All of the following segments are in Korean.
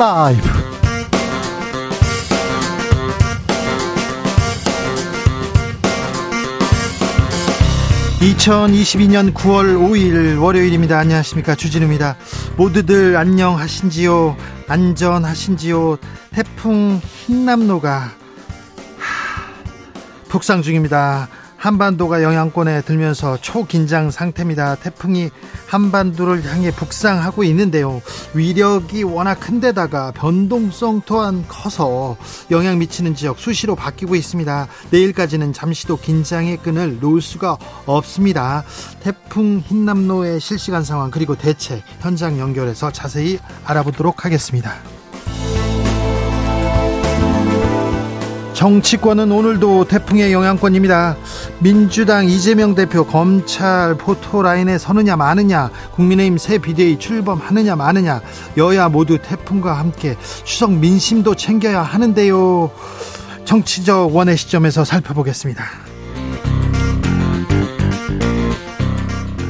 라이브. (2022년 9월 5일) 월요일입니다. 안녕하십니까. 주진우입니다. 모두들 안녕하신지요? 안전하신지요? 태풍 흰남노가 북상 중입니다 한반도가 영향권에 들면서 초긴장 상태입니다. 태풍이 한반도를 향해 북상하고 있는데요. 위력이 워낙 큰데다가 변동성 또한 커서 영향 미치는 지역 수시로 바뀌고 있습니다. 내일까지는 잠시도 긴장의 끈을 놓을 수가 없습니다. 태풍 흰남노의 실시간 상황 그리고 대책 현장 연결해서 자세히 알아보도록 하겠습니다. 정치권은 오늘도 태풍의 영향권입니다. 민주당 이재명 대표 검찰 포토라인에 서느냐 마느냐 국민의힘 새 비대위 출범하느냐 마느냐 여야 모두 태풍과 함께 추석 민심도 챙겨야 하는데요. 정치적 원의 시점에서 살펴보겠습니다.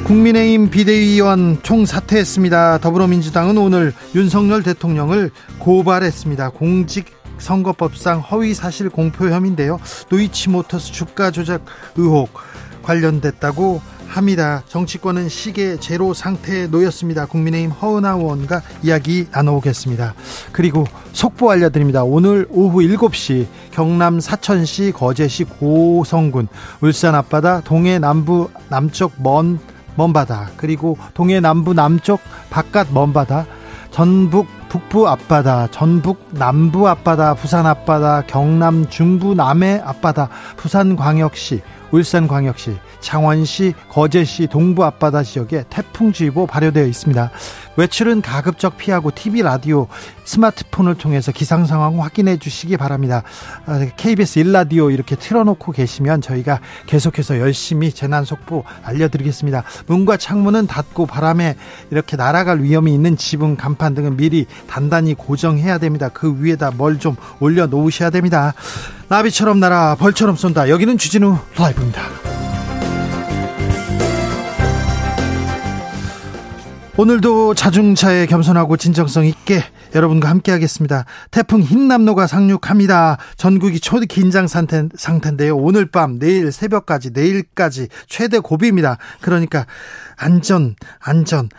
국민의힘 비대위원 총사퇴했습니다. 더불어민주당은 오늘 윤석열 대통령을 고발했습니다. 공직 선거법상 허위 사실 공표 혐의인데요. 노이치모터스 주가 조작 의혹 관련됐다고 합니다. 정치권은 시계 제로 상태에 놓였습니다. 국민의힘 허은하 의원과 이야기 나눠보겠습니다. 그리고 속보 알려드립니다. 오늘 오후 7시 경남 사천시 거제시 고성군 울산 앞바다 동해 남부 남쪽 먼 먼바다 그리고 동해 남부 남쪽 바깥 먼바다 전북 북부 앞바다, 전북 남부 앞바다, 부산 앞바다, 경남 중부 남해 앞바다, 부산 광역시, 울산 광역시, 창원시, 거제시 동부 앞바다 지역에 태풍주의보 발효되어 있습니다. 외출은 가급적 피하고 TV, 라디오, 스마트폰을 통해서 기상 상황 확인해 주시기 바랍니다. KBS 아, 1라디오 이렇게 틀어놓고 계시면 저희가 계속해서 열심히 재난 속보 알려드리겠습니다. 문과 창문은 닫고 바람에 이렇게 날아갈 위험이 있는 지붕, 간판 등은 미리 단단히 고정해야 됩니다. 그 위에다 뭘 좀 올려놓으셔야 됩니다. 나비처럼 날아 벌처럼 쏜다. 여기는 주진우 라이브입니다. 오늘도 자중차에 겸손하고 진정성 있게 여러분과 함께 하겠습니다. 태풍 흰남노가 상륙합니다. 전국이 초긴장 상태, 상태인데요. 오늘 밤, 내일 새벽까지, 내일까지 최대 고비입니다. 그러니까 안전, 안전,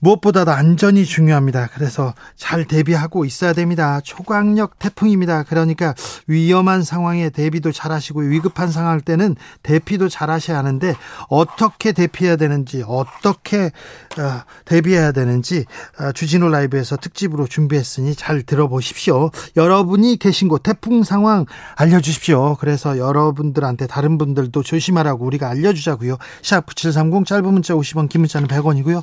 무엇보다도 안전이 중요합니다. 그래서 잘 대비하고 있어야 됩니다. 초강력 태풍입니다. 그러니까 위험한 상황에 대비도 잘 하시고 위급한 상황일 때는 대피도 잘 하셔야 하는데 어떻게 대피해야 되는지 어떻게 어, 대비해야 되는지 어, 주진우 라이브에서 특집으로 준비했으니 잘 들어보십시오. 여러분이 계신 곳 태풍 상황 알려주십시오. 그래서 여러분들한테 다른 분들도 조심하라고 우리가 알려주자고요. 샵 9730 짧은 문자 50원 긴 문자는 100원이고요.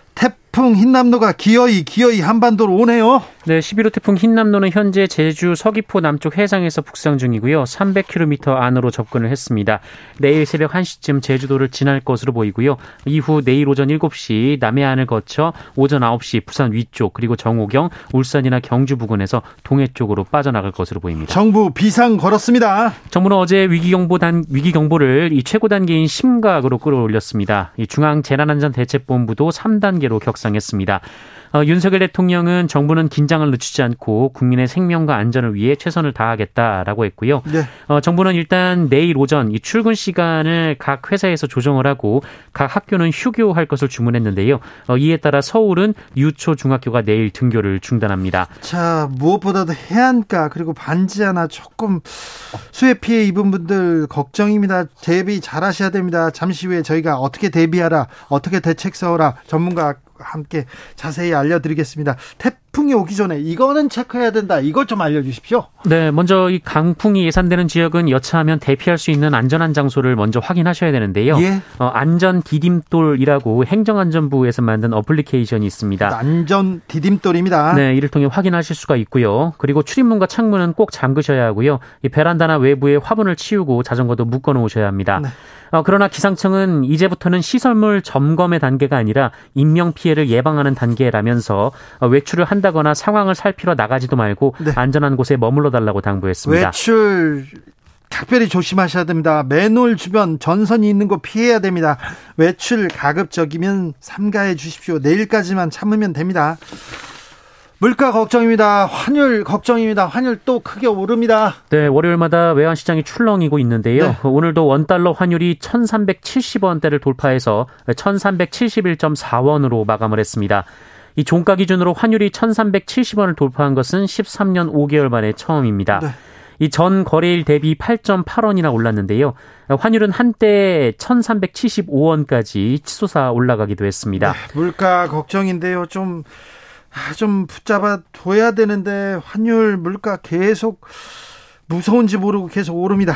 태풍 흰남노가 기어이 기어이 한반도로 오네요. 네, 11호 태풍 흰남노는 현재 제주 서귀포 남쪽 해상에서 북상 중이고요. 300km 안으로 접근을 했습니다. 내일 새벽 1시쯤 제주도를 지날 것으로 보이고요. 이후 내일 오전 7시 남해안을 거쳐 오전 9시 부산 위쪽 그리고 정오경, 울산이나 경주 부근에서 동해 쪽으로 빠져나갈 것으로 보입니다. 정부 비상 걸었습니다. 정부는 어제 위기경보 단 위기경보를 이 최고 단계인 심각으로 끌어올렸습니다. 이 중앙 재난안전대책본부도 3단계로 격 상했습니다. 어, 윤석열 대통령은 정부는 긴장을 늦추지 않고 국민의 생명과 안전을 위해 최선을 다하겠다라고 했고요. 네. 어, 정부는 일단 내일 오전 이 출근 시간을 각 회사에서 조정을 하고 각 학교는 휴교할 것을 주문했는데요. 어, 이에 따라 서울은 유초 중학교가 내일 등교를 중단합니다. 자 무엇보다도 해안가 그리고 반지 하나 조금 수해 피해 입은 분들 걱정입니다. 대비 잘하셔야 됩니다. 잠시 후에 저희가 어떻게 대비하라, 어떻게 대책 세워라 전문가 함께 자세히 알려드리겠습니다. 태풍 강풍이 오기 전에 이거는 체크해야 된다. 이것 좀 알려주십시오. 네, 먼저 이 강풍이 예상되는 지역은 여차하면 대피할 수 있는 안전한 장소를 먼저 확인하셔야 되는데요. 예. 어, 안전 디딤돌이라고 행정안전부에서 만든 어플리케이션이 있습니다. 안전 디딤돌입니다. 네, 이를 통해 확인하실 수가 있고요. 그리고 출입문과 창문은 꼭 잠그셔야 하고요. 이 베란다나 외부에 화분을 치우고 자전거도 묶어 놓으셔야 합니다. 네. 어, 그러나 기상청은 이제부터는 시설물 점검의 단계가 아니라 인명 피해를 예방하는 단계라면서 어, 외출을 한 다거나 상황을 살피러 나가지도 말고 네. 안전한 곳에 머물러 달라고 당부했습니다. 외출 특별히 조심하셔야 됩니다. 맨홀 주변 전선이 있는 곳 피해야 됩니다. 외출 가급적이면 삼가해 주십시오. 내일까지만 참으면 됩니다. 물가 걱정입니다. 환율 걱정입니다. 환율 또 크게 오릅니다. 네, 월요일마다 외환 시장이 출렁이고 있는데요. 네. 오늘도 원 달러 환율이 1,370원대를 돌파해서 1,371.4원으로 마감을 했습니다. 이 종가 기준으로 환율이 1,370원을 돌파한 것은 13년 5개월 만에 처음입니다. 네. 이전 거래일 대비 8.8원이나 올랐는데요. 환율은 한때 1,375원까지 치솟아 올라가기도 했습니다. 네, 물가 걱정인데요. 좀 아, 좀 붙잡아 둬야 되는데 환율 물가 계속 무서운지 모르고 계속 오릅니다.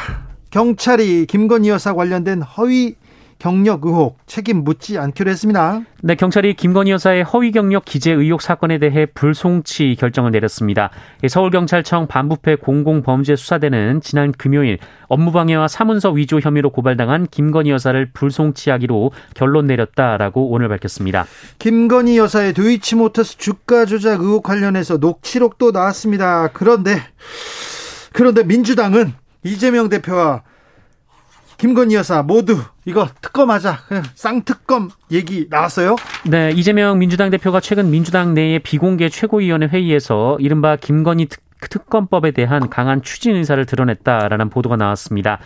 경찰이 김건희 여사 관련된 허위 경력 의혹 책임 묻지 않기로 했습니다. 네, 경찰이 김건희 여사의 허위 경력 기재 의혹 사건에 대해 불송치 결정을 내렸습니다. 서울경찰청 반부패 공공범죄수사대는 지난 금요일 업무방해와 사문서 위조 혐의로 고발당한 김건희 여사를 불송치하기로 결론 내렸다라고 오늘 밝혔습니다. 김건희 여사의 도이치모터스 주가 조작 의혹 관련해서 녹취록도 나왔습니다. 그런데 그런데 민주당은 이재명 대표와 김건희 여사 모두 이거 특검하자. 쌍특검 얘기 나왔어요? 네, 이재명 민주당 대표가 최근 민주당 내의 비공개 최고위원회 회의에서 이른바 김건희 특, 특검법에 대한 강한 추진 의사를 드러냈다라는 보도가 나왔습니다.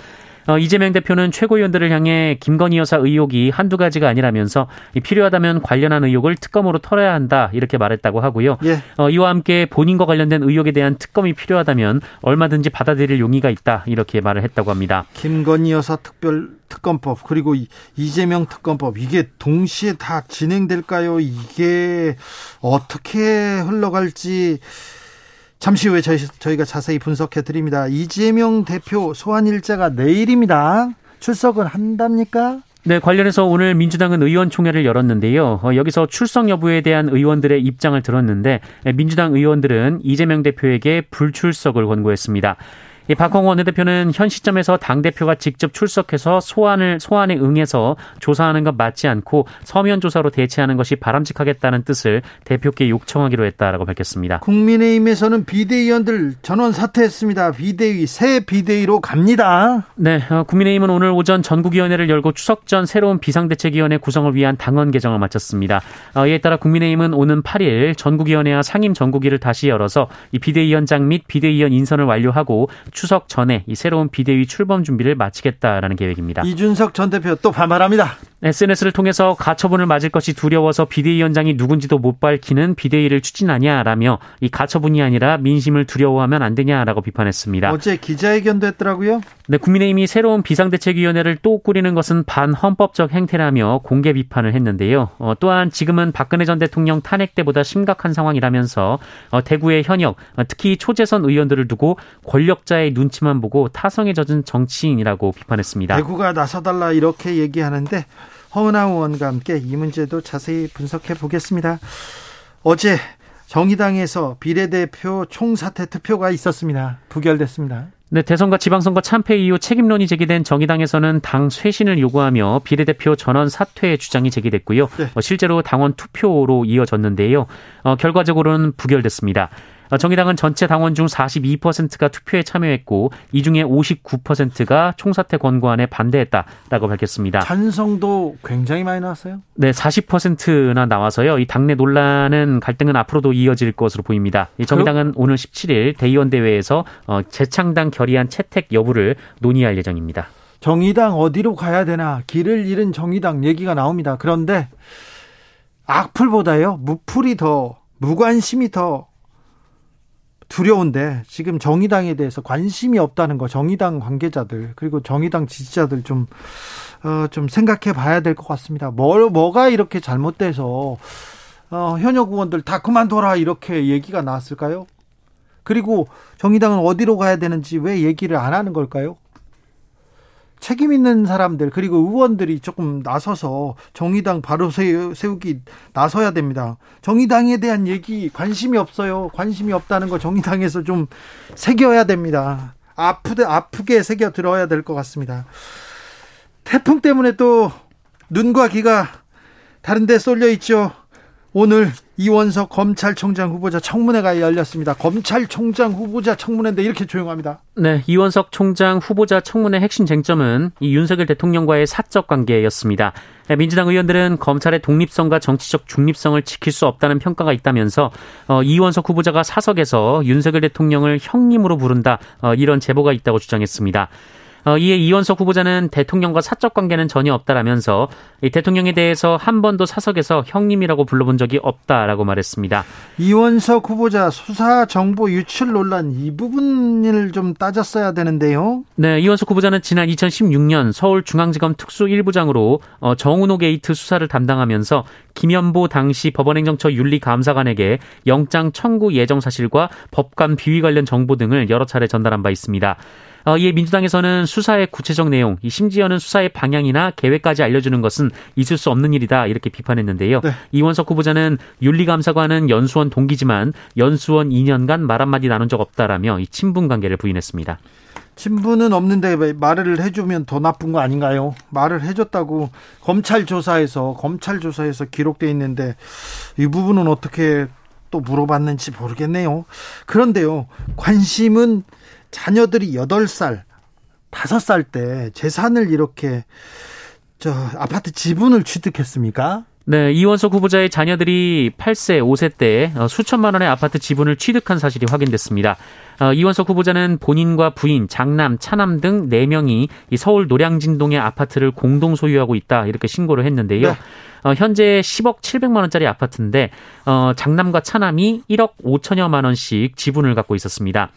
어, 이재명 대표는 최고위원들을 향해 김건희 여사 의혹이 한두 가지가 아니라면서 필요하다면 관련한 의혹을 특검으로 털어야 한다 이렇게 말했다고 하고요. 예. 어, 이와 함께 본인과 관련된 의혹에 대한 특검이 필요하다면 얼마든지 받아들일 용의가 있다 이렇게 말을 했다고 합니다. 김건희 여사 특별 특검법 그리고 이재명 특검법 이게 동시에 다 진행될까요? 이게 어떻게 흘러갈지 잠시 후에 저희, 저희가 자세히 분석해 드립니다. 이재명 대표 소환 일자가 내일입니다. 출석은 한답니까? 네, 관련해서 오늘 민주당은 의원총회를 열었는데요. 어, 여기서 출석 여부에 대한 의원들의 입장을 들었는데 민주당 의원들은 이재명 대표에게 불출석을 권고했습니다. 이 박홍원 원내대표는 현 시점에서 당 대표가 직접 출석해서 소환을 소환에 응해서 조사하는 것 맞지 않고 서면 조사로 대체하는 것이 바람직하겠다는 뜻을 대표께 요청하기로 했다라고 밝혔습니다. 국민의힘에서는 비대위원들 전원 사퇴했습니다. 비대위 새 비대위로 갑니다. 네, 어, 국민의힘은 오늘 오전 전국위원회를 열고 추석 전 새로운 비상대책위원회 구성을 위한 당원 개정을 마쳤습니다. 어, 이에 따라 국민의힘은 오는 8일 전국위원회와 상임 전국위를 다시 열어서 이 비대위원장 및 비대위원 인선을 완료하고 추석 전에 이 새로운 비대위 출범 준비를 마치겠다라는 계획입니다. 이준석 전 대표 또 반발합니다. SNS를 통해서 가처분을 맞을 것이 두려워서 비대위원장이 누군지도 못 밝히는 비대위를 추진하냐라며 이 가처분이 아니라 민심을 두려워하면 안 되냐라고 비판했습니다. 어제 기자회견도 했더라고요. 네, 국민의힘이 새로운 비상대책위원회를 또 꾸리는 것은 반헌법적 행태라며 공개 비판을 했는데요. 어, 또한 지금은 박근혜 전 대통령 탄핵 때보다 심각한 상황이라면서 어, 대구의 현역, 어, 특히 초재선 의원들을 두고 권력자의 눈치만 보고 타성에 젖은 정치인이라고 비판했습니다. 대구가 나서달라 이렇게 얘기하는데 허은하 의원과 함께 이 문제도 자세히 분석해 보겠습니다. 어제 정의당에서 비례대표 총사퇴 투표가 있었습니다. 부결됐습니다. 네, 대선과 지방선거 참패 이후 책임론이 제기된 정의당에서는 당 쇄신을 요구하며 비례대표 전원 사퇴 주장이 제기됐고요. 네. 어, 실제로 당원 투표로 이어졌는데요. 어, 결과적으로는 부결됐습니다. 어, 정의당은 전체 당원 중 42%가 투표에 참여했고 이 중에 59%가 총사퇴 권고안에 반대했다라고 밝혔습니다. 찬성도 굉장히 많이 나왔어요? 네, 40%나 나와서요. 이 당내 논란은 갈등은 앞으로도 이어질 것으로 보입니다. 이 정의당은 오늘 17일 대의원 대회에서 어, 재창당 결의안 채택 여부를 논의할 예정입니다. 정의당 어디로 가야 되나 길을 잃은 정의당 얘기가 나옵니다. 그런데 악플보다요 무풀이 더 무관심이 더 두려운데 지금 정의당에 대해서 관심이 없다는 거 정의당 관계자들 그리고 정의당 지지자들 좀 어, 좀 생각해 봐야 될 것 같습니다. 뭘 뭐가 이렇게 잘못돼서 어, 현역 의원들 다 그만둬라 이렇게 얘기가 나왔을까요? 그리고 정의당은 어디로 가야 되는지 왜 얘기를 안 하는 걸까요? 책임 있는 사람들 그리고 의원들이 조금 나서서 정의당 바로 세우기 나서야 됩니다. 정의당에 대한 얘기 관심이 없어요. 관심이 없다는 거 정의당에서 좀 새겨야 됩니다. 아프게 아프게 새겨 들어야 될 것 같습니다. 태풍 때문에 또 눈과 귀가 다른데 쏠려 있죠. 오늘 이원석 검찰총장 후보자 청문회가 열렸습니다. 검찰총장 후보자 청문회인데 이렇게 조용합니다. 네, 이원석 총장 후보자 청문회 핵심 쟁점은 이 윤석열 대통령과의 사적 관계였습니다. 네, 민주당 의원들은 검찰의 독립성과 정치적 중립성을 지킬 수 없다는 평가가 있다면서 어, 이원석 후보자가 사석에서 윤석열 대통령을 형님으로 부른다 어, 이런 제보가 있다고 주장했습니다. 어, 이에 이원석 후보자는 대통령과 사적 관계는 전혀 없다라면서 이 대통령에 대해서 한 번도 사석에서 형님이라고 불러본 적이 없다라고 말했습니다. 이원석 후보자 수사 정보 유출 논란 이 부분을 좀 따졌어야 되는데요. 네, 이원석 후보자는 지난 2016년 서울중앙지검 특수 1부장으로 어, 정운호 게이트 수사를 담당하면서 김현보 당시 법원행정처 윤리감사관에게 영장 청구 예정 사실과 법관 비위 관련 정보 등을 여러 차례 전달한 바 있습니다. 어, 이에 민주당에서는 수사의 구체적 내용, 심지어는 수사의 방향이나 계획까지 알려주는 것은 있을 수 없는 일이다 이렇게 비판했는데요. 네. 이원석 후보자는 윤리감사관은 연수원 동기지만 연수원 2년간 말 한마디 나눈 적 없다라며 이 친분 관계를 부인했습니다. 친분은 없는데 왜 말을 해주면 더 나쁜 거 아닌가요? 말을 해줬다고 검찰 조사에서 검찰 조사에서 기록돼 있는데 이 부분은 어떻게 또 물어봤는지 모르겠네요. 그런데요, 관심은 자녀들이 8살, 5살 때 재산을 이렇게 저 아파트 지분을 취득했습니까? 네, 이원석 후보자의 자녀들이 8세, 5세 때 어, 수천만 원의 아파트 지분을 취득한 사실이 확인됐습니다. 어, 이원석 후보자는 본인과 부인, 장남, 차남 등 4명이 서울 노량진동의 아파트를 공동 소유하고 있다 이렇게 신고를 했는데요. 네. 어, 현재 10억 700만 원짜리 아파트인데 장남과 차남이 1억 5천여만 원씩 지분을 갖고 있었습니다.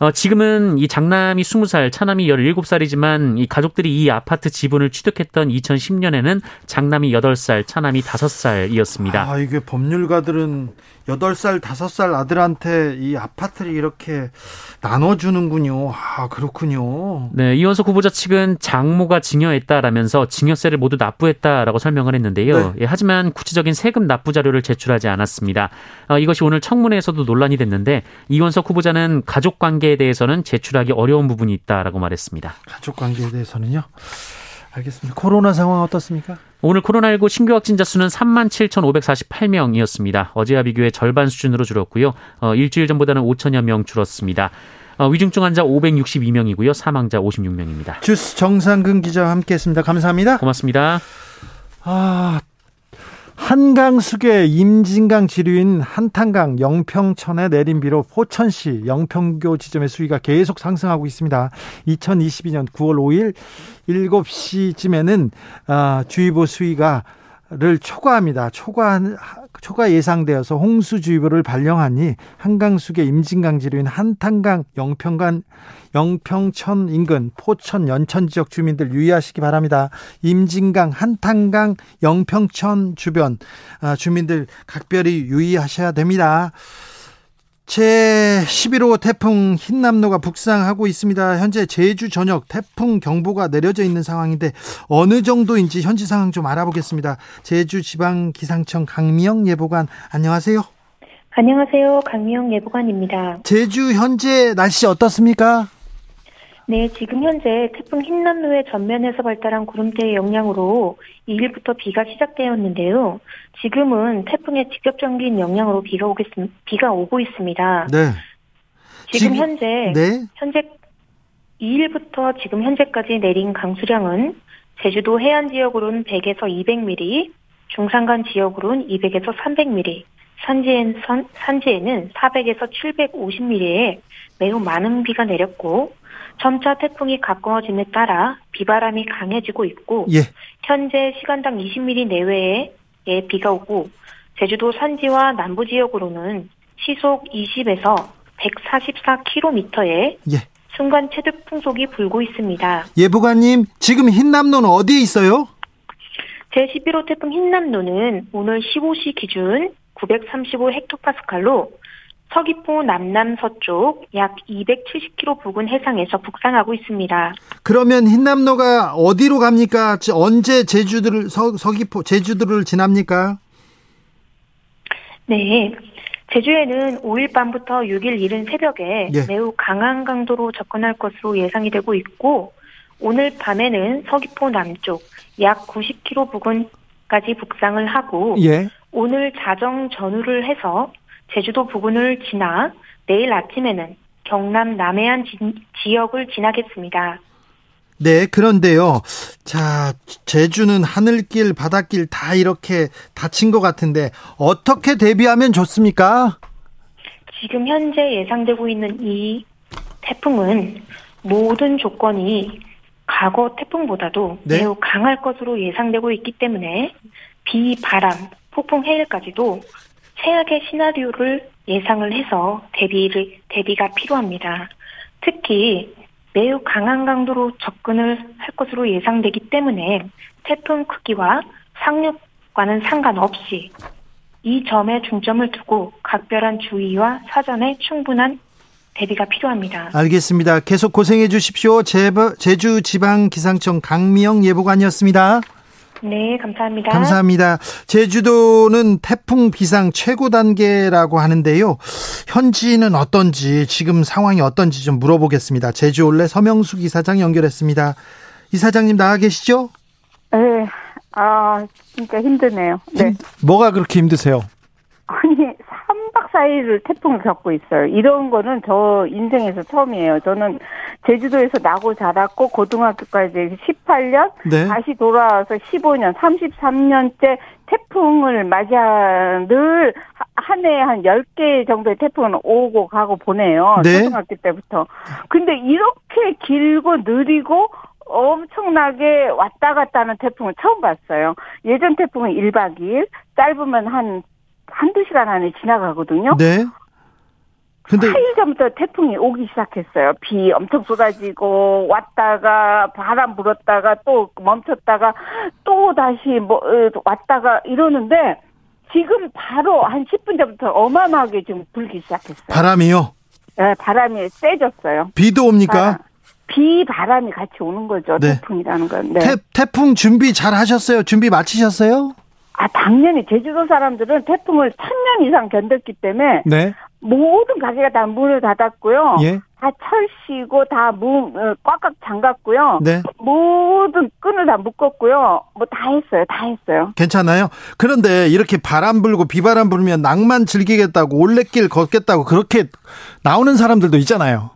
어, 지금은 이 장남이 20살, 차남이 17살이지만 이 가족들이 이 아파트 지분을 취득했던 2010년에는 장남이 8살, 차남이 5살이었습니다. 아, 이게 법률가들은 8살, 5살 아들한테 이 아파트를 이렇게 나눠주는군요. 아, 그렇군요. 네, 이원석 후보자 측은 장모가 증여했다라면서 증여세를 모두 납부했다라고 설명을 했는데요. 네. 예, 하지만 구체적인 세금 납부 자료를 제출하지 않았습니다. 어, 이것이 오늘 청문회에서도 논란이 됐는데 이원석 후보자는 가족 관계에 대해서는 제출하기 어려운 부분이 있다라고 말했습니다. 가족 관계에 대해서는요? 알겠습니다. 코로나 상황 어떻습니까? 오늘 코로나19 신규 확진자 수는 3만 7,548명이었습니다. 어제와 비교해 절반 수준으로 줄었고요. 어, 일주일 전보다는 5천여 명 줄었습니다. 어, 위중증 환자 562명이고요. 사망자 56명입니다. 주스 정상근 기자와 함께했습니다. 감사합니다. 고맙습니다. 아, 한강수계 임진강 지류인 한탄강 영평천에 내린 비로 포천시 영평교 지점의 수위가 계속 상승하고 있습니다. 2022년 9월 5일 7시쯤에는 아, 주의보 수위가 를 초과합니다. 초과 초과 예상되어서 홍수주의보를 발령하니 한강수계 임진강지류인 한탄강 영평간 영평천 인근 포천 연천 지역 주민들 유의하시기 바랍니다. 임진강 한탄강 영평천 주변 아, 주민들 각별히 유의하셔야 됩니다. 제 11호 태풍 흰남노가 북상하고 있습니다. 현재 제주 전역 태풍 경보가 내려져 있는 상황인데 어느 정도인지 현지 상황 좀 알아보겠습니다. 제주 지방 기상청 강미영 예보관 안녕하세요. 안녕하세요. 강미영 예보관입니다. 제주 현재 날씨 어떻습니까? 네, 지금 현재 태풍 흰남노의 전면에서 발달한 구름대의 영향으로 2일부터 비가 시작되었는데요. 지금은 태풍의 직접적인 영향으로 비가 오겠 비가 오고 있습니다. 네. 지금, 지금 현재 네. 현재 2일부터 지금 현재까지 내린 강수량은 제주도 해안 지역으로는 100에서 200mm, 중산간 지역으로는 200에서 300mm, 산지엔, 선, 산지에는 400에서 750mm의 매우 많은 비가 내렸고 점차 태풍이 가까워짐에 따라 비바람이 강해지고 있고 예. 현재 시간당 20mm 내외의 비가 오고 제주도 산지와 남부 지역으로는 시속 20에서 144km의 예. 순간 최대 풍속이 불고 있습니다. 예보관님, 지금 흰남노는 어디에 있어요? 제11호 태풍 흰남노는 오늘 15시 기준 935 헥토파스칼로 서귀포 남남 서쪽 약 270km 부근 해상에서 북상하고 있습니다. 그러면 흰남노가 어디로 갑니까? 언제 제주도를 서, 서귀포 제주도를 지납니까? 네. 제주에는 5일 밤부터 6일 이른 새벽에 예. 매우 강한 강도로 접근할 것으로 예상이 되고 있고 오늘 밤에는 서귀포 남쪽 약 90km 부근까지 북상을 하고 예. 오늘 자정 전후를 해서 제주도 부근을 지나 내일 아침에는 경남 남해안 지, 지역을 지나겠습니다. 네, 그런데요. 자, 제주는 하늘길, 바닷길 다 이렇게 닫힌 것 같은데 어떻게 대비하면 좋습니까? 지금 현재 예상되고 있는 이 태풍은 모든 조건이 과거 태풍보다도 네? 매우 강할 것으로 예상되고 있기 때문에 비, 바람, 폭풍, 해일까지도 최악의 시나리오를 예상을 해서 대비를 대비가 필요합니다. 특히 매우 강한 강도로 접근을 할 것으로 예상되기 때문에 태풍 크기와 상륙과는 상관없이 이 점에 중점을 두고 각별한 주의와 사전에 충분한 대비가 필요합니다. 알겠습니다. 계속 고생해 주십시오. 제주 지방 기상청 강미영 예보관이었습니다. 네, 감사합니다. 감사합니다. 제주도는 태풍 비상 최고 단계라고 하는데요. 현지는 어떤지, 지금 상황이 어떤지 좀 물어보겠습니다. 제주 올레 서명수 기사장 연결했습니다. 이사장님 나와 계시죠? 네. 아, 진짜 힘드네요. 네. 뭐가 그렇게 힘드세요? 아니, 3박 4일을 태풍을 겪고 있어요. 이런 거는 저 인생에서 처음이에요. 저는 제주도에서 나고 자랐고 고등학교까지 18년 네. 다시 돌아와서 15년 33년째 태풍을 맞이한 늘한 해에 한 10개 정도의 태풍은 오고 가고 보내요. 네. 초등학교 때부터. 근데 이렇게 길고 느리고 엄청나게 왔다 갔다 하는 태풍을 처음 봤어요. 예전 태풍은 1박 2일, 짧으면 한 한두 시간 안에 지나가거든요. 네. 근데 4일 전부터 태풍이 오기 시작했어요. 비 엄청 쏟아지고 왔다가 바람 불었다가 또 멈췄다가 또 다시 뭐 어, 왔다가 이러는데 지금 바로 한 10분 전부터 어마어마하게 지금 불기 시작했어요. 바람이요? 네, 바람이 세졌어요. 비도 옵니까? 바람. 비 바람이 같이 오는 거죠. 네. 태풍이라는 건. 네. 태, 태풍 준비 잘 하셨어요? 준비 마치셨어요? 아, 당연히 제주도 사람들은 태풍을 천 년 이상 견뎠기 때문에 네. 모든 가게가 다 문을 닫았고요. 예. 다 철시고 다 문, 어, 꽉꽉 잠갔고요. 네. 모든 끈을 다 묶었고요. 뭐 다 했어요. 다 했어요. 괜찮아요? 그런데 이렇게 바람 불고 비바람 불면 낭만 즐기겠다고 올레길 걷겠다고 그렇게 나오는 사람들도 있잖아요.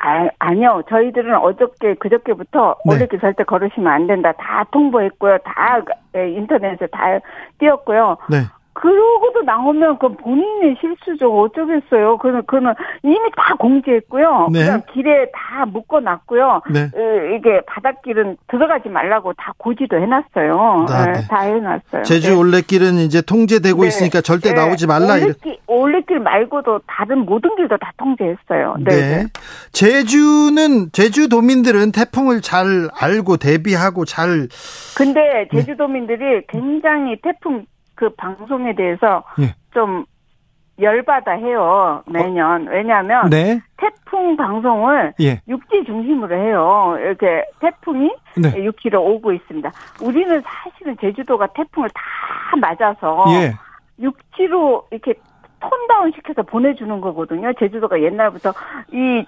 아, 아니요. 저희들은 어저께, 그저께부터 네. 올레길 절대 걸으시면 안 된다. 다 통보했고요. 다 예, 인터넷에 다 띄었고요. 네. 그러고도 나오면 그 본인의 실수죠. 어쩌겠어요. 그는 그는 이미 다 공지했고요. 네. 그냥 길에 다 묶어놨고요. 네. 이게 바닷길은 들어가지 말라고 다 고지도 해놨어요. 아, 네. 다 해놨어요. 제주 네. 올레길은 이제 통제되고 네. 있으니까 절대 네. 나오지 말라. 올레길, 올레길 말고도 다른 모든 길도 다 통제했어요. 네. 제주는 제주도민들은 태풍을 잘 알고 대비하고 잘. 근데 제주도민들이 굉장히 태풍 그 방송에 대해서 예. 좀 열받아 해요 매년 왜냐하면 네. 태풍 방송을 예. 육지 중심으로 해요 이렇게 태풍이 네. 육지로 오고 있습니다 우리는 사실은 제주도가 태풍을 다 맞아서 예. 육지로 이렇게 톤다운 시켜서 보내주는 거거든요 제주도가 옛날부터 이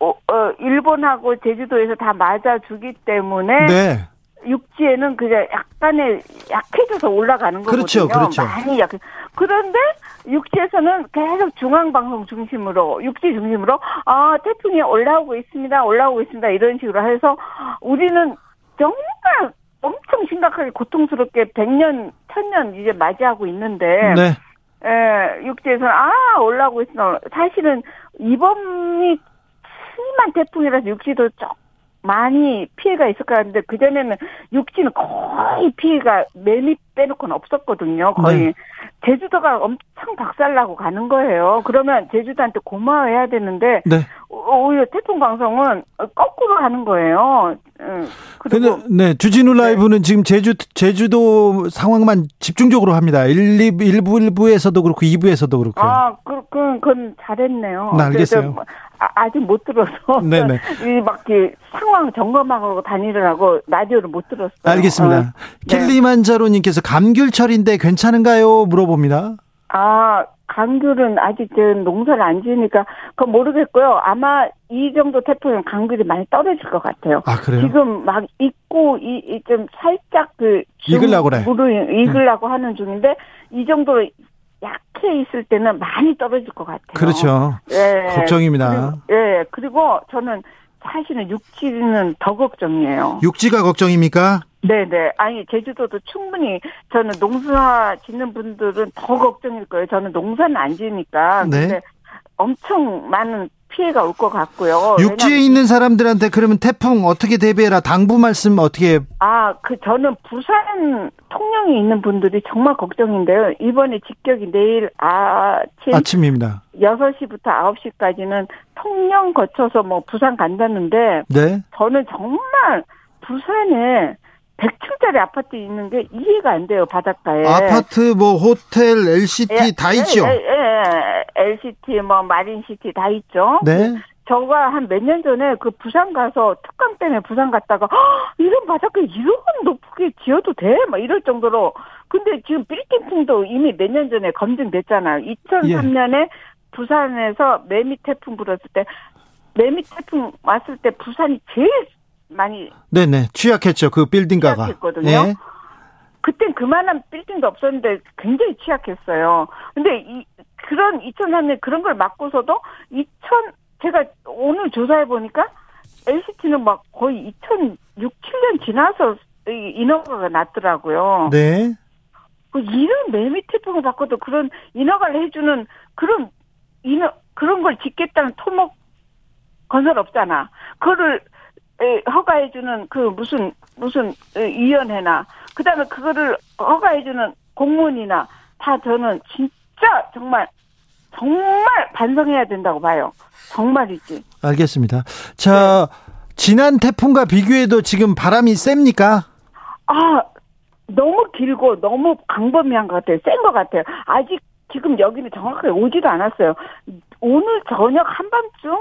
어, 어, 일본하고 제주도에서 다 맞아주기 때문에 네. 육지에는 그냥 약간의 약해져서 올라가는 거거든요. 그렇죠, 그렇죠. 많이 약해. 그런데 육지에서는 계속 중앙방송 중심으로 육지 중심으로 아 태풍이 올라오고 있습니다, 올라오고 있습니다 이런 식으로 해서 우리는 정말 엄청 심각하게 고통스럽게 100년, 1000년 이제 맞이하고 있는데 네. 예, 육지에서는 아 올라오고 있어. 사실은 이번이 심한 태풍이라서 육지도 많이 피해가 있을 것 같은데 그전에는 육지는 거의 피해가 매미 빼놓고는 없었거든요. 거의 네. 제주도가 엄청 박살나고 가는 거예요. 그러면 제주도한테 고마워해야 되는데 네. 오히려 태풍 방송은 거꾸로 하는 거예요. 그리고 네 주진우 네. 라이브는 네. 지금 제주 제주도 상황만 집중적으로 합니다. 1, 2, 1부 1부에서도 그렇고 2부에서도 그렇고. 아, 그, 그, 그건 잘했네요. 네, 알겠어요. 아, 직못 들어서. 네네. 이막 상황 점검하고 다니느라고 라디오를 못 들었어요. 알겠습니다. 어. 킬리만자로님께서 감귤철인데 괜찮은가요? 물어봅니다. 아, 감귤은 아직 저 농사를 안 지으니까 그건 모르겠고요. 아마 이 정도 태풍은 감귤이 많이 떨어질 것 같아요. 아 그래요? 지금 막 익고 이 좀 살짝 그 익을라고 그래. 물을 익으려고 네. 하는 중인데 이 정도로 약해 있을 때는 많이 떨어질 것 같아요. 그렇죠. 예. 걱정입니다. 그리고, 예. 그리고 저는 사실은 육지는 더 걱정이에요. 육지가 걱정입니까? 네네. 아니, 제주도도 충분히 저는 농사 짓는 분들은 더 걱정일 거예요. 저는 농사는 안 지니까. 네. 근데 엄청 많은 피해가 올 것 같고요. 육지에 있는 사람들한테 그러면 태풍 어떻게 대비해라 당부 말씀 어떻게? 아, 그 저는 부산 통영에 있는 분들이 정말 걱정인데요. 이번에 직격이 내일 아침 아침입니다. 6시부터 9시까지는 통영 거쳐서 뭐 부산 간다는데 네. 저는 정말 부산에 100층짜리 아파트 있는 게 이해가 안 돼요, 바닷가에. 아파트, 뭐, 호텔, LCT 예, 다 있죠? 예, 예, LCT, 뭐, 마린시티 다 있죠? 네. 저가 한 몇 년 전에 그 부산 가서 특강 때문에 부산 갔다가 이런 바닷가 이런 높게 지어도 돼? 막 이럴 정도로 근데 지금 빌딩풍도 이미 몇 년 전에 검증됐잖아요. 2003년에 예. 부산에서 매미 태풍 불었을 때 매미 태풍 왔을 때 부산이 제일 많이 네네 취약했죠 그 빌딩가가 취약했거든요. 네. 그땐 그만한 빌딩도 없었는데 굉장히 취약했어요. 근데 이 그런 2003년 그런 걸 맞고서도 2000 제가 오늘 조사해 보니까 LCT는 막 거의 2006, 7년 지나서 인허가가 났더라고요. 네. 그 이런 매미 태풍을 받고도 그런 인허가를 해주는 그런 인허 그런 걸 짓겠다는 토목 건설 없잖아. 그거를 허가해주는 그 무슨 무슨 위원회나 그다음에 그거를 허가해주는 공무원이나 다 저는 진짜 정말 정말 반성해야 된다고 봐요. 정말이지. 알겠습니다. 자 네. 지난 태풍과 비교해도 지금 바람이 셉니까? 아 너무 길고 너무 광범위한 것 같아요. 센 것 같아요. 아직 지금 여기는 정확하게 오지도 않았어요. 오늘 저녁 한밤중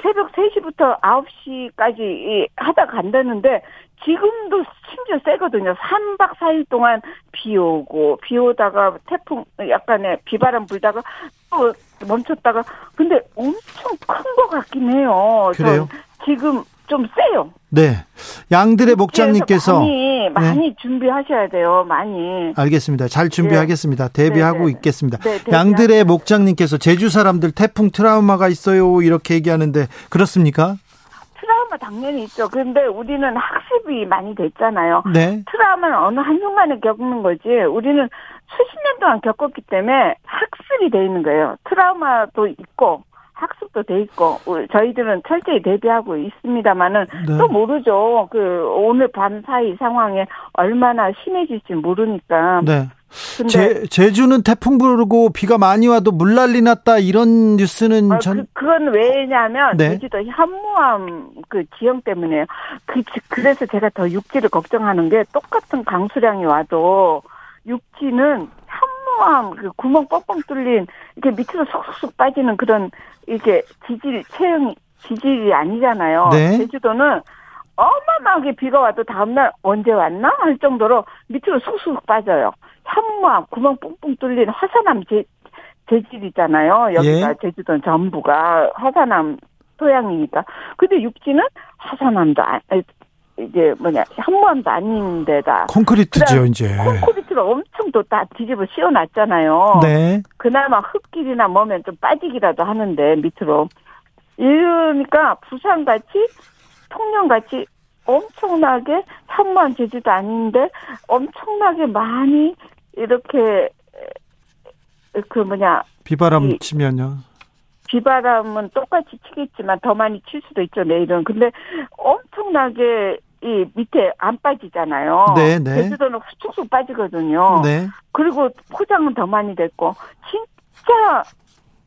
새벽 3시부터 9시까지 하다 간다는데 지금도 심지어 세거든요. 3박 4일 동안 비 오고 비 오다가 태풍 약간의 비바람 불다가 또 멈췄다가 근데 엄청 큰 것 같긴 해요. 그래요? 지금 좀 세요. 네. 양들의 목장님께서 많이 많이 네. 준비하셔야 돼요. 많이. 알겠습니다. 잘 준비하겠습니다. 네. 대비하고 네, 네. 있겠습니다. 네, 양들의 목장님께서 제주 사람들 태풍 트라우마가 있어요. 이렇게 얘기하는데 그렇습니까? 트라우마 당연히 있죠. 그런데 우리는 학습이 많이 됐잖아요. 네. 트라우마는 어느 한순간에 겪는 거지. 우리는 수십 년 동안 겪었기 때문에 학습이 돼 있는 거예요. 트라우마도 있고 학습도 돼 있고 저희들은 철저히 대비하고 있습니다만은 네. 또 모르죠. 그 오늘 밤 사이 상황에 얼마나 심해질지 모르니까. 네. 제, 제주는 태풍 불고 비가 많이 와도 물난리 났다 이런 뉴스는 어, 전 그, 건 왜냐하면 네. 제주도 현무암 그 지형 때문에요. 그 그래서 제가 더 육지를 걱정하는 게 똑같은 강수량이 와도 육지는 현무암 그 구멍 뻥뻥 뚫린 이렇게 밑으로 쏙쏙 빠지는 그런 이게 지질 체형이 지질이 아니잖아요. 네. 제주도는 어마어마하게 비가 와도 다음날 언제 왔나 할 정도로 밑으로 쑥쑥 빠져요. 현무암 구멍 뿡뿡 뚫린 화산암 재, 재질이잖아요. 여기가 예. 제주도는 전부가 화산암 토양이니까. 근데 육지는 화산암도 아, 이제 뭐냐 현무암도 아닌 데다 콘크리트죠 이제 콘크리트를 엄청 또 다 뒤집어 씌워놨잖아요. 네. 그나마 흙길이나 뭐면 좀 빠지기라도 하는데 밑으로 이러니까 부산 같이 통영 같이 엄청나게 현무암 제주도 아닌데 엄청나게 많이 이렇게 그 뭐냐 비바람 치면요. 비바람은 똑같이 치겠지만 더 많이 칠 수도 있죠 내일은. 근데 엄청나게 이 밑에 안 빠지잖아요. 네, 네. 제주도는 훅훅 빠지거든요. 네. 그리고 포장은 더 많이 됐고 진짜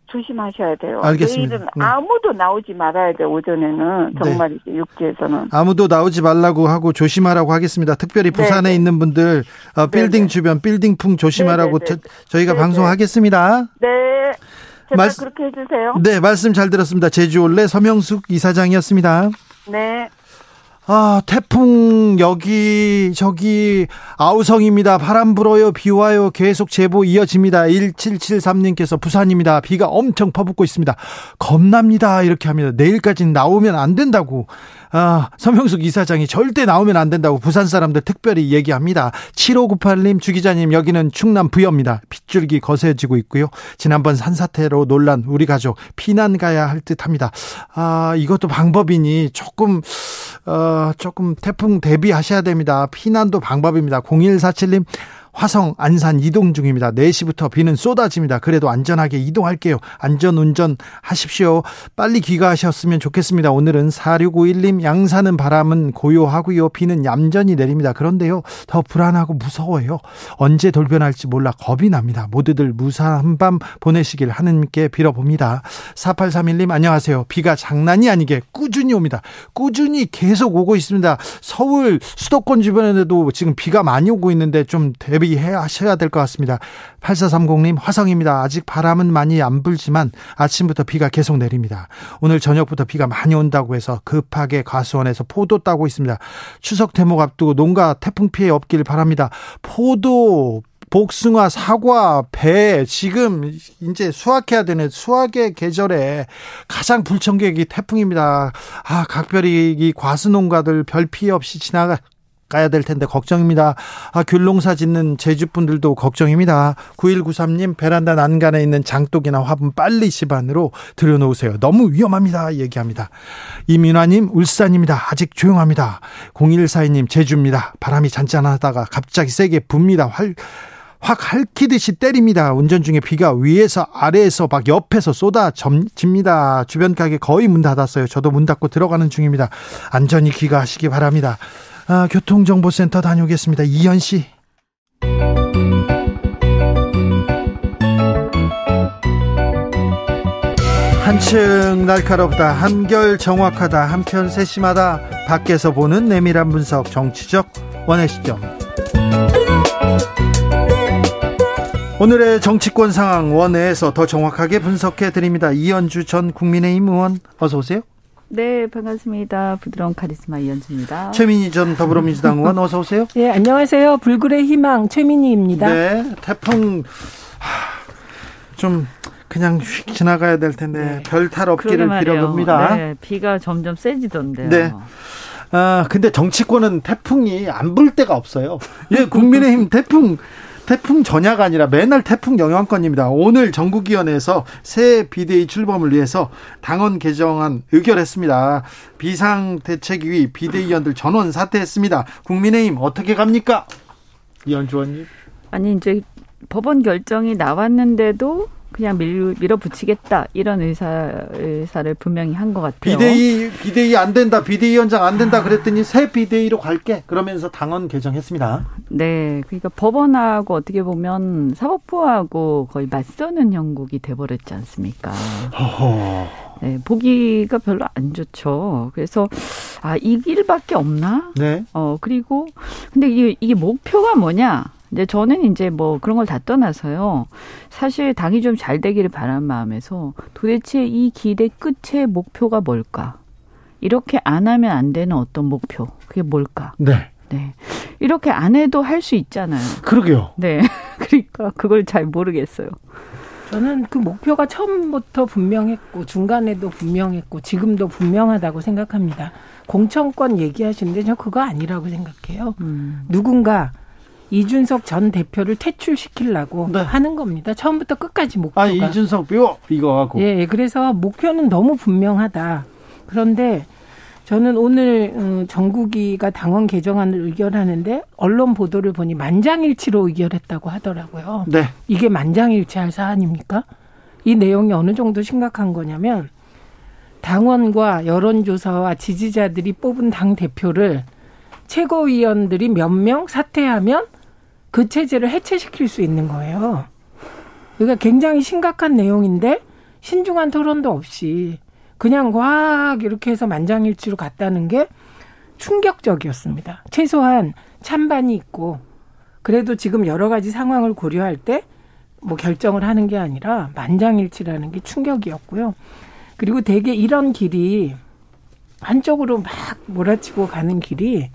조심하셔야 돼요. 알겠습니다. 내일은 네. 아무도 나오지 말아야 돼 오전에는 네. 정말 네. 육지에서는 아무도 나오지 말라고 하고 조심하라고 하겠습니다. 특별히 부산에 네네. 네. 있는 분들 어, 빌딩 네네. 주변 빌딩풍 조심하라고 저, 희가 방송하겠습니다. 네. 제발 말, 그렇게 해주세요. 네, 말씀 잘 들었습니다. 제주올레 서명숙 이사장이었습니다. 네. 아, 태풍 여기 저기 아우성입니다. 바람 불어요. 비 와요. 계속 제보 이어집니다. 1773님께서 부산입니다. 비가 엄청 퍼붓고 있습니다. 겁납니다. 이렇게 합니다. 내일까지는 나오면 안 된다고. 아, 서명숙 이사장이 절대 나오면 안 된다고 부산 사람들 특별히 얘기합니다. 7598님, 주기자님, 여기는 충남 부여입니다. 빗줄기 거세지고 있고요. 지난번 산사태로 논란 우리 가족 피난 가야 할 듯 합니다. 아, 이것도 방법이니 조금, 어, 조금 태풍 대비하셔야 됩니다. 피난도 방법입니다. 0147님, 화성 안산 이동 중입니다. 4시부터 비는 쏟아집니다. 그래도 안전하게 이동할게요. 안전 운전 하십시오. 빨리 귀가하셨으면 좋겠습니다. 오늘은 4651님 양산은 바람은 고요하고요. 비는 얌전히 내립니다. 그런데요. 더 불안하고 무서워요. 언제 돌변할지 몰라 겁이 납니다. 모두들 무사한 밤 보내시길 하느님께 빌어봅니다. 4831님 안녕하세요. 비가 장난이 아니게 꾸준히 옵니다. 꾸준히 계속 오고 있습니다. 서울 수도권 주변에도 지금 비가 많이 오고 있는데 좀 대. 대비해 하셔야 될 것 같습니다. 8430님 화성입니다. 아직 바람은 많이 안 불지만 아침부터 비가 계속 내립니다. 오늘 저녁부터 비가 많이 온다고 해서 급하게 가수원에서 포도 따고 있습니다. 추석 대목 앞두고 농가 태풍 피해 없길 바랍니다. 포도 복숭아, 사과, 배 지금 이제 수확해야 되는 수확의 계절에 가장 불청객이 태풍입니다. 아, 각별히 이 과수농가들 별 피해 없이 지나가 가야 될 텐데 걱정입니다. 아, 귤농사 짓는 제주분들도 걱정입니다. 9193님 베란다 난간에 있는 장독이나 화분 빨리 집안으로 들여놓으세요. 너무 위험합니다. 얘기합니다. 이민화님 울산입니다. 아직 조용합니다. 0142님 제주입니다. 바람이 잔잔하다가 갑자기 세게 붑니다. 활, 확 핥히듯이 때립니다. 운전 중에 비가 위에서 아래에서 막 옆에서 쏟아 집니다. 주변 가게 거의 문 닫았어요. 저도 문 닫고 들어가는 중입니다. 안전히 귀가하시기 바랍니다. 아, 교통정보센터 다녀오겠습니다. 이현 씨. 한층 날카롭다, 한결 정확하다, 한편 세심하다, 밖에서 보는 내밀한 분석, 정치적 원의 시점. 오늘의 정치권 상황 원회에서 더 정확하게 분석해 드립니다. 이현주 전 국민의힘 의원 어서 오세요. 네, 반갑습니다. 부드러운 카리스마 이현주입니다. 최민희 전 더불어민주당 의원 어서 오세요. 네, 안녕하세요. 불굴의 희망 최민희입니다. 네, 태풍 좀 그냥 휙 지나가야 될 텐데 네. 별탈 없기를 빌어봅니다. 네, 비가 점점 세지던데요. 네. 아, 근데 정치권은 태풍이 안 불 때가 없어요. 예, 국민의힘 태풍 태풍 전야가 아니라 맨날 태풍 영향권입니다. 오늘 전국위원회에서 새 비대위 출범을 위해서 당원 개정안 의결했습니다. 비상대책위 비대위원들 전원 사퇴했습니다. 국민의힘 어떻게 갑니까? 이현주 의원님. 아니 이제 법원 결정이 나왔는데도 그냥 밀, 밀어붙이겠다 이런 의사 의사를 분명히 한 것 같아요. 비대위 비대위 안 된다 비대위원장 안 된다 그랬더니 새 비대위로 갈게 그러면서 당원 개정했습니다. 네, 그러니까 법원하고 어떻게 보면 사법부하고 거의 맞서는 형국이 돼버렸지 않습니까? 허허. 네, 보기가 별로 안 좋죠. 그래서 아 이 길밖에 없나? 네. 어 그리고 근데 이게 이게 목표가 뭐냐? 근데 저는 이제 뭐 그런 걸 다 떠나서요. 사실 당이 좀 잘 되기를 바란 마음에서 도대체 이 길의 끝의 목표가 뭘까? 이렇게 안 하면 안 되는 어떤 목표. 그게 뭘까? 네. 네. 이렇게 안 해도 할 수 있잖아요. 그러게요. 네. 그러니까 그걸 잘 모르겠어요. 저는 그 목표가 처음부터 분명했고 중간에도 분명했고 지금도 분명하다고 생각합니다. 공천권 얘기하시는데 저 그거 아니라고 생각해요. 음. 누군가 이준석 전 대표를 퇴출시키려고 네. 하는 겁니다. 처음부터 끝까지 목표가. 아, 이준석 뼈 이거 하고. 예, 그래서 목표는 너무 분명하다. 그런데 저는 오늘 어, 정국이가 당원 개정안을 의결하는데 언론 보도를 보니 만장일치로 의결했다고 하더라고요. 네. 이게 만장일치할 사안입니까? 이 내용이 어느 정도 심각한 거냐면 당원과 여론조사와 지지자들이 뽑은 당 대표를 최고위원들이 몇 명 사퇴하면 그 체제를 해체시킬 수 있는 거예요. 그러니까 굉장히 심각한 내용인데 신중한 토론도 없이 그냥 확 이렇게 해서 만장일치로 갔다는 게 충격적이었습니다. 최소한 찬반이 있고 그래도 지금 여러 가지 상황을 고려할 때 뭐 결정을 하는 게 아니라 만장일치라는 게 충격이었고요. 그리고 대개 이런 길이 한쪽으로 막 몰아치고 가는 길이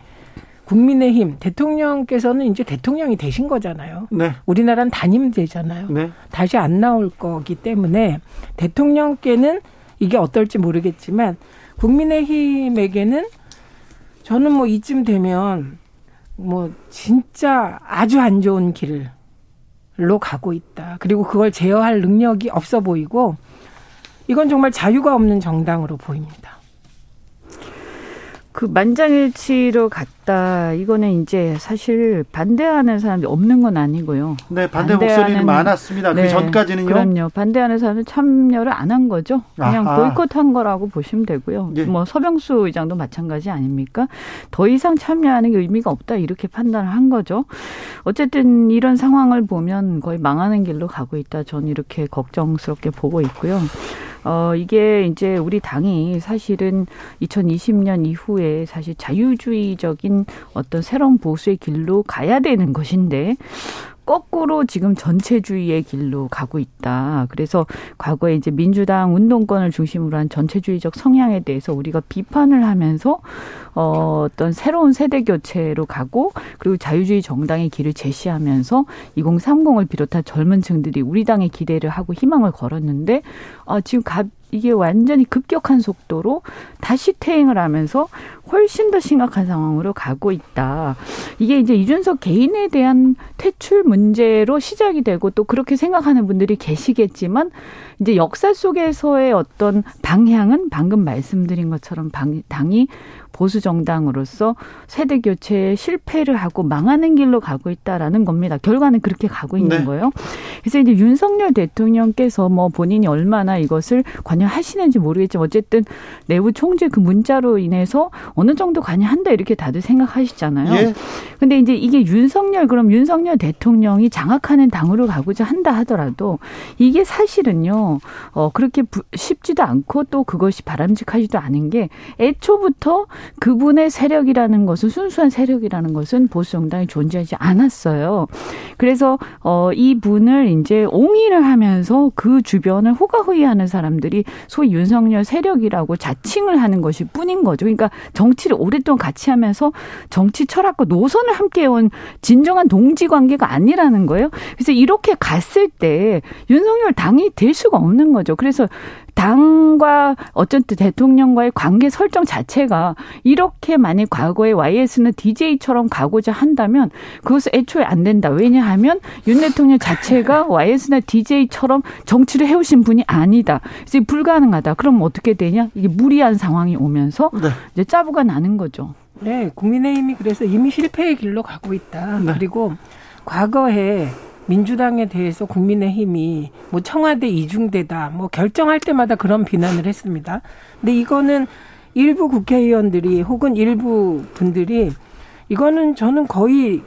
국민의힘 대통령께서는 이제 대통령이 되신 거잖아요. 네. 우리나라는 단임되잖아요. 네. 다시 안 나올 거기 때문에 대통령께는 이게 어떨지 모르겠지만 국민의힘에게는 저는 뭐 이쯤 되면 뭐 진짜 아주 안 좋은 길로 가고 있다. 그리고 그걸 제어할 능력이 없어 보이고 이건 정말 자유가 없는 정당으로 보입니다. 그 만장일치로 갔다. 이거는 이제 사실 반대하는 사람이 없는 건 아니고요. 네, 반대 목소리는 많았습니다. 그 네, 그 전까지는요. 그럼요. 반대하는 사람은 참여를 안 한 거죠. 그냥 아하. 보이콧한 거라고 보시면 되고요. 예. 뭐 서병수 의장도 마찬가지 아닙니까? 더 이상 참여하는 게 의미가 없다 이렇게 판단을 한 거죠. 어쨌든 이런 상황을 보면 거의 망하는 길로 가고 있다. 저는 이렇게 걱정스럽게 보고 있고요. 어, 이게 이제 우리 당이 사실은 2020년 이후에 사실 자유주의적인 어떤 새로운 보수의 길로 가야 되는 것인데, 거꾸로 지금 전체주의의 길로 가고 있다. 그래서 과거에 이제 민주당 운동권을 중심으로 한 전체주의적 성향에 대해서 우리가 비판을 하면서 어, 어떤 새로운 세대 교체로 가고 그리고 자유주의 정당의 길을 제시하면서 2030을 비롯한 젊은 층들이 우리 당에 기대를 하고 희망을 걸었는데 어, 지금 가, 이게 완전히 급격한 속도로 다시 퇴행을 하면서 훨씬 더 심각한 상황으로 가고 있다. 이게 이제 이준석 개인에 대한 퇴출 문제로 시작이 되고 또 그렇게 생각하는 분들이 계시겠지만 이제 역사 속에서의 어떤 방향은 방금 말씀드린 것처럼 방, 당이 보수 정당으로서 세대 교체에 실패를 하고 망하는 길로 가고 있다라는 겁니다. 결과는 그렇게 가고 있는 네. 거예요. 그래서 이제 윤석열 대통령께서 뭐 본인이 얼마나 이것을 관여하시는지 모르겠지만 어쨌든 내부 총재 그 문자로 인해서 어느 정도 관여한다 이렇게 다들 생각하시잖아요. 예. 근데 이제 이게 윤석열 그럼 윤석열 대통령이 장악하는 당으로 가고자 한다 하더라도 이게 사실은요. 어 그렇게 쉽지도 않고 또 그것이 바람직하지도 않은 게 애초부터 그분의 세력이라는 것은 순수한 세력이라는 것은 보수 정당이 존재하지 않았어요. 그래서 어 이분을 이제 옹의를 하면서 그 주변을 호가호위하는 사람들이 소위 윤석열 세력이라고 자칭을 하는 것이 뿐인 거죠. 그러니까 정 치를 오랫동안 같이 하면서 정치 철학과 노선을 함께 해온 진정한 동지 관계가 아니라는 거예요. 그래서 이렇게 갔을 때 윤석열 당이 될 수가 없는 거죠. 그래서 당과 어쨌든 대통령과의 관계 설정 자체가 이렇게 만약 과거에 YS는 DJ처럼 가고자 한다면 그것은 애초에 안 된다. 왜냐하면 윤 대통령 자체가 YS나 DJ처럼 정치를 해오신 분이 아니다. 그래서 불가능하다. 그럼 어떻게 되냐? 이게 무리한 상황이 오면서 네. 이제 짜부가 나는 거죠. 네, 국민의힘이 그래서 이미 실패의 길로 가고 있다. 네. 그리고 과거에 민주당에 대해서 국민의힘이 뭐 청와대 이중대다 뭐 결정할 때마다 그런 비난을 했습니다. 근데 이거는 일부 국회의원들이 혹은 일부 분들이 이거는 저는 거의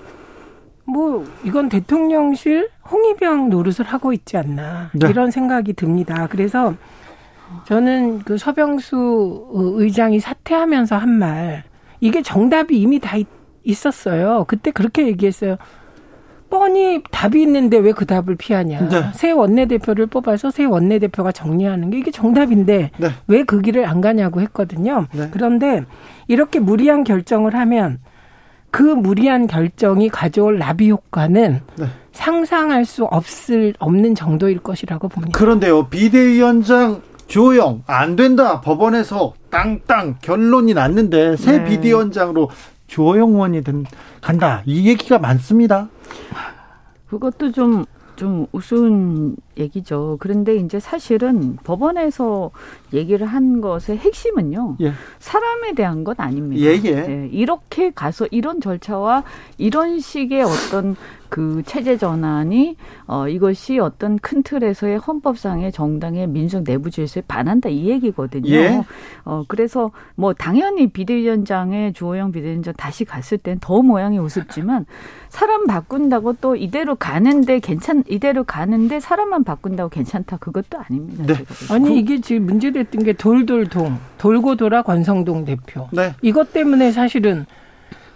뭐 이건 대통령실 홍위병 노릇을 하고 있지 않나 네. 이런 생각이 듭니다. 그래서 저는 그 서병수 의장이 사퇴하면서 한 말 이게 정답이 이미 다 있었어요. 그때 그렇게 얘기했어요. 뻔히 답이 있는데 왜 그 답을 피하냐. 네. 새 원내대표를 뽑아서 새 원내대표가 정리하는 게 이게 정답인데 네. 왜그 길을 안 가냐고 했거든요. 네. 그런데 이렇게 무리한 결정을 하면 그 무리한 결정이 가져올 나비 효과는 네. 상상할 수 없을 없는 정도일 것이라고 봅니다. 그런데요. 비대위원장 조영 안 된다. 법원에서 땅땅 결론이 났는데 새 네. 비대위원장으로 조영 의원이 된, 간다. 이 얘기가 많습니다. 그것도 좀, 좀 우스운 얘기죠. 그런데 이제 사실은 법원에서 얘기를 한 것의 핵심은요. 예. 사람에 대한 건 아닙니다. 예, 예. 예, 이렇게 가서 이런 절차와 이런 식의 어떤 그 체제 전환이 어 이것이 어떤 큰 틀에서의 헌법상의 정당의 민주적 내부 질서에 반한다 이 얘기거든요. 예. 어 그래서 뭐 당연히 비대위원장의 주호영 비대위원장 다시 갔을 땐 더 모양이 우습지만 사람 바꾼다고 또 이대로 가는데 괜찮 이대로 가는데 사람만 바꾼다고 괜찮다 그것도 아닙니다. 네. 아니 이게 지금 문제됐던 게 돌돌동 돌고 돌아 권성동 대표. 네. 이것 때문에 사실은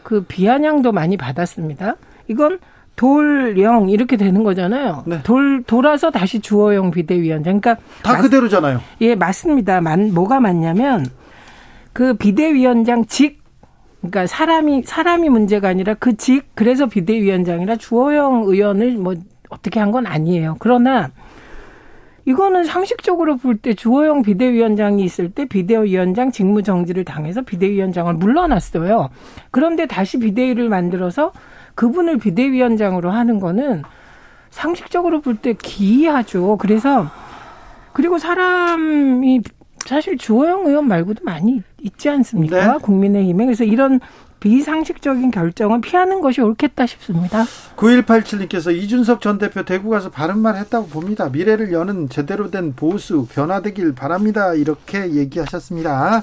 그 비아냥도 많이 받았습니다. 이건 돌영 이렇게 되는 거잖아요. 네. 돌 돌아서 다시 주호영 비대위원장. 그러니까 다 맞, 그대로잖아요. 예, 맞습니다. 만 뭐가 맞냐면 그 비대위원장 직 그러니까 사람이 사람이 문제가 아니라 그 직 그래서 비대위원장이라 주호영 의원을 뭐 어떻게 한 건 아니에요. 그러나 이거는 상식적으로 볼 때 주호영 비대위원장이 있을 때 비대위원장 직무 정지를 당해서 비대위원장을 물러났어요. 그런데 다시 비대위를 만들어서 그분을 비대위원장으로 하는 거는 상식적으로 볼 때 기이하죠. 그래서 그리고 사람이 사실 주호영 의원 말고도 많이 있지 않습니까? 네. 국민의힘에. 그래서 이런 비상식적인 결정은 피하는 것이 옳겠다 싶습니다. 9187님께서 이준석 전 대표 대구 가서 바른 말 했다고 봅니다. 미래를 여는 제대로 된 보수 변화되길 바랍니다. 이렇게 얘기하셨습니다.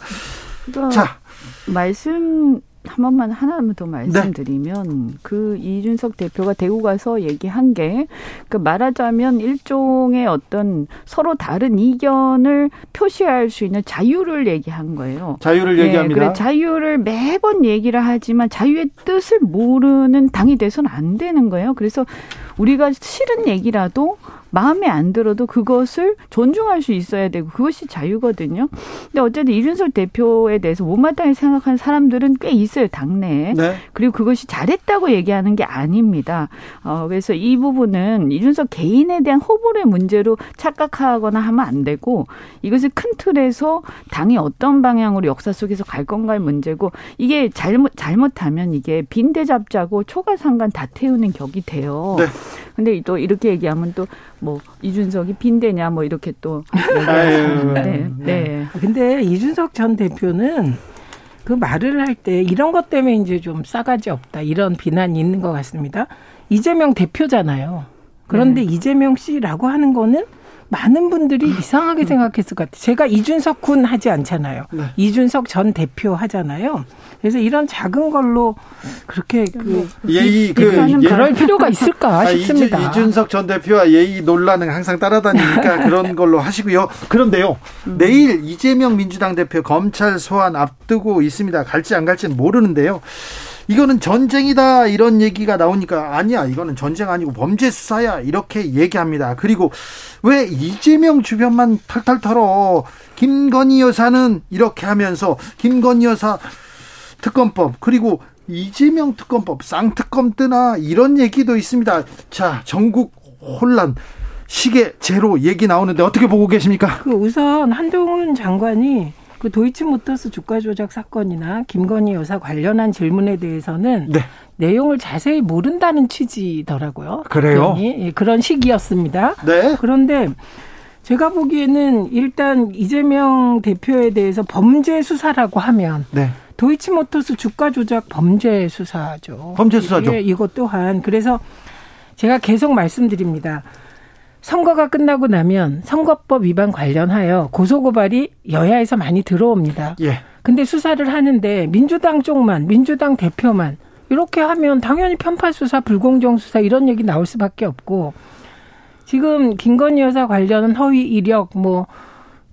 자, 말씀 한 번만 하나만 더 말씀드리면 네. 그 이준석 대표가 대구 가서 얘기한 게 그 말하자면 일종의 어떤 서로 다른 이견을 표시할 수 있는 자유를 얘기한 거예요. 자유를 네, 얘기합니다. 그래 자유를 매번 얘기를 하지만 자유의 뜻을 모르는 당이 돼서는 안 되는 거예요. 그래서 우리가 싫은 얘기라도 마음에 안 들어도 그것을 존중할 수 있어야 되고 그것이 자유거든요. 근데 어쨌든 이준석 대표에 대해서 못마땅히 생각하는 사람들은 꽤 있어요 당내에. 네. 그리고 그것이 잘했다고 얘기하는 게 아닙니다. 어, 그래서 이 부분은 이준석 개인에 대한 호불호의 문제로 착각하거나 하면 안 되고 이것을 큰 틀에서 당이 어떤 방향으로 역사 속에서 갈 건가의 문제고 이게 잘못 잘못하면 이게 빈대 잡자고 초가상간 다 태우는 격이 돼요. 네. 근데 또 이렇게 얘기하면 또뭐 이준석이 빈대냐 뭐 이렇게 또 얘기하시는데 네. 네. 근데 이준석 전 대표는 그 말을 할 때 이런 것 때문에 이제 좀 싸가지 없다 이런 비난이 있는 것 같습니다. 이재명 대표잖아요. 그런데 네. 이재명 씨라고 하는 거는 많은 분들이 이상하게 생각했을 것 같아요. 제가 이준석 군 하지 않잖아요. 네. 이준석 전 대표 하잖아요. 그래서 이런 작은 걸로 그렇게 그 예의 그 예. 그럴 필요가 있을까 아, 싶습니다. 이, 준석 전 대표와 예의 논란은 항상 따라다니니까 그런 걸로 하시고요. 그런데요. 음. 내일 이재명 민주당 대표 검찰 소환 앞두고 있습니다. 갈지 안 갈지는 모르는데요. 이거는 전쟁이다 이런 얘기가 나오니까 아니야 이거는 전쟁 아니고 범죄 수사야 이렇게 얘기합니다. 그리고 왜 이재명 주변만 털털 털어 김건희 여사는 이렇게 하면서 김건희 여사 특검법 그리고 이재명 특검법 쌍특검 뜨나 이런 얘기도 있습니다. 자 전국 혼란 시계 제로 얘기 나오는데 어떻게 보고 계십니까? 그 우선 한동훈 장관이 그 도이치모터스 주가 조작 사건이나 김건희 여사 관련한 질문에 대해서는 네. 내용을 자세히 모른다는 취지더라고요. 그래요? 예, 그런 시기였습니다. 네. 그런데 제가 보기에는 일단 이재명 대표에 대해서 범죄 수사라고 하면 네. 도이치모터스 주가 조작 범죄 수사죠. 범죄 수사죠. 예, 이것 또한 그래서 제가 계속 말씀드립니다. 선거가 끝나고 나면 선거법 위반 관련하여 고소고발이 여야에서 많이 들어옵니다. 예. 근데 수사를 하는데 민주당 쪽만, 민주당 대표만 이렇게 하면 당연히 편파 수사, 불공정 수사 이런 얘기 나올 수밖에 없고 지금 김건희 여사 관련은 허위 이력, 뭐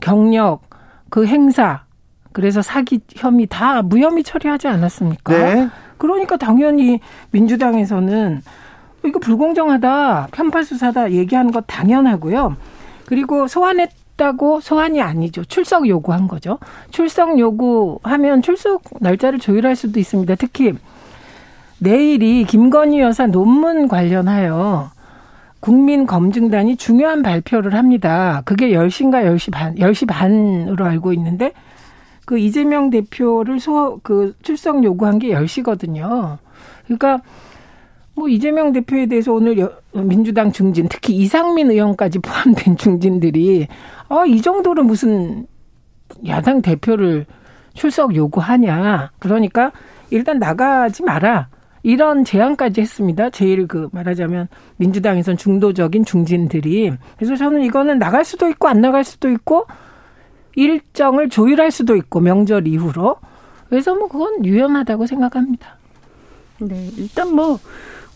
경력, 그 행사 그래서 사기 혐의 다 무혐의 처리하지 않았습니까? 네. 그러니까 당연히 민주당에서는 이거 불공정하다, 편파 수사다 얘기하는 거 당연하고요. 그리고 소환했 다고 소환이 아니죠. 출석 요구한 거죠. 출석 요구하면 출석 날짜를 조율할 수도 있습니다. 특히 내일이 김건희 여사 논문 관련하여 국민검증단이 중요한 발표를 합니다. 그게 10시인가 10시 반, 10시 반으로 알고 있는데 그 이재명 대표를 소, 그 출석 요구한 게 10시거든요. 그러니까 뭐 이재명 대표에 대해서 오늘 민주당 중진 특히 이상민 의원까지 포함된 중진들이 아 이 정도로 무슨 야당 대표를 출석 요구하냐. 그러니까 일단 나가지 마라. 이런 제안까지 했습니다. 제일 그 말하자면 민주당에선 중도적인 중진들이. 그래서 저는 이거는 나갈 수도 있고 안 나갈 수도 있고 일정을 조율할 수도 있고 명절 이후로. 그래서 뭐 그건 유연하다고 생각합니다. 네, 일단 뭐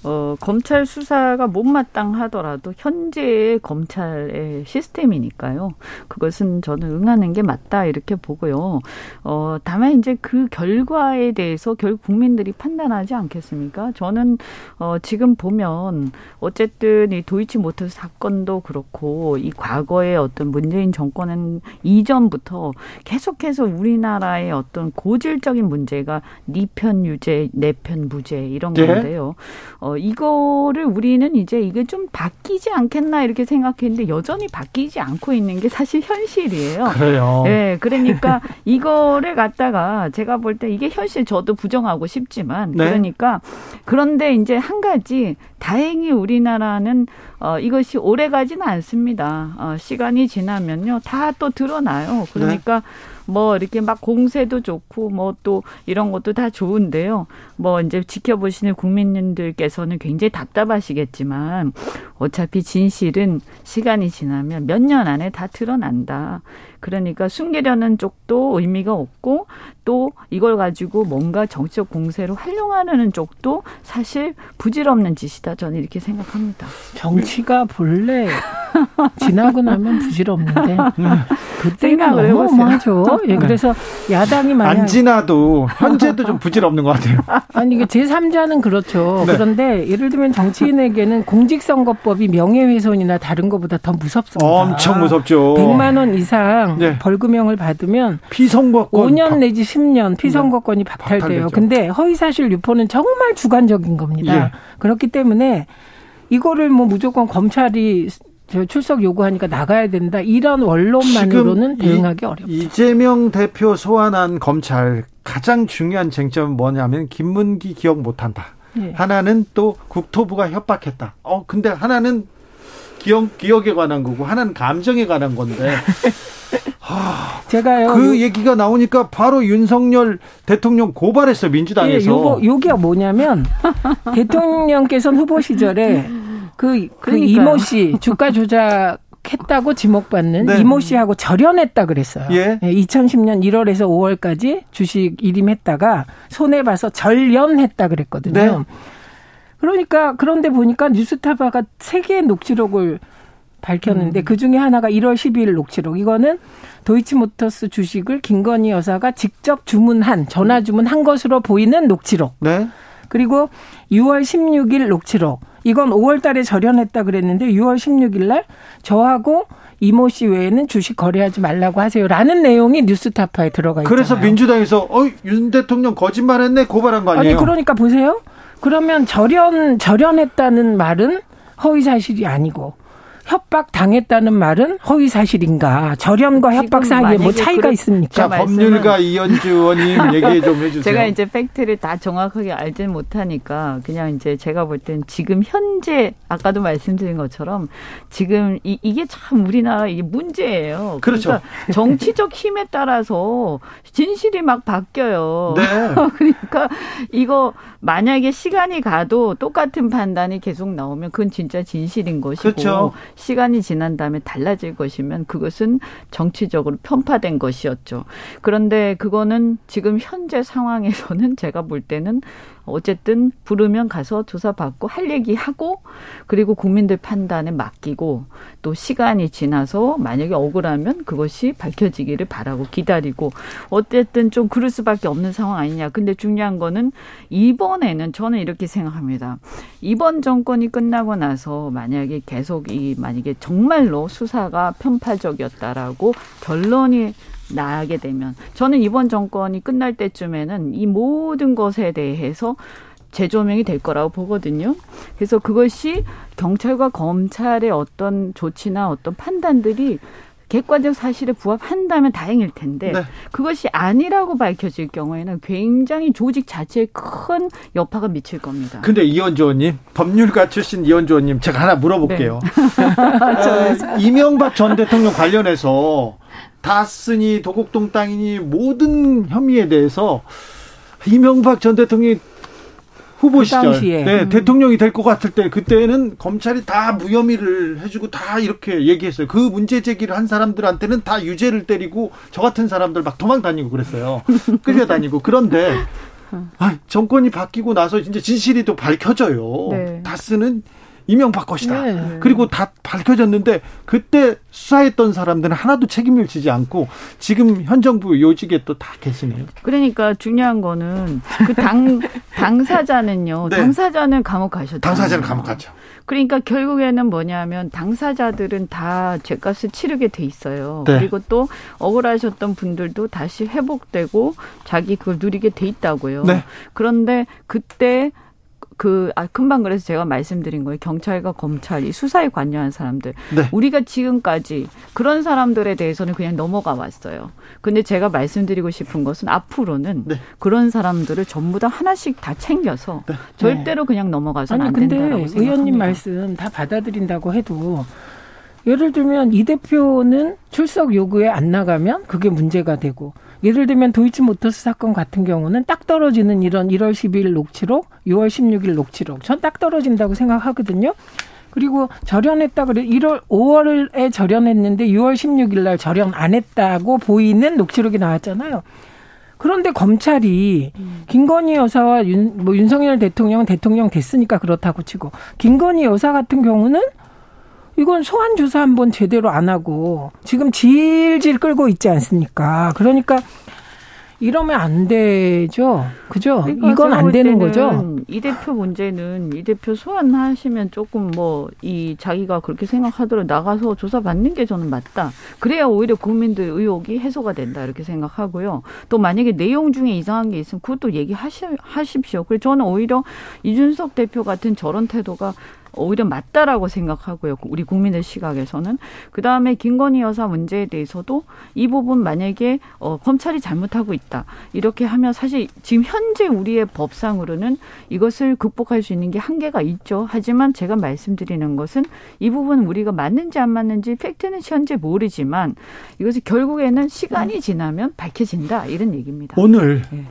어, 검찰 수사가 못마땅하더라도 현재의 검찰의 시스템이니까요. 그것은 저는 응하는 게 맞다 이렇게 보고요. 어, 다만 이제 그 결과에 대해서 결국 국민들이 판단하지 않겠습니까? 저는 어, 지금 보면 어쨌든 이 도이치 모터스 사건도 그렇고 이 과거의 어떤 문재인 정권은 이전부터 계속해서 우리나라의 어떤 고질적인 문제가 니 편 유죄, 내 편 무죄 이런 네. 건데요. 어, 어, 이거를 우리는 이제 이게 좀 바뀌지 않겠나 이렇게 생각했는데 여전히 바뀌지 않고 있는 게 사실 현실이에요. 그래요. 네, 그러니까 이거를 갖다가 제가 볼 때 이게 현실 저도 부정하고 싶지만 네. 그러니까 그런데 이제 한 가지 다행히 우리나라는 어, 이것이 오래 가지는 않습니다. 어, 시간이 지나면요 다 또 드러나요. 그러니까 네. 뭐 이렇게 막 공세도 좋고 뭐 또 이런 것도 다 좋은데요. 뭐 이제 지켜보시는 국민들께서는 굉장히 답답하시겠지만 어차피 진실은 시간이 지나면 몇 년 안에 다 드러난다. 그러니까 숨기려는 쪽도 의미가 없고 또 이걸 가지고 뭔가 정치적 공세로 활용하려는 쪽도 사실 부질없는 짓이다. 저는 이렇게 생각합니다. 정치가 본래 지나고 나면 부질없는데 그때는 어마어마하죠. 예, 그래서 야당이 만약 안 지나도 현재도 좀 부질없는 것 같아요. 아니 이게 제3자는 그렇죠. 네. 그런데 예를 들면 정치인에게는 공직선거법이 명예훼손이나 다른 것보다 더 무섭습니다. 엄청 무섭죠. 100만 원 이상 네. 벌금형을 받으면 피선거권 5년 내지 10년 피선거권이 네. 박탈돼요. 박탈되죠. 근데 허위사실 유포는 정말 주관적인 겁니다. 예. 그렇기 때문에 이거를 뭐 무조건 검찰이 출석 요구하니까 나가야 된다 이런 원론만으로는 대응하기 어렵다. 이재명 대표 소환한 검찰 가장 중요한 쟁점은 뭐냐면 김문기 기억 못한다. 예. 하나는 또 국토부가 협박했다. 어 근데 하나는 기억 기억에 관한 거고 하나는 감정에 관한 건데 제가요. 그 요, 얘기가 나오니까 바로 윤석열 대통령 고발했어요 민주당에서. 예, 요거 요게 뭐냐면 대통령께서는 후보 시절에 그, 그 이모 씨 주가 조작 했다고 지목받는 네. 이모 씨하고 절연했다 그랬어요. 예. 2010년 1월에서 5월까지 주식 일임했다가 손해 봐서 절연했다 그랬거든요. 네. 그러니까 그런데 보니까 뉴스타파가 세 개의 녹취록을 밝혔는데 음. 그 중에 하나가 1월 12일 녹취록. 이거는 도이치모터스 주식을 김건희 여사가 직접 주문한 전화 주문한 것으로 보이는 녹취록. 네. 그리고 6월 16일 녹취록. 이건 5월 달에 절연했다 그랬는데 6월 16일 날 저하고 이모 씨 외에는 주식 거래하지 말라고 하세요라는 내용이 뉴스타파에 들어가 있잖아요. 그래서 민주당에서 어윤 대통령 거짓말했네 고발한 거 아니에요? 아니 그러니까 보세요. 그러면 절연 절연했다는 말은 허위 사실이 아니고 협박 당했다는 말은 허위 사실인가? 절연과 협박 사이에 뭐 차이가 그렇, 있습니까? 자, 법률가 이현주 의원님 얘기 좀 해주세요. 제가 이제 팩트를 다 정확하게 알지 못하니까 그냥 이제 제가 볼 땐 지금 현재 아까도 말씀드린 것처럼 지금 이, 이게 참 우리나라 이게 문제예요. 그렇죠. 그러니까 정치적 힘에 따라서 진실이 막 바뀌어요. 네. 그러니까 이거 만약에 시간이 가도 똑같은 판단이 계속 나오면 그건 진짜 진실인 것이고 그렇죠. 시간이 지난 다음에 달라질 것이면 그것은 정치적으로 편파된 것이었죠. 그런데 그거는 지금 현재 상황에서는 제가 볼 때는 어쨌든 부르면 가서 조사받고 할 얘기하고 그리고 국민들 판단에 맡기고 또 시간이 지나서 만약에 억울하면 그것이 밝혀지기를 바라고 기다리고 어쨌든 좀 그럴 수밖에 없는 상황 아니냐. 근데 중요한 거는 이번에는 저는 이렇게 생각합니다. 이번 정권이 끝나고 나서 만약에 계속 이 만약에 정말로 수사가 편파적이었다라고 결론이 나게 되면 저는 이번 정권이 끝날 때쯤에는 이 모든 것에 대해서 재조명이 될 거라고 보거든요. 그래서 그것이 경찰과 검찰의 어떤 조치나 어떤 판단들이 객관적 사실에 부합한다면 다행일 텐데 네. 그것이 아니라고 밝혀질 경우에는 굉장히 조직 자체에 큰 여파가 미칠 겁니다. 근데 이현주 의원님, 법률가 출신 이현주 의원님 제가 하나 물어볼게요. 네. 아, 이명박 전 대통령 관련해서 다스니 도곡동 땅이니 모든 혐의에 대해서 이명박 전 대통령이 후보 그 시절 네, 음. 대통령이 될 것 같을 때 그때는 검찰이 다 무혐의를 해주고 다 이렇게 얘기했어요. 그 문제 제기를 한 사람들한테는 다 유죄를 때리고 저 같은 사람들 막 도망 다니고 그랬어요. 끌려다니고 그런데 아, 정권이 바뀌고 나서 이제 진실이 또 밝혀져요. 네. 다스는 이명박 것이다. 네. 그리고 다 밝혀졌는데 그때 수사했던 사람들은 하나도 책임을 지지 않고 지금 현 정부 요직에 또 다 계시네요. 그러니까 중요한 거는 그 당 당사자는요. 네. 당사자는 감옥 가셨죠. 당사자는 감옥 갔죠. 그러니까 결국에는 뭐냐면 당사자들은 다 죄값을 치르게 돼 있어요. 네. 그리고 또 억울하셨던 분들도 다시 회복되고 자기 그걸 누리게 돼 있다고요. 네. 그런데 그때 그, 아, 금방 그래서 제가 말씀드린 거예요. 경찰과 검찰, 이 수사에 관여한 사람들. 네. 우리가 지금까지 그런 사람들에 대해서는 그냥 넘어가 왔어요. 근데 제가 말씀드리고 싶은 것은 앞으로는 네. 그런 사람들을 전부 다 하나씩 다 챙겨서 네. 절대로 그냥 넘어가서는 안 된다라고 생각합니다. 의원님 말씀 다 받아들인다고 해도 예를 들면 이 대표는 출석 요구에 안 나가면 그게 문제가 되고 예를 들면 도이치모터스 사건 같은 경우는 딱 떨어지는 이런 1월 12일 녹취록, 6월 16일 녹취록. 전 딱 떨어진다고 생각하거든요. 그리고 절연했다 그래 1월 5월에 절연했는데 6월 16일 날 절연 안 했다고 보이는 녹취록이 나왔잖아요. 그런데 검찰이 김건희 여사와 윤, 뭐 윤석열 대통령은 대통령 됐으니까 그렇다고 치고 김건희 여사 같은 경우는 이건 소환 조사 한번 제대로 안 하고 지금 질질 끌고 있지 않습니까? 그러니까 이러면 안 되죠. 그죠? 그러니까 이건 안 되는 거죠. 이 대표 문제는 이 대표 소환하시면 조금 뭐 이 자기가 그렇게 생각하더라도 나가서 조사 받는 게 저는 맞다. 그래야 오히려 국민들 의혹이 해소가 된다 이렇게 생각하고요. 또 만약에 내용 중에 이상한 게 있으면 그것도 얘기하십시오. 그래서 저는 오히려 이준석 대표 같은 저런 태도가 오히려 맞다라고 생각하고요. 우리 국민의 시각에서는 그 다음에 김건희 여사 문제에 대해서도 이 부분 만약에 어, 검찰이 잘못하고 있다 이렇게 하면 사실 지금 현재 우리의 법상으로는 이것을 극복할 수 있는 게 한계가 있죠. 하지만 제가 말씀드리는 것은 이 부분 우리가 맞는지 안 맞는지 팩트는 현재 모르지만 이것이 결국에는 시간이 지나면 밝혀진다 이런 얘기입니다. 오늘 네.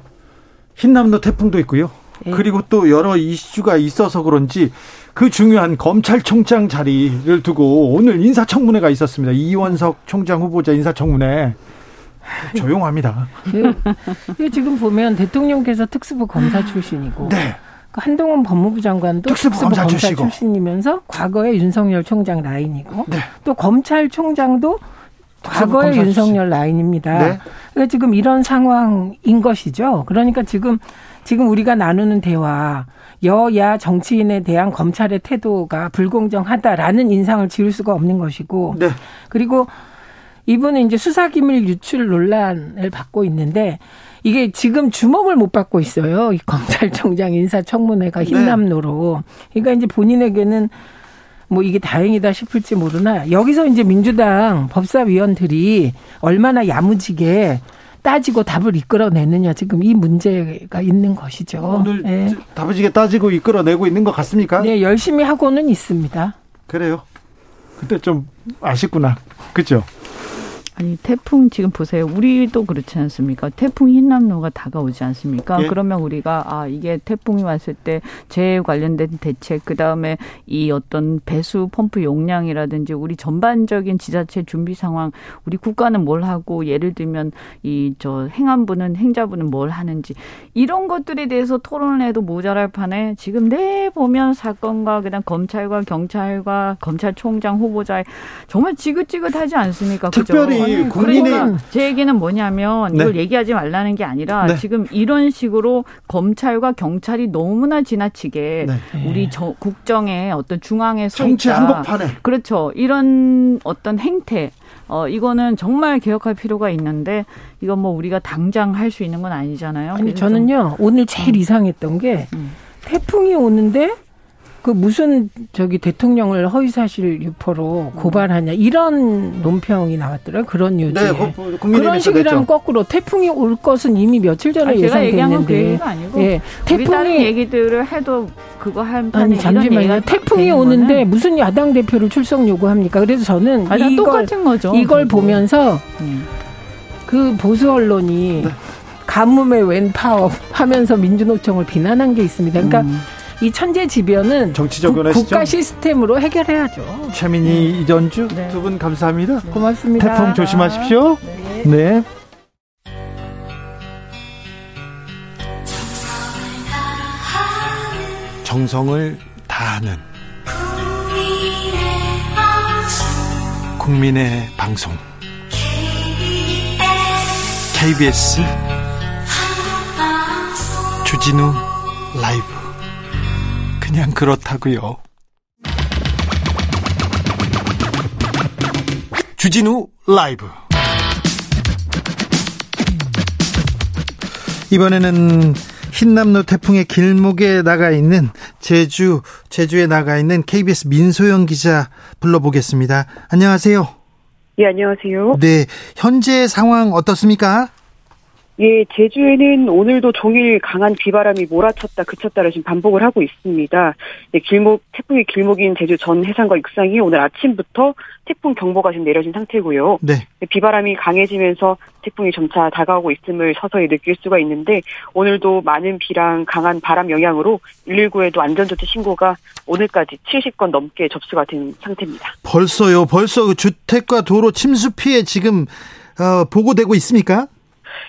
흰남노 태풍도 있고요. 네. 그리고 또 여러 이슈가 있어서 그런지 그 중요한 검찰총장 자리를 두고 오늘 인사청문회가 있었습니다. 이원석 총장 후보자 인사청문회. 조용합니다. 네. 지금 보면 대통령께서 특수부 검사 출신이고 네. 그 한동훈 법무부 장관도 특수부, 특수부 검사, 검사 출신이면서 과거에 윤석열 총장 라인이고 네. 또 검찰총장도 과거의 윤석열 라인입니다. 네. 그러니까 지금 이런 상황인 것이죠. 그러니까 지금 지금 우리가 나누는 대화 여야 정치인에 대한 검찰의 태도가 불공정하다라는 인상을 지울 수가 없는 것이고 네. 그리고 이분은 이제 수사기밀 유출 논란을 받고 있는데 이게 지금 주목을 못 받고 있어요. 이 검찰총장 인사청문회가 네. 흰남노로. 그러니까 이제 본인에게는 뭐 이게 다행이다 싶을지 모르나 여기서 이제 민주당 법사위원들이 얼마나 야무지게 따지고 답을 이끌어내느냐 지금 이 문제가 있는 것이죠. 오늘 네. 다부지게 따지고 이끌어내고 있는 것 같습니까? 네, 열심히 하고는 있습니다. 그래요. 근데 좀 아쉽구나. 그렇죠? 아니 태풍 지금 보세요. 우리도 그렇지 않습니까? 태풍 흰남노가 다가오지 않습니까? 예. 그러면 우리가 아 이게 태풍이 왔을 때 재해 관련된 대책 그 다음에 이 어떤 배수 펌프 용량이라든지 우리 전반적인 지자체 준비 상황 우리 국가는 뭘 하고 예를 들면 이 저 행안부는 행자부는 뭘 하는지 이런 것들에 대해서 토론을 해도 모자랄 판에 지금 내 보면 사건과 그다음 검찰과 경찰과 검찰총장 후보자의 정말 지긋지긋하지 않습니까? 특별히 아니, 국민의 그러니까 제 얘기는 뭐냐면 네. 이걸 얘기하지 말라는 게 아니라 네. 지금 이런 식으로 검찰과 경찰이 너무나 지나치게 네. 우리 저, 국정의 어떤 중앙에 서 정치 한복판에 그렇죠. 이런 어떤 행태 어, 이거는 정말 개혁할 필요가 있는데 이건 뭐 우리가 당장 할 수 있는 건 아니잖아요. 아니 저는요 오늘 제일 음. 이상했던 게 음. 태풍이 오는데 그 무슨 저기 대통령을 허위사실 유포로 고발하냐 이런 논평이 나왔더라고요. 그런 요지. 네, 그런 식이라면 거꾸로 태풍이 올 것은 이미 며칠 전에 아니, 예상됐는데. 그 예, 태풍이 얘기들을 해도 그거 할 아니 잠시만요. 태풍이 오는데 거는? 무슨 야당 대표를 출석 요구합니까? 그래서 저는 아니, 이걸 똑같은 거죠. 이걸 보면서 음. 그 보수 언론이 네. 가뭄의 웬 파업 하면서 민주노총을 비난한 게 있습니다. 그러니까. 음. 이 천재지변은 정치적 구, 국가 시스템으로 해결해야죠. 최민희 네. 이전주 네. 두분 감사합니다. 네. 고맙습니다. 태풍 조심하십시오. 네. 네. 정성을 다하는 국민의 방송 KBS 주진우 라이브 그냥 그렇다고요. 주진우 라이브 이번에는 흰남노 태풍의 길목에 나가 있는 제주 제주에 나가 있는 KBS 민소영 기자 불러보겠습니다. 안녕하세요. 예, 안녕하세요. 네, 현재 상황 어떻습니까? 예, 제주에는 오늘도 종일 강한 비바람이 몰아쳤다 그쳤다를 지금 반복을 하고 있습니다. 예, 길목 태풍의 길목인 제주 전 해상과 육상이 오늘 아침부터 태풍 경보가 지금 내려진 상태고요. 네. 예, 비바람이 강해지면서 태풍이 점차 다가오고 있음을 서서히 느낄 수가 있는데 오늘도 많은 비랑 강한 바람 영향으로 119에도 안전조치 신고가 오늘까지 70건 넘게 접수가 된 상태입니다. 벌써요. 벌써 그 주택과 도로 침수 피해 지금 어, 보고되고 있습니까?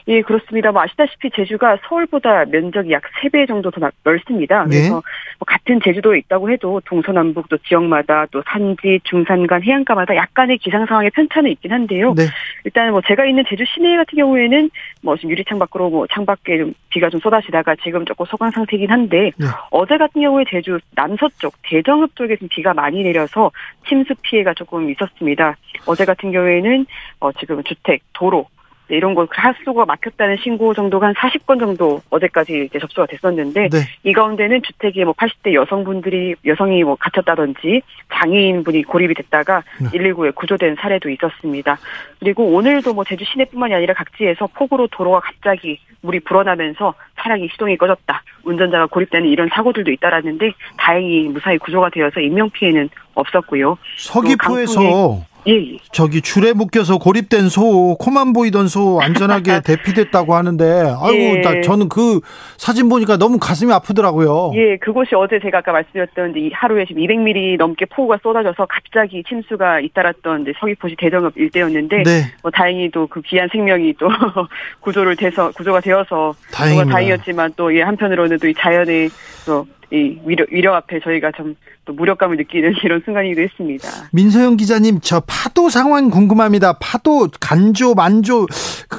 예, 그렇습니다. 뭐 아시다시피 제주가 서울보다 면적이 약 3배 정도 더 넓습니다. 네. 그래서 뭐 같은 제주도에 있다고 해도 동서남북 또 지역마다 또 산지, 중산간, 해안가마다 약간의 기상 상황의 편차는 있긴 한데요. 네. 일단 뭐 제가 있는 제주 시내 같은 경우에는 뭐 지금 유리창 밖으로 뭐 창밖에 좀 비가 좀 쏟아지다가 지금 조금 소강 상태이긴 한데 네. 어제 같은 경우에 제주 남서쪽 대정읍 쪽에 좀 비가 많이 내려서 침수 피해가 조금 있었습니다. 어제 같은 경우에는 어 지금 주택, 도로 네, 이런 거 하수구가 막혔다는 신고 정도가 한 40건 정도 어제까지 이제 접수가 됐었는데 네. 이 가운데는 주택에 뭐 80대 여성분들이 여성이 뭐 갇혔다든지 장애인분이 고립이 됐다가 네. 119에 구조된 사례도 있었습니다. 그리고 오늘도 뭐 제주 시내뿐만이 아니라 각지에서 폭우로 도로가 갑자기 물이 불어나면서 차량이 시동이 꺼졌다. 운전자가 고립되는 이런 사고들도 잇따랐는데 다행히 무사히 구조가 되어서 인명 피해는 없었고요. 서귀포에서 예, 예. 저기 줄에 묶여서 고립된 소, 코만 보이던 소 안전하게 대피됐다고 하는데, 아이고, 예. 나 저는 그 사진 보니까 너무 가슴이 아프더라고요. 예, 그곳이 어제 제가 아까 말씀드렸던 하루에 지금 200mm 넘게 폭우가 쏟아져서 갑자기 침수가 잇따랐던 서귀포시 대정읍 일대였는데, 네. 뭐 다행히도 그 귀한 생명이 또 구조를 돼서, 구조가 되어서. 다행이었지만 또 예, 한편으로는 또 이 자연의 또 이 위력, 위력 앞에 저희가 좀 또 무력감을 느끼는 이런 순간이기도 했습니다. 민서영 기자님, 저 파도 상황 궁금합니다. 파도 간조, 만조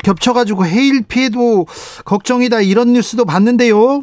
겹쳐가지고 해일 피해도 걱정이다 이런 뉴스도 봤는데요.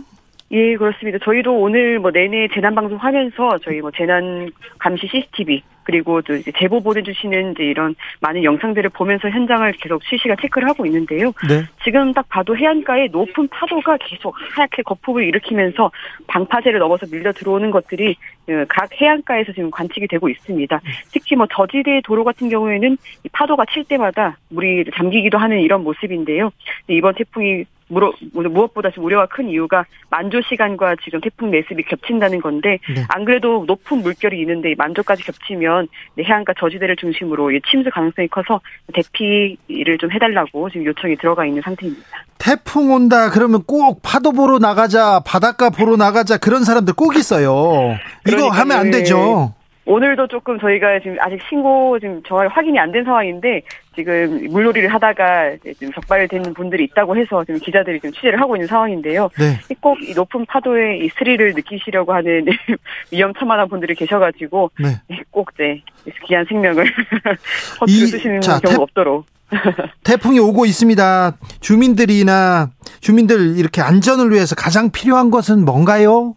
예, 그렇습니다. 저희도 오늘 뭐 내내 재난 방송 하면서 저희 뭐 재난 감시 CCTV 그리고 또 이제 제보 보내주시는 이제 이런 많은 영상들을 보면서 현장을 계속 실시간 체크를 하고 있는데요. 네. 지금 딱 봐도 해안가에 높은 파도가 계속 하얗게 거품을 일으키면서 방파제를 넘어서 밀려 들어오는 것들이 그각 해안가에서 지금 관측이 되고 있습니다. 특히 뭐 저지대 도로 같은 경우에는 파도가 칠 때마다 물이 잠기기도 하는 이런 모습인데요. 이번 태풍이 무로, 무엇보다 지금 우려가 큰 이유가 만조 시간과 지금 태풍 매습이 겹친다는 건데 네. 안 그래도 높은 물결이 있는데 만조까지 겹치면 해안가 저지대를 중심으로 침수 가능성이 커서 대피를 좀 해달라고 지금 요청이 들어가 있는 상태입니다. 태풍 온다 그러면 꼭 파도 보러 나가자 바닷가 보러 나가자 그런 사람들 꼭 있어요. 이거 하면 안 되죠. 오늘도 조금 저희가 지금 아직 신고 지금 정확히 확인이 안 된 상황인데 지금 물놀이를 하다가 지금 적발되는 분들이 있다고 해서 지금 기자들이 지금 취재를 하고 있는 상황인데요. 네. 꼭 이 높은 파도의 이 스릴을 느끼시려고 하는 위험천만한 분들이 계셔가지고 네. 꼭 이제 귀한 생명을 허투루 쓰시는 경우 태, 없도록. 태풍이 오고 있습니다. 주민들이나 주민들 이렇게 안전을 위해서 가장 필요한 것은 뭔가요?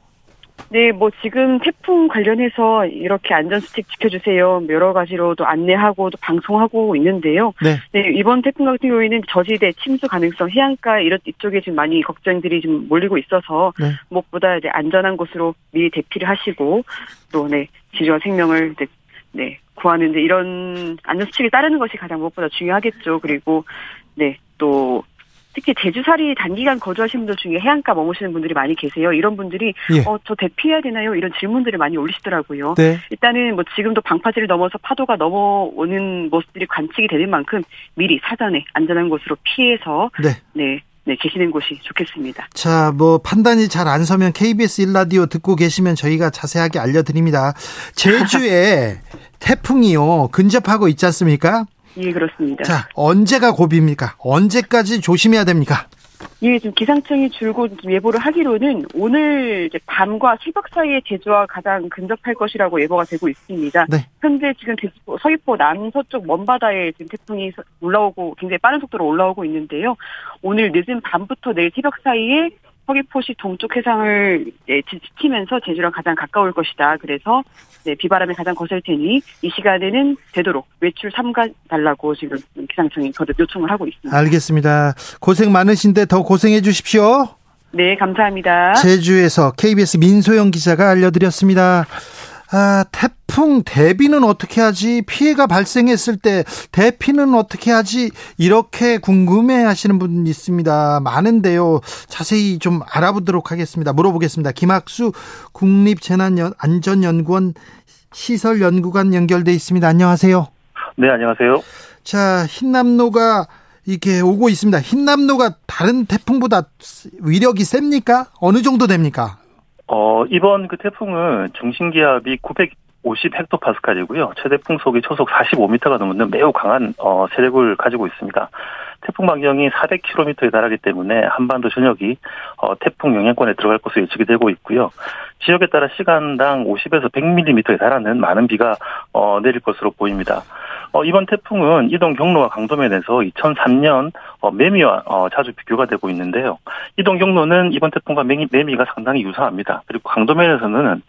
네, 뭐 지금 태풍 관련해서 이렇게 안전수칙 지켜주세요. 여러 가지로 도 안내하고 또 방송하고 있는데요. 네. 네. 이번 태풍 같은 경우에는 저지대 침수 가능성 해안가 이런 이쪽에 지금 많이 걱정들이 좀 몰리고 있어서 네. 무엇보다 이제 안전한 곳으로 미리 대피를 하시고 또 네, 지주와 생명을 이제 네, 구하는데 이런 안전수칙을 따르는 것이 가장 무엇보다 중요하겠죠. 그리고 네, 또 특히 제주살이 단기간 거주하시는 분들 중에 해안가 머무시는 분들이 많이 계세요. 이런 분들이 예. 어저 대피해야 되나요? 이런 질문들을 많이 올리시더라고요. 네. 일단은 뭐 지금도 방파제를 넘어서 파도가 넘어오는 모습들이 관측이 되는 만큼 미리 사전에 안전한 곳으로 피해서 네. 네. 네, 계시는 곳이 좋겠습니다. 자, 뭐 판단이 잘 안 서면 KBS 1라디오 듣고 계시면 저희가 자세하게 알려드립니다. 제주에 태풍이요 근접하고 있지 않습니까? 예, 그렇습니다. 자, 언제가 고비입니까? 언제까지 조심해야 됩니까? 예, 지금 기상청이 줄곧 예보를 하기로는 오늘 이제 밤과 새벽 사이에 제주와 가장 근접할 것이라고 예보가 되고 있습니다. 네. 현재 지금 서귀포 남서쪽 먼바다에 지금 태풍이 올라오고 굉장히 빠른 속도로 올라오고 있는데요. 오늘 늦은 밤부터 내일 새벽 사이에 서귀포시 동쪽 해상을 네, 지치면서 제주랑 가장 가까울 것이다. 그래서 네, 비바람이 가장 거셀 테니 이 시간에는 되도록 외출 삼가 달라고 지금 기상청이 거듭 요청을 하고 있습니다. 알겠습니다. 고생 많으신데 더 고생해 주십시오. 네, 감사합니다. 제주에서 KBS 민소영 기자가 알려드렸습니다. 아, 태풍 대비는 어떻게 하지? 피해가 발생했을 때 대피는 어떻게 하지? 이렇게 궁금해 하시는 분 있습니다. 많은데요. 자세히 좀 알아보도록 하겠습니다. 물어보겠습니다. 김학수 국립재난안전연구원 시설연구관 연결돼 있습니다. 안녕하세요. 네, 안녕하세요. 자, 흰남노가 이렇게 오고 있습니다. 흰남노가 다른 태풍보다 위력이 셉니까? 어느 정도 됩니까? 어, 이번 그 태풍은 중심 기압이 950 헥토파스칼이고요. 최대 풍속이 초속 45m가 넘는 매우 강한 어, 세력을 가지고 있습니다. 태풍 반경이 400km에 달하기 때문에 한반도 전역이 어, 태풍 영향권에 들어갈 것으로 예측이 되고 있고요. 지역에 따라 시간당 50에서 100mm에 달하는 많은 비가 어, 내릴 것으로 보입니다. 어, 이번 태풍은 이동 경로와 강도면에서 2003년 어, 매미와 어, 자주 비교가 되고 있는데요. 이동 경로는 이번 태풍과 매미, 매미가 상당히 유사합니다. 그리고 강도면에서는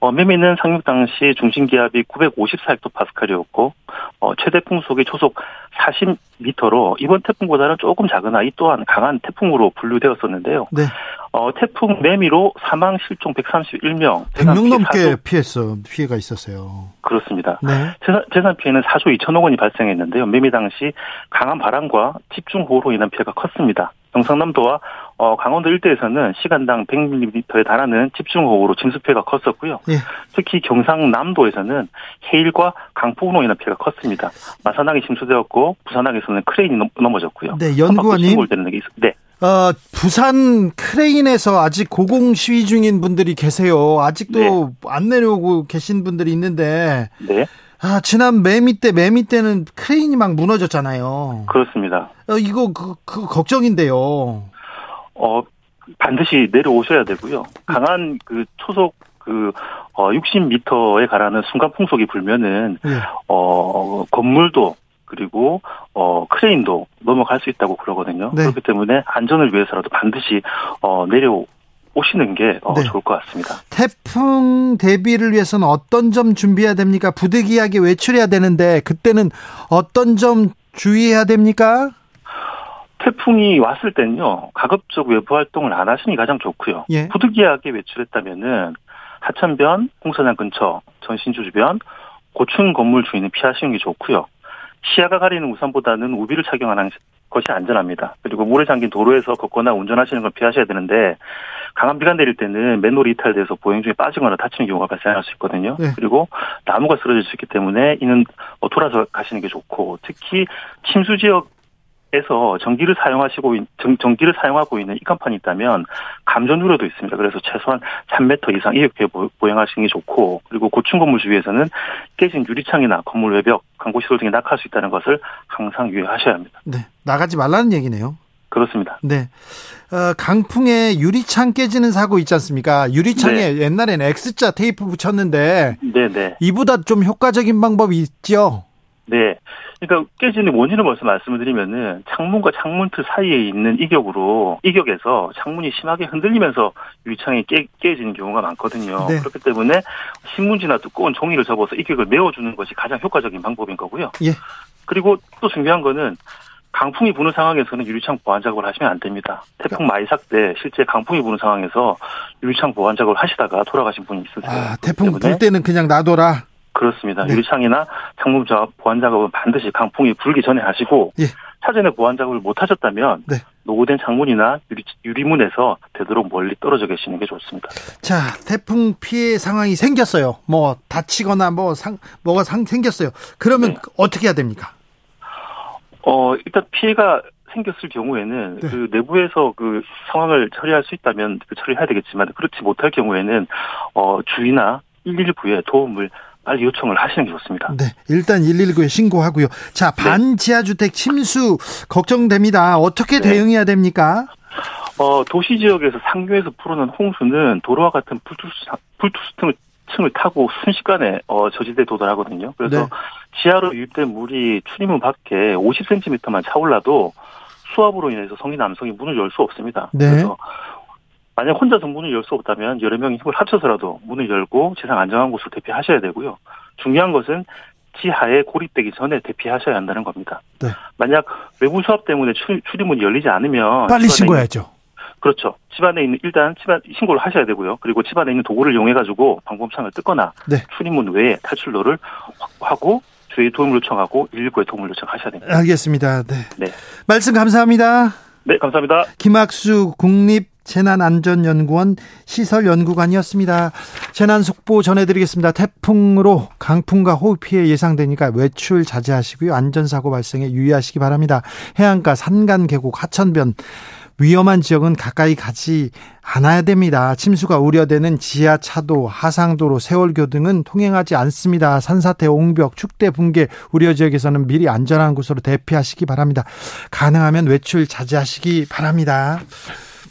어, 매미는 상륙 당시 중심 기압이 954헥토파스칼이었고 어, 최대 풍속이 초속 40m로 이번 태풍보다는 조금 작으나 이 또한 강한 태풍으로 분류되었었는데요. 네. 어, 태풍 매미로 사망 실종 131명. 100명 넘게 피했어 피해가 있었어요. 그렇습니다. 네. 재산, 재산 피해는 4조 2천억 원이 발생했는데요. 매미 당시 강한 바람과 집중호우로 인한 피해가 컸습니다. 경상남도와 어, 강원도 일대에서는 시간당 100mm에 달하는 집중호우로 침수 피해가 컸었고요. 예. 특히 경상남도에서는 해일과 강풍으로 인한 피해가 컸습니다. 마산항이 침수되었고 부산항에서는 크레인이 넘어졌고요. 네, 연구원님. 네. 어, 부산 크레인에서 아직 고공 시위 중인 분들이 계세요. 아직도 네. 안 내려오고 계신 분들이 있는데. 네. 아, 지난 매미 때, 매미 때는 크레인이 막 무너졌잖아요. 그렇습니다. 어, 이거, 그, 그, 걱정인데요. 어, 반드시 내려오셔야 되고요. 강한 그 초속 그, 어, 60m에 가라는 순간 풍속이 불면은, 네. 어, 건물도 그리고 어 크레인도 넘어갈 수 있다고 그러거든요. 네. 그렇기 때문에 안전을 위해서라도 반드시 어 내려 오시는 게 어, 네. 좋을 것 같습니다. 태풍 대비를 위해서는 어떤 점 준비해야 됩니까? 부득이하게 외출해야 되는데 그때는 어떤 점 주의해야 됩니까? 태풍이 왔을 때는요 가급적 외부 활동을 안 하시는 게 가장 좋고요. 예. 부득이하게 외출했다면은 하천변, 홍선양 근처, 전신주 주변, 고층 건물 주인은 피하시는 게 좋고요. 시야가 가리는 우산보다는 우비를 착용하는 것이 안전합니다. 그리고 물에 잠긴 도로에서 걷거나 운전하시는 걸 피하셔야 되는데 강한 비가 내릴 때는 맨홀이 이탈돼서 보행 중에 빠지거나 다치는 경우가 발생할 수 있거든요. 네. 그리고 나무가 쓰러질 수 있기 때문에 이는 돌아서 가시는 게 좋고 특히 침수 지역 에서 전기를 사용하시고 전, 기를 사용하고 있는 이칸판이 있다면 감전 우려도 있습니다. 그래서 최소한 3m 이상 이렇게 보행하시는 게 좋고 그리고 고층 건물 주위에서는 깨진 유리창이나 건물 외벽, 광고 시설 등이 낙하할 수 있다는 것을 항상 유의하셔야 합니다. 네, 나가지 말라는 얘기네요. 그렇습니다. 네. 어, 강풍에 유리창 깨지는 사고 있지 않습니까? 유리창에 네. 옛날에는 X자 테이프 붙였는데 네네. 네. 이보다 좀 효과적인 방법이 있죠? 네. 그러니까 깨지는 원인을 먼저 말씀을 드리면은 창문과 창문틀 사이에 있는 이격으로 이격에서 창문이 심하게 흔들리면서 유리창이 깨, 깨지는 경우가 많거든요. 네. 그렇기 때문에 신문지나 두꺼운 종이를 접어서 이격을 메워주는 것이 가장 효과적인 방법인 거고요. 예. 그리고 또 중요한 거는 강풍이 부는 상황에서는 유리창 보완 작업을 하시면 안 됩니다. 태풍 마이삭 때 실제 강풍이 부는 상황에서 유리창 보완 작업을 하시다가 돌아가신 분이 있으세요. 아, 태풍 불 때는 그냥 놔둬라. 그렇습니다. 네. 유리창이나 창문 보완 작업은 반드시 강풍이 불기 전에 하시고 예. 사전에 보완 작업을 못 하셨다면 네. 노후된 창문이나 유리, 유리문에서 되도록 멀리 떨어져 계시는 게 좋습니다. 자, 태풍 피해 상황이 생겼어요. 뭐 다치거나 뭐 상 뭐가 상 생겼어요. 그러면 네. 어떻게 해야 됩니까? 어, 일단 피해가 생겼을 경우에는 네. 그 내부에서 그 상황을 처리할 수 있다면 그 처리해야 되겠지만 그렇지 못할 경우에는 어 주위나 119에 도움을 빨리 요청을 하시는 게 좋습니다. 네, 일단 119에 신고하고요. 자, 네. 반지하주택 침수 걱정됩니다. 어떻게 네. 대응해야 됩니까? 어, 도시 지역에서 상류에서 풀어는 홍수는 도로와 같은 틈을 층을 타고 순식간에 어, 저지대에 도달하거든요. 그래서 네. 지하로 유입된 물이 출입문 밖에 50cm만 차올라도 수압으로 인해서 성인 남성이 문을 열 수 없습니다. 네. 그래서 만약 혼자서 문을 열 수 없다면 여러 명이 힘을 합쳐서라도 문을 열고 지상 안정한 곳으로 대피하셔야 되고요. 중요한 것은 지하에 고립되기 전에 대피하셔야 한다는 겁니다. 네. 만약 외부 수압 때문에 출입문이 열리지 않으면 빨리 신고해야죠. 그렇죠. 집안에 있는 일단 집안 신고를 하셔야 되고요. 그리고 집안에 있는 도구를 이용해 가지고 방범창을 뜯거나 네. 출입문 외에 탈출로를 확보하고 주의 도움을 요청하고 119에 도움을 요청하셔야 됩니다. 알겠습니다. 네. 네. 말씀 감사합니다. 네, 감사합니다. 김학수 국립 재난안전연구원 시설연구관이었습니다. 재난 속보 전해드리겠습니다. 태풍으로 강풍과 호우 피해 예상되니까 외출 자제하시고요. 안전사고 발생에 유의하시기 바랍니다. 해안가, 산간, 계곡, 하천변 위험한 지역은 가까이 가지 않아야 됩니다. 침수가 우려되는 지하차도, 하상도로, 세월교 등은 통행하지 않습니다. 산사태, 옹벽, 축대, 붕괴 우려 지역에서는 미리 안전한 곳으로 대피하시기 바랍니다. 가능하면 외출 자제하시기 바랍니다.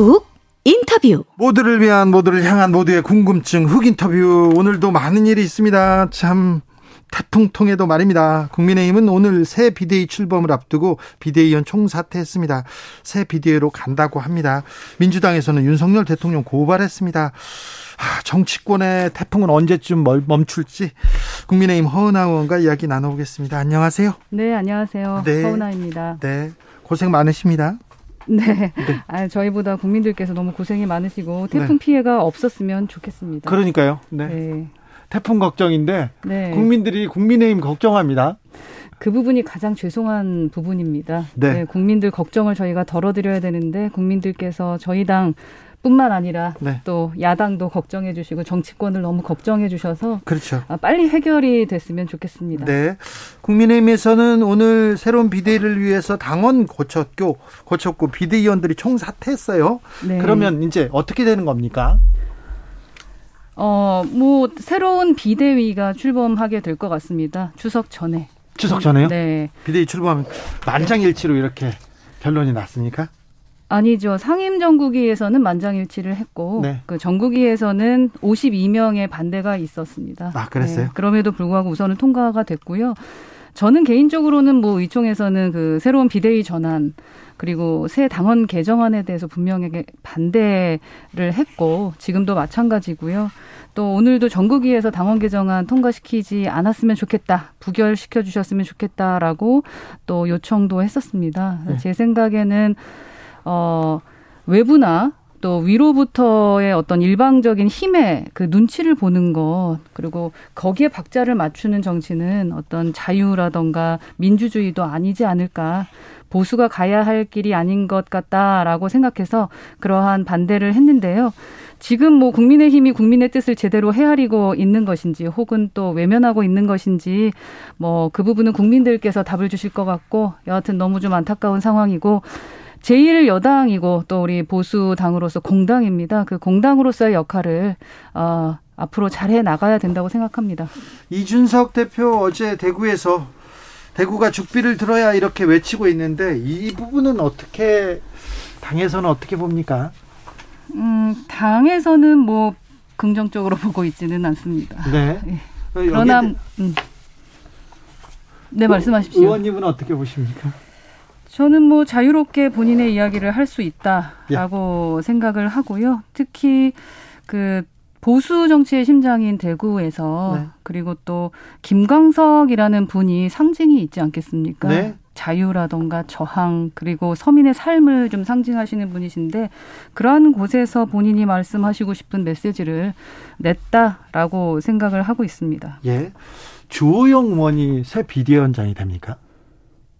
훅 인터뷰. 모두를 위한 모두를 향한 모두의 궁금증 훅 인터뷰. 오늘도 많은 일이 있습니다. 참 태풍통에도 말입니다. 국민의힘은 오늘 새 비대위 출범을 앞두고 비대위원 총사퇴했습니다. 새 비대위로 간다고 합니다. 민주당에서는 윤석열 대통령 고발했습니다. 아, 정치권의 태풍은 언제쯤 멈출지 국민의힘 허은하 의원과 이야기 나눠보겠습니다. 안녕하세요. 네, 안녕하세요. 네. 허은하입니다. 네, 고생 많으십니다. 네. 네. 아, 저희보다 국민들께서 너무 고생이 많으시고 태풍 네. 피해가 없었으면 좋겠습니다. 그러니까요. 네. 네. 태풍 걱정인데 네. 국민들이 국민의힘 걱정합니다. 그 부분이 가장 죄송한 부분입니다. 네. 네. 국민들 걱정을 저희가 덜어드려야 되는데 국민들께서 저희 당 뿐만 아니라 네. 또 야당도 걱정해 주시고 정치권을 너무 걱정해 주셔서 그렇죠. 아, 빨리 해결이 됐으면 좋겠습니다. 네. 국민의힘에서는 오늘 새로운 비대위를 위해서 당원 고쳤고 고쳤고 비대위원들이 총사퇴했어요. 네. 그러면 이제 어떻게 되는 겁니까? 어, 뭐 새로운 비대위가 출범하게 될 것 같습니다. 추석 전에. 추석 전에요? 네. 비대위 출범하면 만장일치로 이렇게 결론이 났습니까? 아니죠. 상임 정국위에서는 만장일치를 했고 네. 그 정국위에서는 52명의 반대가 있었습니다. 아, 그랬어요? 네. 그럼에도 불구하고 우선은 통과가 됐고요. 저는 개인적으로는 뭐 의총에서는 그 새로운 비대위 전환 그리고 새 당원 개정안에 대해서 분명하게 반대를 했고 지금도 마찬가지고요. 또 오늘도 전국위에서 당원 개정안 통과시키지 않았으면 좋겠다. 부결시켜 주셨으면 좋겠다라고 또 요청도 했었습니다. 네. 제 생각에는 어, 외부나 또 위로부터의 어떤 일방적인 힘의 그 눈치를 보는 것 그리고 거기에 박자를 맞추는 정치는 어떤 자유라던가 민주주의도 아니지 않을까 보수가 가야 할 길이 아닌 것 같다라고 생각해서 그러한 반대를 했는데요. 지금 뭐 국민의힘이 국민의 뜻을 제대로 헤아리고 있는 것인지 혹은 또 외면하고 있는 것인지 뭐 그 부분은 국민들께서 답을 주실 것 같고 여하튼 너무 좀 안타까운 상황이고 제1여당이고 또 우리 보수당으로서 공당입니다. 그 공당으로서의 역할을 어, 앞으로 잘해 나가야 된다고 생각합니다. 이준석 대표 어제 대구에서 대구가 죽비를 들어야 이렇게 외치고 있는데 이 부분은 어떻게 당에서는 어떻게 봅니까? 음, 당에서는 뭐 긍정적으로 보고 있지는 않습니다. 네. 예. 그러나 음. 네 말씀하십시오. 의원님은 어떻게 보십니까? 저는 뭐 자유롭게 본인의 이야기를 할 수 있다라고 예. 생각을 하고요. 특히 그 보수 정치의 심장인 대구에서 네. 그리고 또 김광석이라는 분이 상징이 있지 않겠습니까? 네. 자유라던가 저항 그리고 서민의 삶을 좀 상징하시는 분이신데 그러한 곳에서 본인이 말씀하시고 싶은 메시지를 냈다라고 생각을 하고 있습니다. 예. 주호영 의원이 새 비대위원장이 됩니까?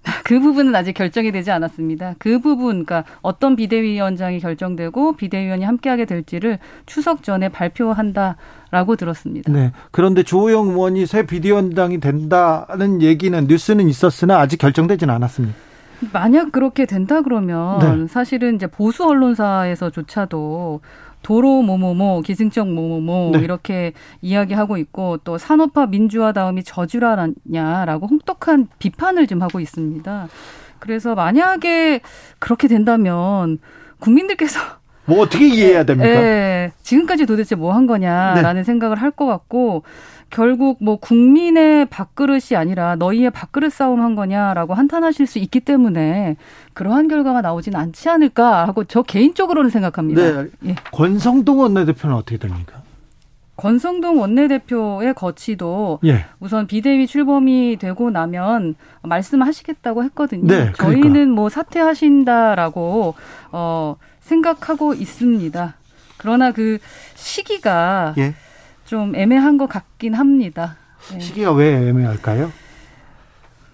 그 부분은 아직 결정이 되지 않았습니다. 그 부분, 그러니까 어떤 비대위원장이 결정되고 비대위원이 함께하게 될지를 추석 전에 발표한다라고 들었습니다. 네. 그런데 조호영 의원이 새 비대위원장이 된다는 얘기는 뉴스는 있었으나 아직 결정되지는 않았습니다. 만약 그렇게 된다 그러면 네. 사실은 이제 보수 언론사에서조차도 도로 뭐뭐뭐 기승적 뭐뭐뭐 네. 이렇게 이야기하고 있고 또 산업화 민주화 다음이 저주라냐라고 혹독한 비판을 좀 하고 있습니다. 그래서 만약에 그렇게 된다면 국민들께서 뭐 어떻게 이해해야 됩니까? 네, 지금까지 도대체 뭐 한 거냐라는 네. 생각을 할 것 같고 결국 뭐 국민의 밥그릇이 아니라 너희의 밥그릇 싸움 한 거냐라고 한탄하실 수 있기 때문에 그러한 결과가 나오진 않지 않을까 하고 저 개인적으로는 생각합니다. 네. 예. 권성동 원내대표는 어떻게 됩니까? 권성동 원내대표의 거치도 예. 우선 비대위 출범이 되고 나면 말씀하시겠다고 했거든요. 네, 그러니까. 저희는 뭐 사퇴하신다라고 어 생각하고 있습니다. 그러나 그 시기가 예. 좀 애매한 것 같긴 합니다. 네. 시기가 왜 애매할까요?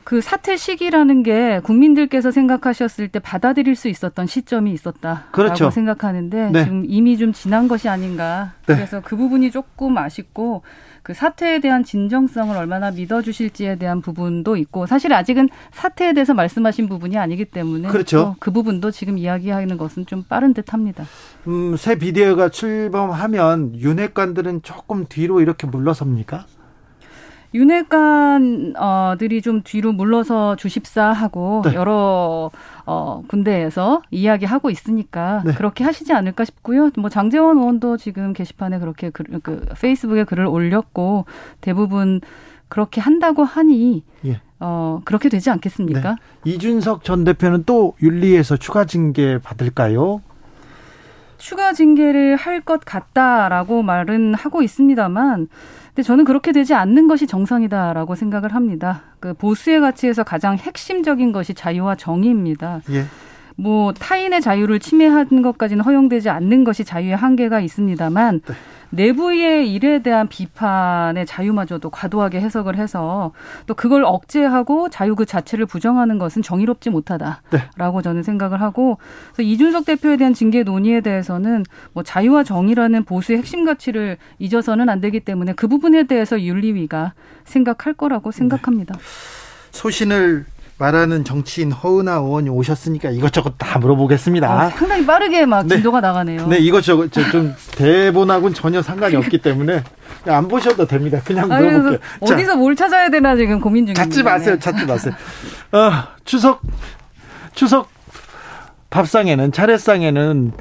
그 사퇴 시기라는 게 국민들께서 생각하셨을 때 받아들일 수 있었던 시점이 있었다라고 그렇죠. 생각하는데 네. 지금 이미 좀 지난 것이 아닌가. 네. 그래서 그 부분이 조금 아쉽고 그 사태에 대한 진정성을 얼마나 믿어주실지에 대한 부분도 있고 사실 아직은 사태에 대해서 말씀하신 부분이 아니기 때문에 그렇죠. 그 부분도 지금 이야기하는 것은 좀 빠른 듯합니다. 음, 새 비대위가 출범하면 윤핵관들은 조금 뒤로 이렇게 물러섭니까? 윤핵관들이 좀 뒤로 물러서 주십사 하고 네. 여러 어, 군대에서 이야기하고 있으니까 네. 그렇게 하시지 않을까 싶고요. 뭐 장재원 의원도 지금 게시판에 그렇게 글, 그 페이스북에 글을 올렸고 대부분 그렇게 한다고 하니 예. 어, 그렇게 되지 않겠습니까? 네. 이준석 전 대표는 또 윤리에서 추가 징계 받을까요? 추가 징계를 할 것 같다라고 말은 하고 있습니다만 근데 저는 그렇게 되지 않는 것이 정상이다라고 생각을 합니다. 그 보수의 가치에서 가장 핵심적인 것이 자유와 정의입니다. 예. 뭐 타인의 자유를 침해하는 것까지는 허용되지 않는 것이 자유의 한계가 있습니다만 네. 내부의 일에 대한 비판의 자유마저도 과도하게 해석을 해서 또 그걸 억제하고 자유 그 자체를 부정하는 것은 정의롭지 못하다라고 네. 저는 생각을 하고 그래서 이준석 대표에 대한 징계 논의에 대해서는 뭐 자유와 정의라는 보수의 핵심 가치를 잊어서는 안 되기 때문에 그 부분에 대해서 윤리위가 생각할 거라고 생각합니다. 네. 소신을 말하는 정치인 허은하 의원이 오셨으니까 이것저것 다 물어보겠습니다. 아, 상당히 빠르게 막 네. 진도가 나가네요. 네, 이것저것 좀 대본하고는 전혀 상관이 없기 때문에 안 보셔도 됩니다. 그냥 물어볼게요. 어디서 뭘 찾아야 되나 지금 고민 중입니다. 찾지 마세요. 찾지 마세요. 어, 추석 추석 밥상에는 차례상에는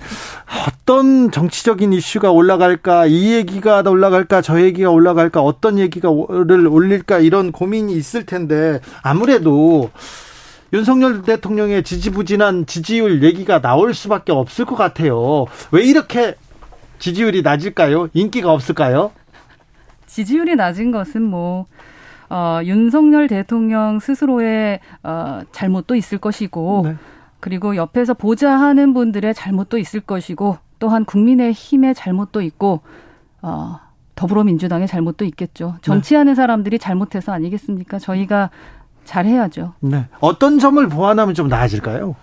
어떤 정치적인 이슈가 올라갈까 이 얘기가 올라갈까 저 얘기가 올라갈까 어떤 얘기가를 올릴까 이런 고민이 있을 텐데 아무래도 윤석열 대통령의 지지부진한 지지율 얘기가 나올 수밖에 없을 것 같아요. 왜 이렇게 지지율이 낮을까요? 인기가 없을까요? 지지율이 낮은 것은 뭐 어, 윤석열 대통령 스스로의 어, 잘못도 있을 것이고 네. 그리고 옆에서 보좌하는 분들의 잘못도 있을 것이고 또 또한 국민의 힘의 잘못도 있고 어, 더불어민주당의 잘못도 있겠죠. 정치하는 네. 사람들이 잘못해서 아니겠습니까? 저희가 잘해야죠. 네. 어떤 점을 보완하면 좀 나아질까요?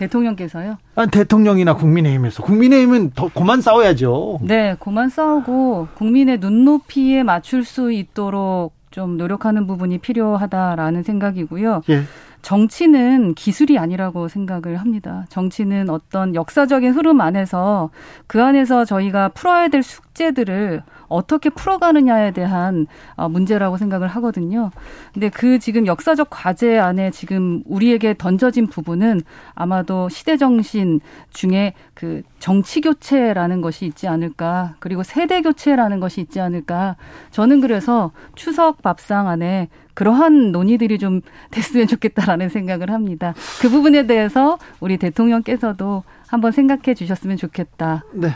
대통령께서요? 아, 대통령이나 국민의힘에서 국민의힘은 더 고만 싸워야죠. 네, 고만 싸우고 국민의 눈높이에 맞출 수 있도록 좀 노력하는 부분이 필요하다라는 생각이고요. 예. 정치는 기술이 아니라고 생각을 합니다. 정치는 어떤 역사적인 흐름 안에서 그 안에서 저희가 풀어야 될 숙제들을 어떻게 풀어가느냐에 대한 어, 문제라고 생각을 하거든요. 근데 그 지금 역사적 과제 안에 지금 우리에게 던져진 부분은 아마도 시대 정신 중에 그 정치 교체라는 것이 있지 않을까 그리고 세대 교체라는 것이 있지 않을까 저는 그래서 추석 밥상 안에 그러한 논의들이 좀 됐으면 좋겠다라는 생각을 합니다. 그 부분에 대해서 우리 대통령께서도 한번 생각해 주셨으면 좋겠다. 네.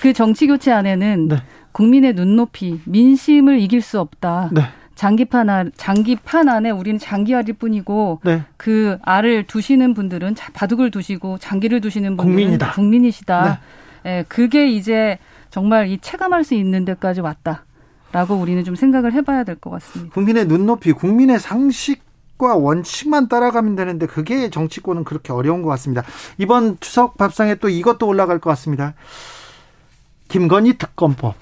그 정치 교체 안에는 네. 국민의 눈높이, 민심을 이길 수 없다. 네. 장기판 안, 장기판 안에 우리는 장기알일 뿐이고 네. 그 알을 두시는 분들은 바둑을 두시고 장기를 두시는 분들은 국민이다. 국민이시다. 네. 예, 그게 이제 정말 이 체감할 수 있는 데까지 왔다라고 우리는 좀 생각을 해봐야 될 것 같습니다. 국민의 눈높이, 국민의 상식 과 원칙만 따라가면 되는데 그게 정치권은 그렇게 어려운 것 같습니다. 이번 추석 밥상에 또 이것도 올라갈 것 같습니다. 김건희 특검법.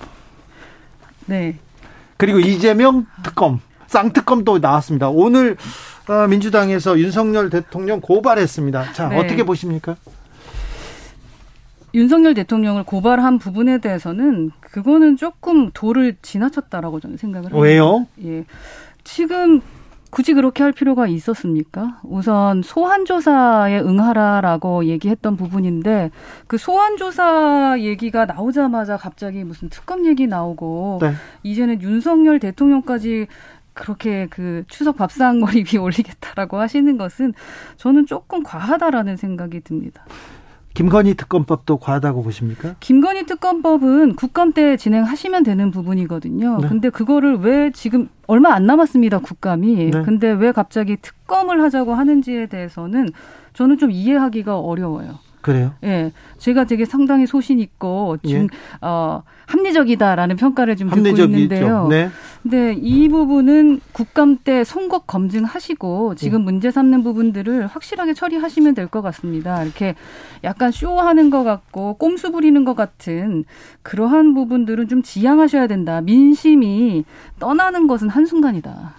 네. 그리고 이재명 특검, 쌍특검도 나왔습니다. 오늘 어, 민주당에서 윤석열 대통령 고발했습니다. 자, 네. 어떻게 보십니까? 윤석열 대통령을 고발한 부분에 대해서는 그거는 조금 도를 지나쳤다라고 저는 생각을 합니다. 왜요? 예. 지금 굳이 그렇게 할 필요가 있었습니까? 우선 소환조사에 응하라라고 얘기했던 부분인데 그 소환조사 얘기가 나오자마자 갑자기 무슨 특검 얘기 나오고 네. 이제는 윤석열 대통령까지 그렇게 그 추석 밥상머리 위 올리겠다라고 하시는 것은 저는 조금 과하다라는 생각이 듭니다. 김건희 특검법도 과하다고 보십니까? 김건희 특검법은 국감 때 진행하시면 되는 부분이거든요. 네. 근데 그거를 왜 지금 얼마 안 남았습니다, 국감이. 네. 근데 왜 갑자기 특검을 하자고 하는지에 대해서는 저는 좀 이해하기가 어려워요. 그래요? 예. 제가 되게 상당히 소신 있고 중, 예. 어, 합리적이다라는 평가를 좀 듣고 있는데요. 네. 근데 이 부분은 국감 때 선거 검증하시고 지금 예. 문제 삼는 부분들을 확실하게 처리하시면 될 것 같습니다. 이렇게 약간 쇼하는 것 같고 꼼수 부리는 것 같은 그러한 부분들은 좀 지양하셔야 된다. 민심이 떠나는 것은 한순간이다.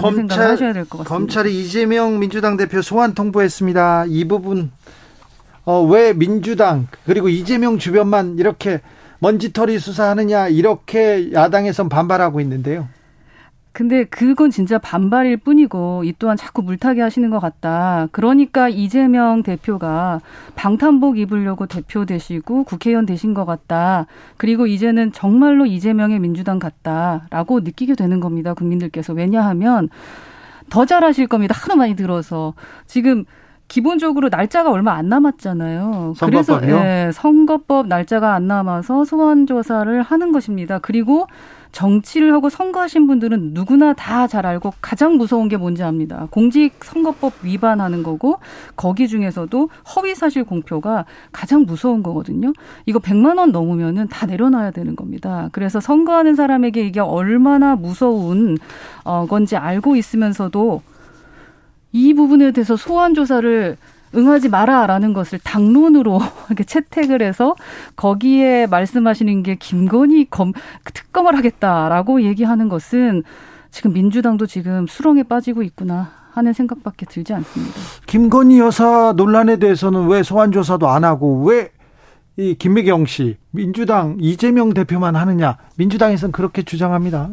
검찰, 하셔야 될것 같습니다. 검찰이 이재명 민주당 대표 소환 통보했습니다. 이 부분 어, 왜 민주당 그리고 이재명 주변만 이렇게 먼지털이 수사하느냐 이렇게 야당에선 반발하고 있는데요. 근데 그건 진짜 반발일 뿐이고 이 또한 자꾸 물타기 하시는 것 같다. 그러니까 이재명 대표가 방탄복 입으려고 대표 되시고 국회의원 되신 것 같다. 그리고 이제는 정말로 이재명의 민주당 같다라고 느끼게 되는 겁니다. 국민들께서 왜냐하면 더 잘하실 겁니다. 하도 많이 들어서 지금 기본적으로 날짜가 얼마 안 남았잖아요. 선거법이요? 그래서 예, 선거법 날짜가 안 남아서 소환 조사를 하는 것입니다. 그리고 정치를 하고 선거하신 분들은 누구나 다 잘 알고 가장 무서운 게 뭔지 압니다. 공직선거법 위반하는 거고 거기 중에서도 허위사실 공표가 가장 무서운 거거든요. 이거 100만 원 넘으면은 다 내려놔야 되는 겁니다. 그래서 선거하는 사람에게 이게 얼마나 무서운 어 건지 알고 있으면서도 이 부분에 대해서 소환 조사를 응하지 마라라는 것을 당론으로 이렇게 채택을 해서 거기에 말씀하시는 게 김건희 검 특검을 하겠다라고 얘기하는 것은 지금 민주당도 지금 수렁에 빠지고 있구나 하는 생각밖에 들지 않습니다. 김건희 여사 논란에 대해서는 왜 소환 조사도 안 하고 왜 이 김미경 씨 민주당 이재명 대표만 하느냐 민주당에서는 그렇게 주장합니다.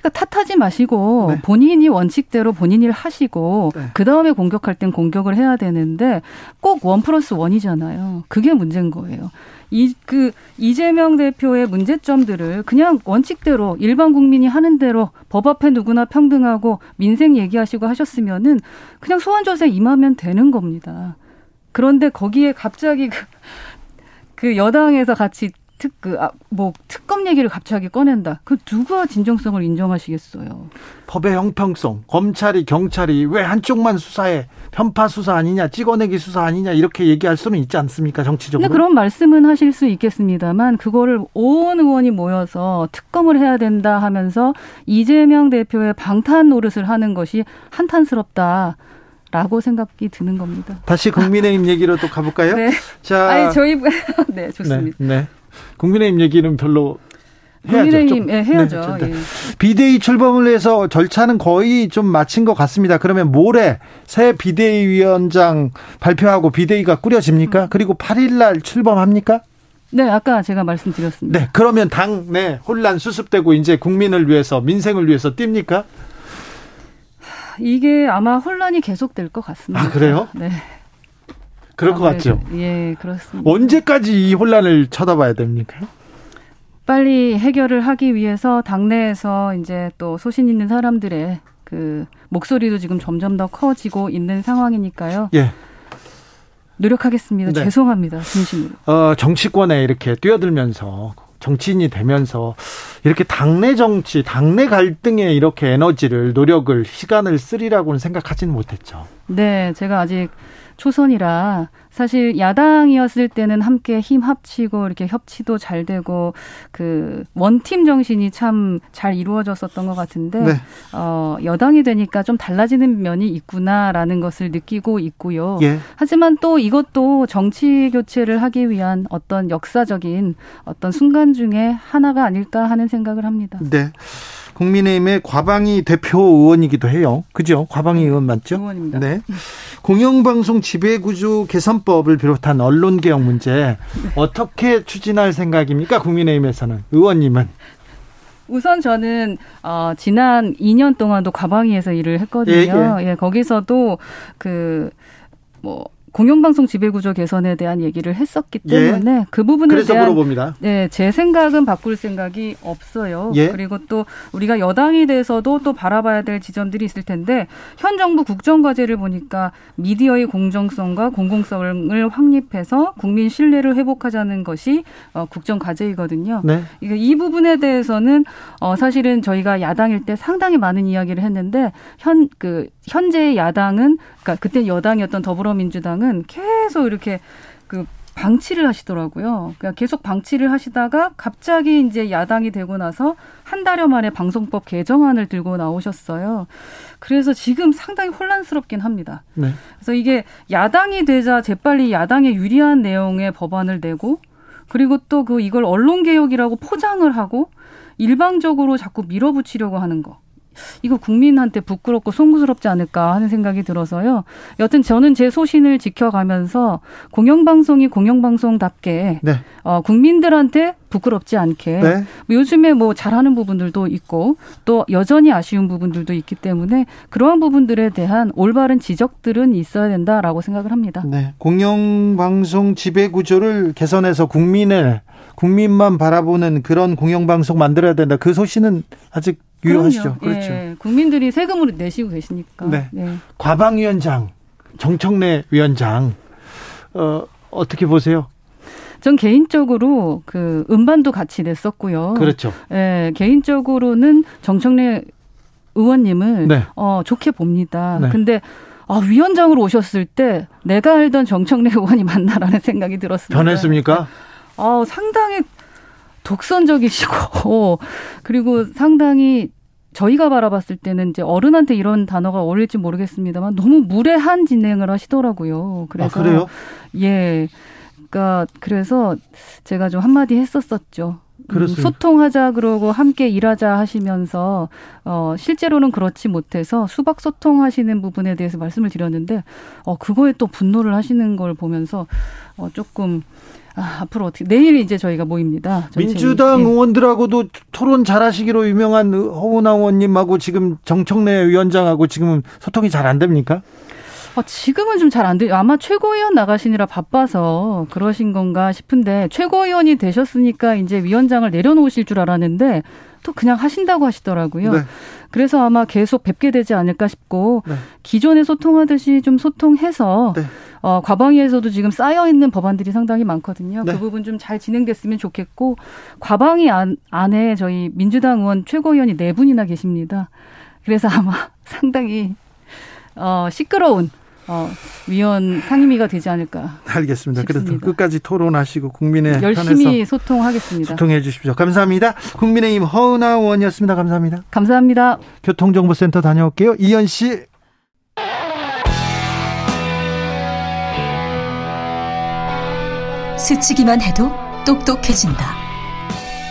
그러니까 탓하지 마시고 네. 본인이 원칙대로 본인 일 하시고 네. 그 다음에 공격할 땐 공격을 해야 되는데 꼭 원 플러스 원이잖아요. 그게 문제인 거예요. 이, 그, 이재명 대표의 문제점들을 그냥 원칙대로 일반 국민이 하는 대로 법 앞에 누구나 평등하고 민생 얘기하시고 하셨으면은 그냥 소환 조사에 임하면 되는 겁니다. 그런데 거기에 갑자기 그, 그 여당에서 같이 특, 그, 아, 뭐, 특검 얘기를 갑자기 꺼낸다. 그 누가 진정성을 인정하시겠어요? 법의 형평성, 검찰이, 경찰이 왜 한쪽만 수사해? 편파 수사 아니냐, 찍어내기 수사 아니냐, 이렇게 얘기할 수는 있지 않습니까, 정치적으로? 근데 그런 말씀은 하실 수 있겠습니다만, 그거를 온 의원이 모여서 특검을 해야 된다 하면서 이재명 대표의 방탄 노릇을 하는 것이 한탄스럽다. 라고 생각이 드는 겁니다. 다시 국민의힘 얘기로 또 가볼까요? 네. 자, 아니 저희 네 좋습니다. 네, 네. 국민의힘 얘기는 별로 해야죠. 국민의힘 예, 해야죠. 네, 예. 비대위 출범을 해서 절차는 거의 좀 마친 것 같습니다. 그러면 모레 새 비대위원장 발표하고 비대위가 꾸려집니까? 음. 그리고 8일 날 출범합니까? 네, 아까 제가 말씀드렸습니다. 네, 그러면 당 내 혼란 수습되고 이제 국민을 위해서 민생을 위해서 뜁니까? 이게 아마 혼란이 계속될 것 같습니다. 아, 그래요? 네. 그럴 것 같죠. 예, 그렇습니다. 언제까지 이 혼란을 쳐다봐야 됩니까? 빨리 해결을 하기 위해서 당내에서 이제 또 소신 있는 사람들의 그 목소리도 지금 점점 더 커지고 있는 상황이니까요. 예. 노력하겠습니다. 네. 죄송합니다. 진심으로. 어, 정치권에 이렇게 뛰어들면서 정치인이 되면서 이렇게 당내 정치, 당내 갈등에 이렇게 에너지를, 노력을, 시간을 쓰리라고는 생각하지는 못했죠. 네, 제가 아직 초선이라 사실 야당이었을 때는 함께 힘 합치고 이렇게 협치도 잘 되고 그 원팀 정신이 참 잘 이루어졌었던 것 같은데 네. 어 여당이 되니까 좀 달라지는 면이 있구나라는 것을 느끼고 있고요. 예. 하지만 또 이것도 정치 교체를 하기 위한 어떤 역사적인 어떤 순간 중에 하나가 아닐까 하는 생각을 합니다. 네. 국민의힘의 과방위 대표 의원이기도 해요. 그죠? 과방위 의원 맞죠? 의원입니다. 네. 공영방송 지배구조 개선법을 비롯한 언론개혁 문제 어떻게 추진할 생각입니까? 국민의힘에서는 의원님은 우선 저는 어 지난 2년 동안도 과방위에서 일을 했거든요. 예, 예. 예 거기서도 그뭐 공영방송 지배구조 개선에 대한 얘기를 했었기 예. 때문에 예. 그 부분에 대한 물어봅니다. 네, 제 생각은 바꿀 생각이 없어요. 예. 그리고 또 우리가 여당이 돼서도 또 바라봐야 될 지점들이 있을 텐데 현 정부 국정 과제를 보니까 미디어의 공정성과 공공성을 확립해서 국민 신뢰를 회복하자는 것이 어, 국정 과제이거든요. 네. 이 부분에 대해서는 어, 사실은 저희가 야당일 때 상당히 많은 이야기를 했는데 현그 현재 야당은 그러니까 그때 여당이었던 더불어민주당은 계속 이렇게 그 방치를 하시더라고요. 그러니까 계속 방치를 하시다가 갑자기 이제 야당이 되고 나서 한 달여 만에 방송법 개정안을 들고 나오셨어요. 그래서 지금 상당히 혼란스럽긴 합니다. 네. 그래서 이게 야당이 되자 재빨리 야당에 유리한 내용의 법안을 내고 그리고 또 그 이걸 언론 개혁이라고 포장을 하고 일방적으로 자꾸 밀어붙이려고 하는 거. 이거 국민한테 부끄럽고 송구스럽지 않을까 하는 생각이 들어서요. 여튼 저는 제 소신을 지켜가면서 공영방송이 공영방송답게 네. 어, 국민들한테 부끄럽지 않게 네. 뭐 요즘에 뭐 잘하는 부분들도 있고 또 여전히 아쉬운 부분들도 있기 때문에 그러한 부분들에 대한 올바른 지적들은 있어야 된다라고 생각을 합니다. 네. 공영방송 지배 구조를 개선해서 국민을 국민만 바라보는 그런 공영방송 만들어야 된다. 그 소신은 아직 유효하시죠. 그럼요. 그렇죠. 예, 국민들이 세금으로 내시고 계시니까. 네. 네. 과방위원장, 정청래 위원장, 어, 어떻게 보세요? 전 개인적으로 그 음반도 같이 냈었고요. 그렇죠. 예, 개인적으로는 정청래 의원님을 네. 어, 좋게 봅니다. 네. 근데 아, 위원장으로 오셨을 때 내가 알던 정청래 의원이 맞나라는 생각이 들었습니다. 변했습니까? 어, 상당히 독선적이시고 그리고 상당히 저희가 바라봤을 때는 이제 어른한테 이런 단어가 어울릴지 모르겠습니다만 너무 무례한 진행을 하시더라고요. 그래서 아, 그래요? 예. 그러니까 그래서 제가 좀 한마디 했었었죠. 음, 소통하자 그러고 함께 일하자 하시면서 어 실제로는 그렇지 못해서 수박 소통하시는 부분에 대해서 말씀을 드렸는데 어 그거에 또 분노를 하시는 걸 보면서 어 조금 아, 앞으로 어떻게 내일 이제 저희가 모입니다. 민주당 예. 의원들하고도 토론 잘하시기로 유명한 허은하 의원님하고 지금 정청래 위원장하고 지금 소통이 잘 안 됩니까? 어, 지금은 좀 잘 안 돼요. 아마 최고위원 나가시느라 바빠서 그러신 건가 싶은데 최고위원이 되셨으니까 이제 위원장을 내려놓으실 줄 알았는데 또 그냥 하신다고 하시더라고요. 네. 그래서 아마 계속 뵙게 되지 않을까 싶고 네. 기존에 소통하듯이 좀 소통해서 네. 어, 과방위에서도 지금 쌓여 있는 법안들이 상당히 많거든요. 그 네. 부분 좀 잘 진행됐으면 좋겠고 과방위 안, 안에 저희 민주당 의원 최고위원이 네 분이나 계십니다. 그래서 아마 상당히 어, 시끄러운 어, 위원 상임위가 되지 않을까. 알겠습니다. 싶습니다. 그래도 끝까지 토론하시고 국민의 열심히 소통하겠습니다. 소통해 주십시오. 감사합니다. 국민의힘 허은아 의원이었습니다. 감사합니다. 감사합니다. 교통정보센터 다녀올게요. 이현 씨. 스치기만 해도 똑똑해진다.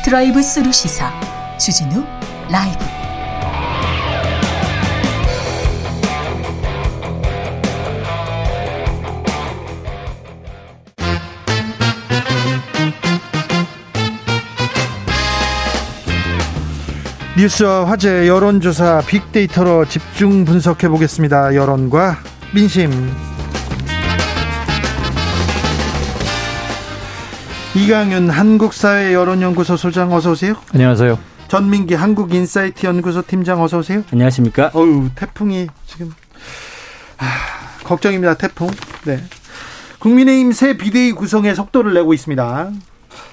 드라이브 스루 시사 주진우 라이브. 뉴스와 화제, 여론조사, 빅데이터로 집중 분석해 보겠습니다. 여론과 민심. 이강윤 한국사회 여론연구소 소장 어서 오세요. 안녕하세요. 전민기 한국인사이트 연구소 팀장 어서 오세요. 안녕하십니까. 어우 태풍이 지금 아, 걱정입니다. 태풍. 네. 국민의힘 새 비대위 구성에 속도를 내고 있습니다.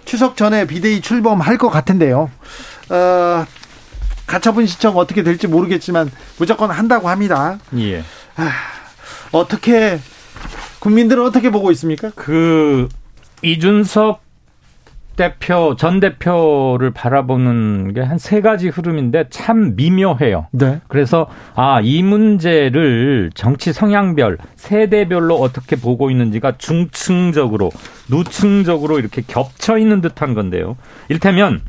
추석 전에 비대위 출범할 것 같은데요. 어, 가처분 신청 어떻게 될지 모르겠지만 무조건 한다고 합니다. 예. 아, 어떻게 국민들은 어떻게 보고 있습니까? 그 이준석 대표 전 대표를 바라보는 게 한 세 가지 흐름인데 참 미묘해요. 네. 그래서 아 이 문제를 정치 성향별 세대별로 어떻게 보고 있는지가 중층적으로 누층적으로 이렇게 겹쳐 있는 듯한 건데요. 일테면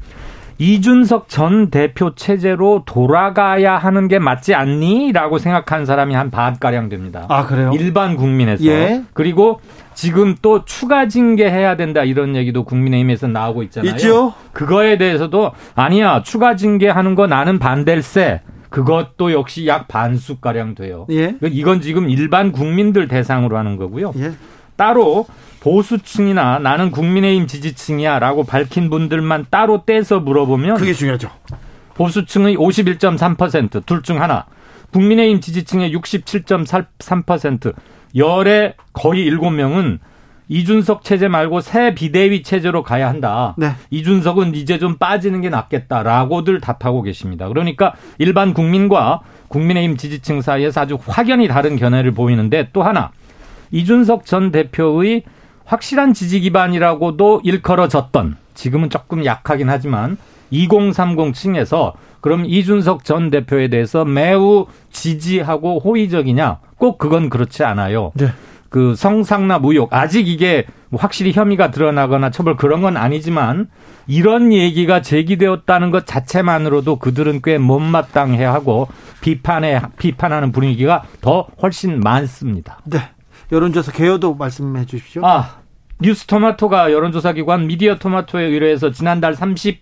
이준석 전 대표 체제로 돌아가야 하는 게 맞지 않니? 라고 생각하는 사람이 한 반가량 됩니다. 아, 그래요? 일반 국민에서. 예. 그리고 지금 또 추가 징계해야 된다 이런 얘기도 국민의힘에서 나오고 있잖아요. 있죠. 그거에 대해서도 아니야. 추가 징계하는 거 나는 반댈세. 그것도 역시 약 반수가량 돼요. 예. 이건 지금 일반 국민들 대상으로 하는 거고요. 예. 따로 보수층이나 나는 국민의힘 지지층이야 라고 밝힌 분들만 따로 떼서 물어보면 그게 중요하죠. 보수층의 51.3%, 둘 중 하나. 국민의힘 지지층의 67.3%, 열의 거의 7명은 이준석 체제 말고 새 비대위 체제로 가야 한다. 네. 이준석은 이제 좀 빠지는 게 낫겠다라고들 답하고 계십니다. 그러니까 일반 국민과 국민의힘 지지층 사이에서 아주 확연히 다른 견해를 보이는데 또 하나 이준석 전 대표의 확실한 지지 기반이라고도 일컬어졌던 지금은 조금 약하긴 하지만 2030 층에서 그럼 이준석 전 대표에 대해서 매우 지지하고 호의적이냐? 꼭 그건 그렇지 않아요. 네. 그 성상납 의혹 아직 이게 확실히 혐의가 드러나거나 처벌 그런 건 아니지만 이런 얘기가 제기되었다는 것 자체만으로도 그들은 꽤 못마땅해하고 비판에 비판하는 분위기가 더 훨씬 많습니다. 네. 여론조사 개요도 말씀해 주십시오. 아, 뉴스 토마토가 여론조사 기관 미디어 토마토에 의뢰해서 지난달 30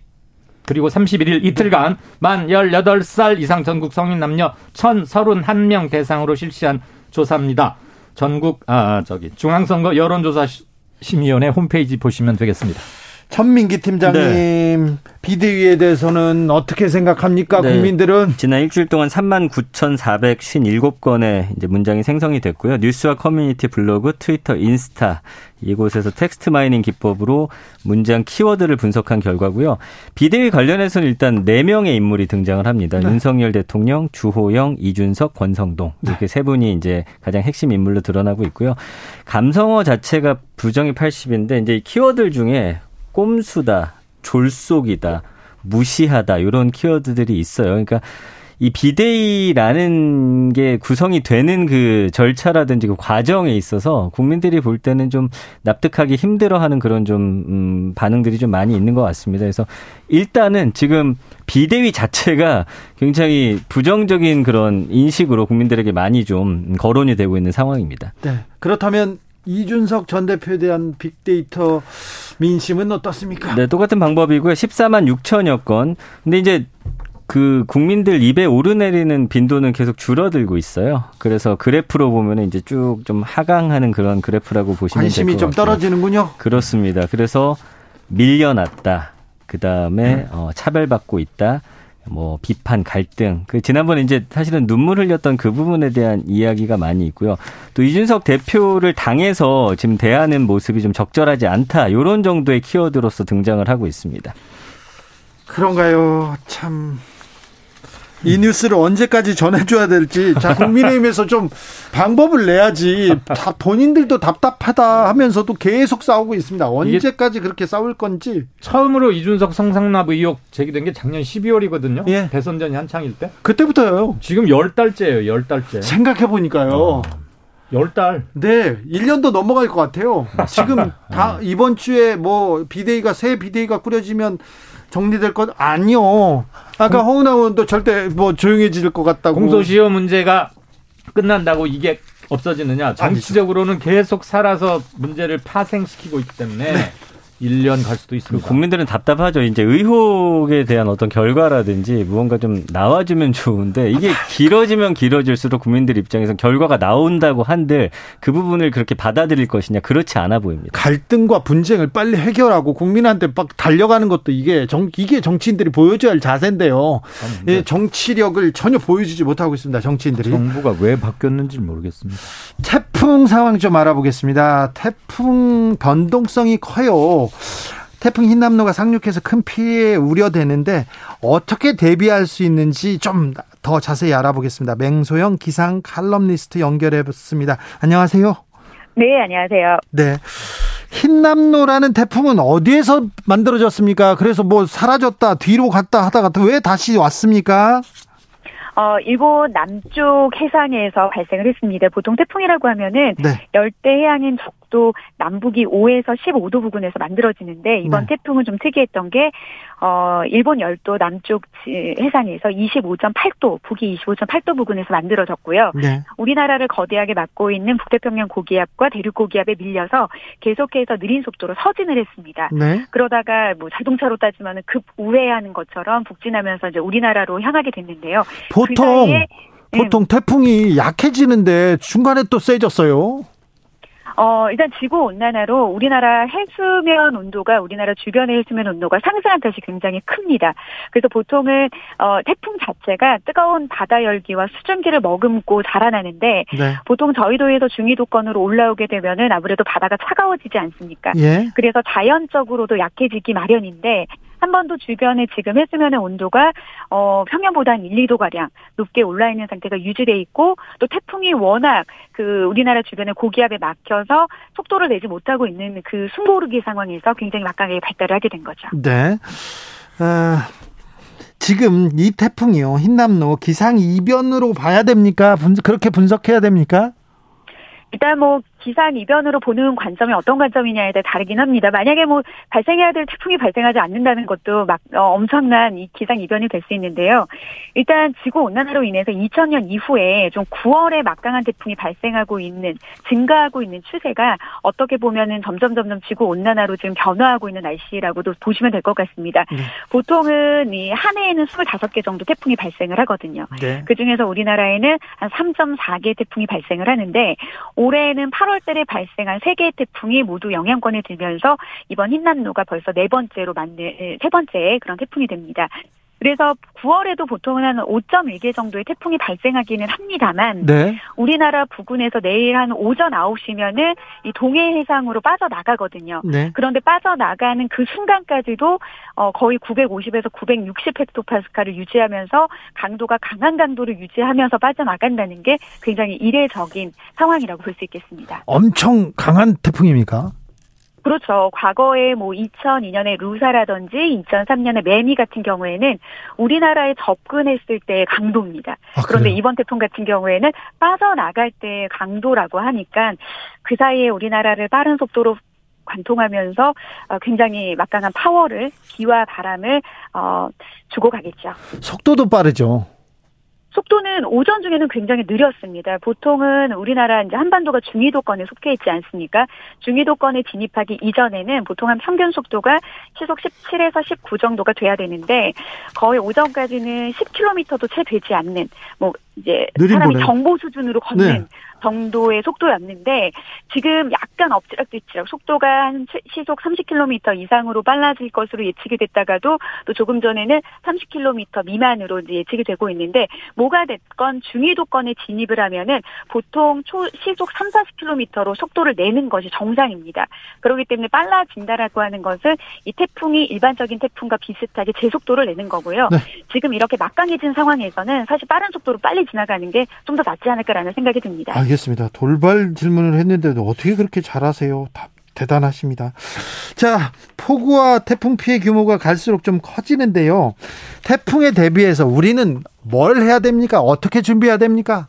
그리고 31일 이틀간 만 18살 이상 전국 성인 남녀 1,031명 대상으로 실시한 조사입니다. 전국 아 저기 중앙선거 여론조사 심의위원회 홈페이지 보시면 되겠습니다. 천민기 팀장님 네. 비대위에 대해서는 어떻게 생각합니까? 네. 국민들은 지난 일주일 동안 3만 9,457건의 이제 문장이 생성이 됐고요. 뉴스와 커뮤니티 블로그, 트위터, 인스타 이곳에서 text mining 기법으로 문장 키워드를 분석한 결과고요. 비대위 관련해서는 일단 4명의 인물이 등장을 합니다. 네. 윤석열 대통령, 주호영, 이준석, 권성동 이렇게 네. 세 분이 이제 가장 핵심 인물로 드러나고 있고요. 감성어 자체가 부정이 80인데 이제 키워드 중에 꼼수다, 졸속이다, 무시하다 이런 키워드들이 있어요. 그러니까 이 비대위라는 게 구성이 되는 그 절차라든지 그 과정에 있어서 국민들이 볼 때는 좀 납득하기 힘들어하는 그런 좀 음, 반응들이 좀 많이 있는 것 같습니다. 그래서 일단은 지금 비대위 자체가 굉장히 부정적인 그런 인식으로 국민들에게 많이 좀 거론이 되고 있는 상황입니다. 네. 그렇다면 이준석 전 대표에 대한 빅데이터 민심은 어떻습니까? 네, 똑같은 방법이고요. 14만 6천여 건. 근데 이제 그 국민들 입에 오르내리는 빈도는 계속 줄어들고 있어요. 그래서 그래프로 보면 이제 쭉 좀 하강하는 그런 그래프라고 보시면 관심이 좀 떨어지는군요. 그렇습니다. 그래서 밀려났다. 그그 다음에 어, 차별받고 있다. 뭐 비판, 갈등. 그 지난번에 이제 사실은 눈물 흘렸던 그 부분에 대한 이야기가 많이 있고요. 또 이준석 대표를 당해서 지금 대하는 모습이 좀 적절하지 않다. 요런 정도의 키워드로서 등장을 하고 있습니다. 그런가요? 참. 이 뉴스를 언제까지 전해줘야 될지 자 국민의힘에서 좀 방법을 내야지 다 본인들도 답답하다 하면서도 계속 싸우고 있습니다. 언제까지 그렇게 싸울 건지 처음으로 이준석 성상납 의혹 제기된 게 작년 12월이거든요. 예. 대선전이 한창일 때. 그때부터요. 지금 열 달째예요. 열 달째. 생각해 보니까요. 어. 열 달. 네, 1년도 넘어갈 것 같아요. 지금 다 이번 주에 뭐 비대위가 새 비대위가 꾸려지면 정리될 것 아니요. 아까 허은하 의원도 절대 뭐 조용해질 것 같다고. 공소시효 문제가 끝난다고 이게 없어지느냐? 정치적으로는 계속 살아서 문제를 파생시키고 있기 때문에 네. 1년 갈 수도 있습니다. 국민들은 답답하죠. 이제 의혹에 대한 어떤 결과라든지 무언가 좀 나와주면 좋은데 이게 길어지면 길어질수록 국민들 입장에서 결과가 나온다고 한들 그 부분을 그렇게 받아들일 것이냐 그렇지 않아 보입니다. 갈등과 분쟁을 빨리 해결하고 국민한테 막 달려가는 것도 이게 정 이게 정치인들이 보여줘야 할 자세인데요. 아, 네. 정치력을 전혀 보여주지 못하고 있습니다. 정치인들이. 정부가 왜 바뀌었는지 모르겠습니다. 태풍 상황 좀 알아보겠습니다. 태풍 변동성이 커요. 태풍 흰남노가 상륙해서 큰 피해 우려되는데 어떻게 대비할 수 있는지 좀 더 자세히 알아보겠습니다. 맹소영 기상 칼럼니스트 연결해 봤습니다. 안녕하세요. 네, 안녕하세요. 네. 흰남노라는 태풍은 어디에서 만들어졌습니까? 그래서 뭐 사라졌다, 뒤로 갔다 하다가 왜 다시 왔습니까? 어, 일본 남쪽 해상에서 발생을 했습니다. 보통 태풍이라고 하면은 네. 열대 해양인 적 도 남북이 5에서 15도 부근에서 만들어지는데 이번 네. 태풍은 좀 특이했던 게 어, 일본 열도 남쪽 해상에서 25.8도, 북이 25.8도 부근에서 만들어졌고요. 네. 우리나라를 거대하게 막고 있는 북태평양 고기압과 대륙 고기압에 밀려서 계속해서 느린 속도로 서진을 했습니다. 네. 그러다가 뭐 자동차로 따지면 급 우회하는 것처럼 북진하면서 이제 우리나라로 향하게 됐는데요. 보통 그 보통 태풍이 약해지는데 중간에 또 세졌어요. 어, 일단 지구 온난화로 우리나라 해수면 온도가 우리나라 주변의 해수면 온도가 상승한 탓이 굉장히 큽니다. 그래서 보통은 어, 태풍 자체가 뜨거운 바다 열기와 수증기를 머금고 자라나는데 네. 보통 저희 도에서 중위도권으로 올라오게 되면은 아무래도 바다가 차가워지지 않습니까? 예. 그래서 자연적으로도 약해지기 마련인데 한 번도 주변에 지금 해수면의 온도가 어 평년보다 한 1, 2도 가량 높게 올라 있는 상태가 유지돼 있고 또 태풍이 워낙 그 우리나라 주변에 고기압에 막혀서 속도를 내지 못하고 있는 그 숨고르기 상황에서 굉장히 막강하게 발달을 하게 된 거죠. 네. 어, 지금 이 태풍이요 흰남노 기상 이변으로 봐야 됩니까? 분, 그렇게 분석해야 됩니까? 일단 뭐 기상 이변으로 보는 관점이 어떤 관점이냐에 따라 다르긴 합니다. 만약에 뭐 발생해야 될 태풍이 발생하지 않는다는 것도 막 어, 엄청난 이 기상 이변이 될 수 있는데요. 일단 지구 온난화로 인해서 2000년 이후에 좀 9월에 막강한 태풍이 발생하고 있는 증가하고 있는 추세가 어떻게 보면은 점점 점점 지구 온난화로 지금 변화하고 있는 날씨라고도 보시면 될 것 같습니다. 네. 보통은 이 한 해에는 25개 정도 태풍이 발생을 하거든요. 네. 그 중에서 우리나라에는 한 3.4개 태풍이 발생을 하는데 올해는 8월 10월 달에 발생한 세 개의 태풍이 모두 영향권에 들면서 이번 흰남노가 벌써 네 번째로 만든 세 번째 그런 태풍이 됩니다. 그래서 9월에도 보통은 한 5.1개 정도의 태풍이 발생하기는 합니다만 네. 우리나라 부근에서 내일 한 오전 9시면은 이 동해 해상으로 빠져나가거든요. 네. 그런데 빠져나가는 그 순간까지도 어 거의 950에서 960 헥토파스칼을 유지하면서 강도가 강한 강도를 유지하면서 빠져나간다는 게 굉장히 이례적인 상황이라고 볼 수 있겠습니다. 엄청 강한 태풍입니까? 그렇죠. 과거에 뭐 2002년에 루사라든지 2003년에 매미 같은 경우에는 우리나라에 접근했을 때 강도입니다. 아, 그런데 이번 태풍 같은 경우에는 빠져나갈 때 강도라고 하니까 그 사이에 우리나라를 빠른 속도로 관통하면서 어, 굉장히 막강한 파워를 기와 바람을 어, 주고 가겠죠. 속도도 빠르죠. 속도는 오전 중에는 굉장히 느렸습니다. 보통은 우리나라 이제 한반도가 중위도권에 속해 있지 않습니까? 중위도권에 진입하기 이전에는 보통 한 평균 속도가 시속 17에서 19 정도가 돼야 되는데 거의 오전까지는 10km도 채 되지 않는 뭐 이제 사람이 보네. 정보 수준으로 걷는 네. 정도의 속도였는데 지금 약간 엎치락뒤치락 속도가 한 시속 30km 이상으로 빨라질 것으로 예측이 됐다가도 또 조금 전에는 30km 미만으로 이제 예측이 되고 있는데 뭐가 됐건 중위도권에 진입을 하면은 보통 초 시속 3, 40km로 속도를 내는 것이 정상입니다. 그렇기 때문에 빨라진다라고 하는 것은 이 태풍이 일반적인 태풍과 비슷하게 제속도를 내는 거고요. 네. 지금 이렇게 막강해진 상황에서는 사실 빠른 속도로 빨리 지나가는 게 좀 더 낫지 않을까라는 생각이 듭니다. 알겠습니다. 돌발 질문을 했는데도 어떻게 그렇게 잘하세요? 답 대단하십니다. 자, 폭우와 태풍 피해 규모가 갈수록 좀 커지는데요. 태풍에 대비해서 우리는 뭘 해야 됩니까? 어떻게 준비해야 됩니까?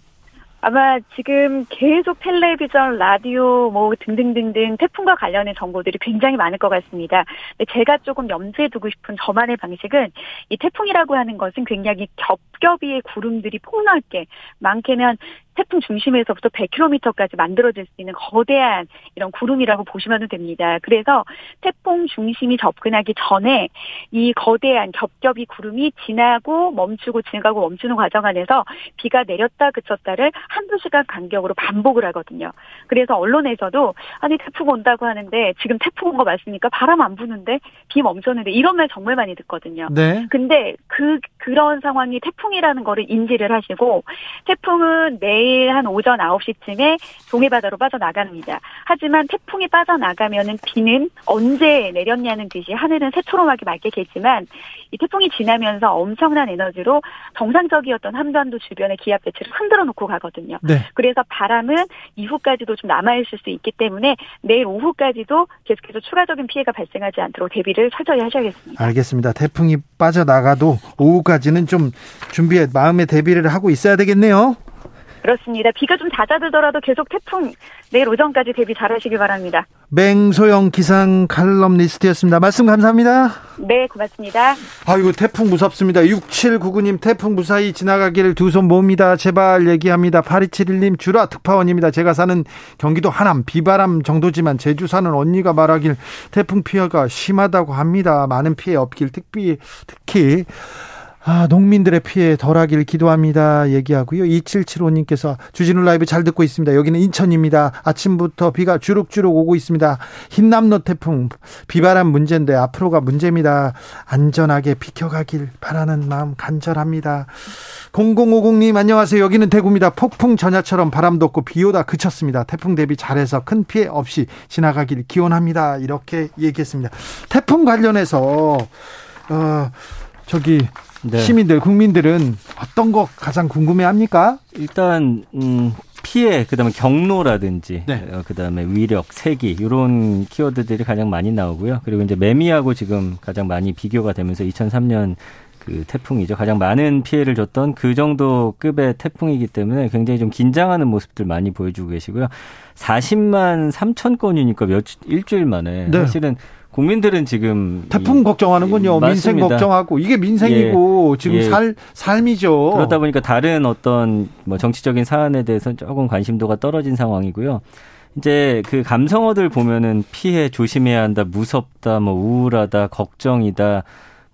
아마 지금 계속 텔레비전, 라디오 뭐 등등등등 태풍과 관련된 정보들이 굉장히 많을 것 같습니다. 제가 조금 염두에 두고 싶은 저만의 방식은 이 태풍이라고 하는 것은 굉장히 겹겹이의 구름들이 폭넓게 많게는 태풍 중심에서부터 100km까지 만들어질 수 있는 거대한 이런 구름이라고 보시면 됩니다. 그래서 태풍 중심이 접근하기 전에 이 거대한 겹겹이 구름이 지나고 멈추고 지나가고 멈추는 과정 안에서 비가 내렸다 그쳤다를 한두 시간 간격으로 반복을 하거든요. 그래서 언론에서도 아니 태풍 온다고 하는데 지금 태풍 온 거 맞습니까? 바람 안 부는데 비 멈췄는데 이런 말 정말 많이 듣거든요. 네. 근데 그 그런 상황이 태풍이라는 거를 인지를 하시고 태풍은 내일 내일 한 오전 9시쯤에 동해바다로 빠져나갑니다. 하지만 태풍이 빠져나가면은 비는 언제 내렸냐는 듯이 하늘은 새초롬하게 맑게 겠지만 이 태풍이 지나면서 엄청난 에너지로 정상적이었던 한반도 주변의 기압 배치를 흔들어 놓고 가거든요. 네. 그래서 바람은 이후까지도 좀 남아있을 수 있기 때문에 내일 오후까지도 계속해서 추가적인 피해가 발생하지 않도록 대비를 철저히 하셔야겠습니다. 알겠습니다. 태풍이 빠져나가도 오후까지는 좀 준비에 마음의 대비를 하고 있어야 되겠네요. 그렇습니다. 비가 좀 잦아들더라도 계속 태풍 내일 오전까지 대비 잘하시길 바랍니다. 맹소영 기상 칼럼니스트였습니다. 말씀 감사합니다. 네, 고맙습니다. 아이고 태풍 무섭습니다. 6799님 태풍 무사히 지나가기를 두손 모읍니다. 제발 얘기합니다. 8271님 주라 특파원입니다. 제가 사는 경기도 하남 비바람 정도지만 제주 사는 언니가 말하길 태풍 피해가 심하다고 합니다. 많은 피해 없길 특히 특히 아, 농민들의 피해 덜하길 기도합니다. 얘기하고요. 2775님께서 주진우 라이브 잘 듣고 있습니다. 여기는 인천입니다. 아침부터 비가 주룩주룩 오고 있습니다. 흰남노 태풍, 비바람 문제인데 앞으로가 문제입니다. 안전하게 비켜가길 바라는 마음 간절합니다. 0050님 안녕하세요. 여기는 대구입니다. 폭풍 전야처럼 바람도 없고 비 오다 그쳤습니다. 태풍 대비 잘해서 큰 피해 없이 지나가길 기원합니다. 이렇게 얘기했습니다. 태풍 관련해서 어 저기 네. 시민들 국민들은 어떤 거 가장 궁금해합니까? 일단 음, 피해 그다음에 경로라든지 네. 어, 그다음에 위력, 세기 이런 키워드들이 가장 많이 나오고요. 그리고 이제 매미하고 지금 가장 많이 비교가 되면서 2003년 그 태풍이죠. 가장 많은 피해를 줬던 그 정도 급의 태풍이기 때문에 굉장히 좀 긴장하는 모습들 많이 보여주고 계시고요. 40만 3천 건이니까 몇 일주일 만에 네. 사실은 국민들은 지금 태풍 걱정하는군요. 맞습니다. 민생 걱정하고 이게 민생이고 예. 지금 예. 살 삶이죠. 그러다 보니까 다른 어떤 뭐 정치적인 사안에 대해서 조금 관심도가 떨어진 상황이고요. 이제 그 감성어들 보면은 피해 조심해야 한다, 무섭다, 뭐 우울하다, 걱정이다.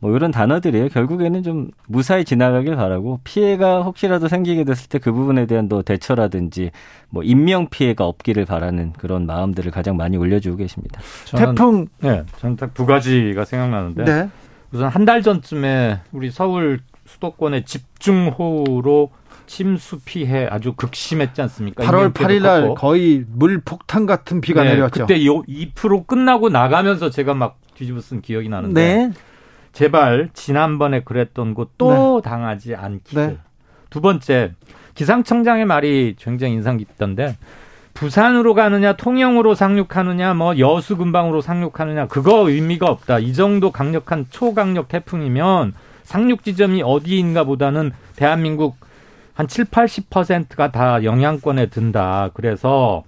뭐 이런 단어들이에요. 결국에는 좀 무사히 지나가길 바라고 피해가 혹시라도 생기게 됐을 때 그 부분에 대한 또 대처라든지 뭐 인명 피해가 없기를 바라는 그런 마음들을 가장 많이 올려주고 계십니다. 저는, 태풍 네, 저는 딱 두 가지가 생각나는데 네. 우선 한 달 전쯤에 우리 서울 수도권의 집중호우로 침수 피해 아주 극심했지 않습니까? 8월 8일 날 거의 물 폭탄 같은 비가 네, 내렸죠. 그때 2% 끝나고 나가면서 제가 막 뒤집어 쓴 기억이 나는데 네. 제발 지난번에 그랬던 거또 네. 당하지 않기를. 네. 두 번째 기상청장의 말이 굉장히 인상 깊던데 부산으로 가느냐 통영으로 상륙하느냐 뭐 여수 근방으로 상륙하느냐 그거 의미가 없다. 이 정도 강력한 초강력 태풍이면 상륙 지점이 어디인가 보다는 대한민국 한 7, 80%가 다 영향권에 든다. 그래서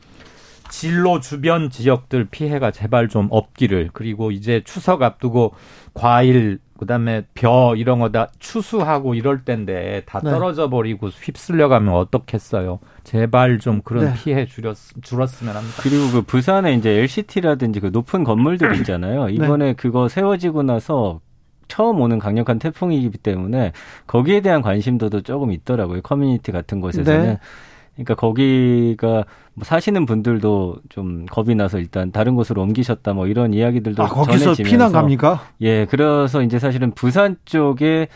진로 주변 지역들 피해가 제발 좀 없기를 그리고 이제 추석 앞두고 과일 그다음에 벼 이런 거 다 추수하고 이럴 때인데 다 네. 떨어져 버리고 휩쓸려 가면 어떻겠어요. 제발 좀 그런 네. 피해 줄였 줄었으면 합니다. 그리고 그 부산에 이제 LCT라든지 그 높은 건물들 있잖아요. 네. 이번에 네. 그거 세워지고 나서 처음 오는 강력한 태풍이기 때문에 거기에 대한 관심도도 조금 있더라고요. 커뮤니티 같은 곳에서는. 네. 그러니까 거기가 뭐 사시는 분들도 좀 겁이 나서 일단 다른 곳으로 옮기셨다 뭐 이런 이야기들도 아, 거기서 전해지면서 피난 갑니까? 예, 그래서 이제 사실은 부산 쪽에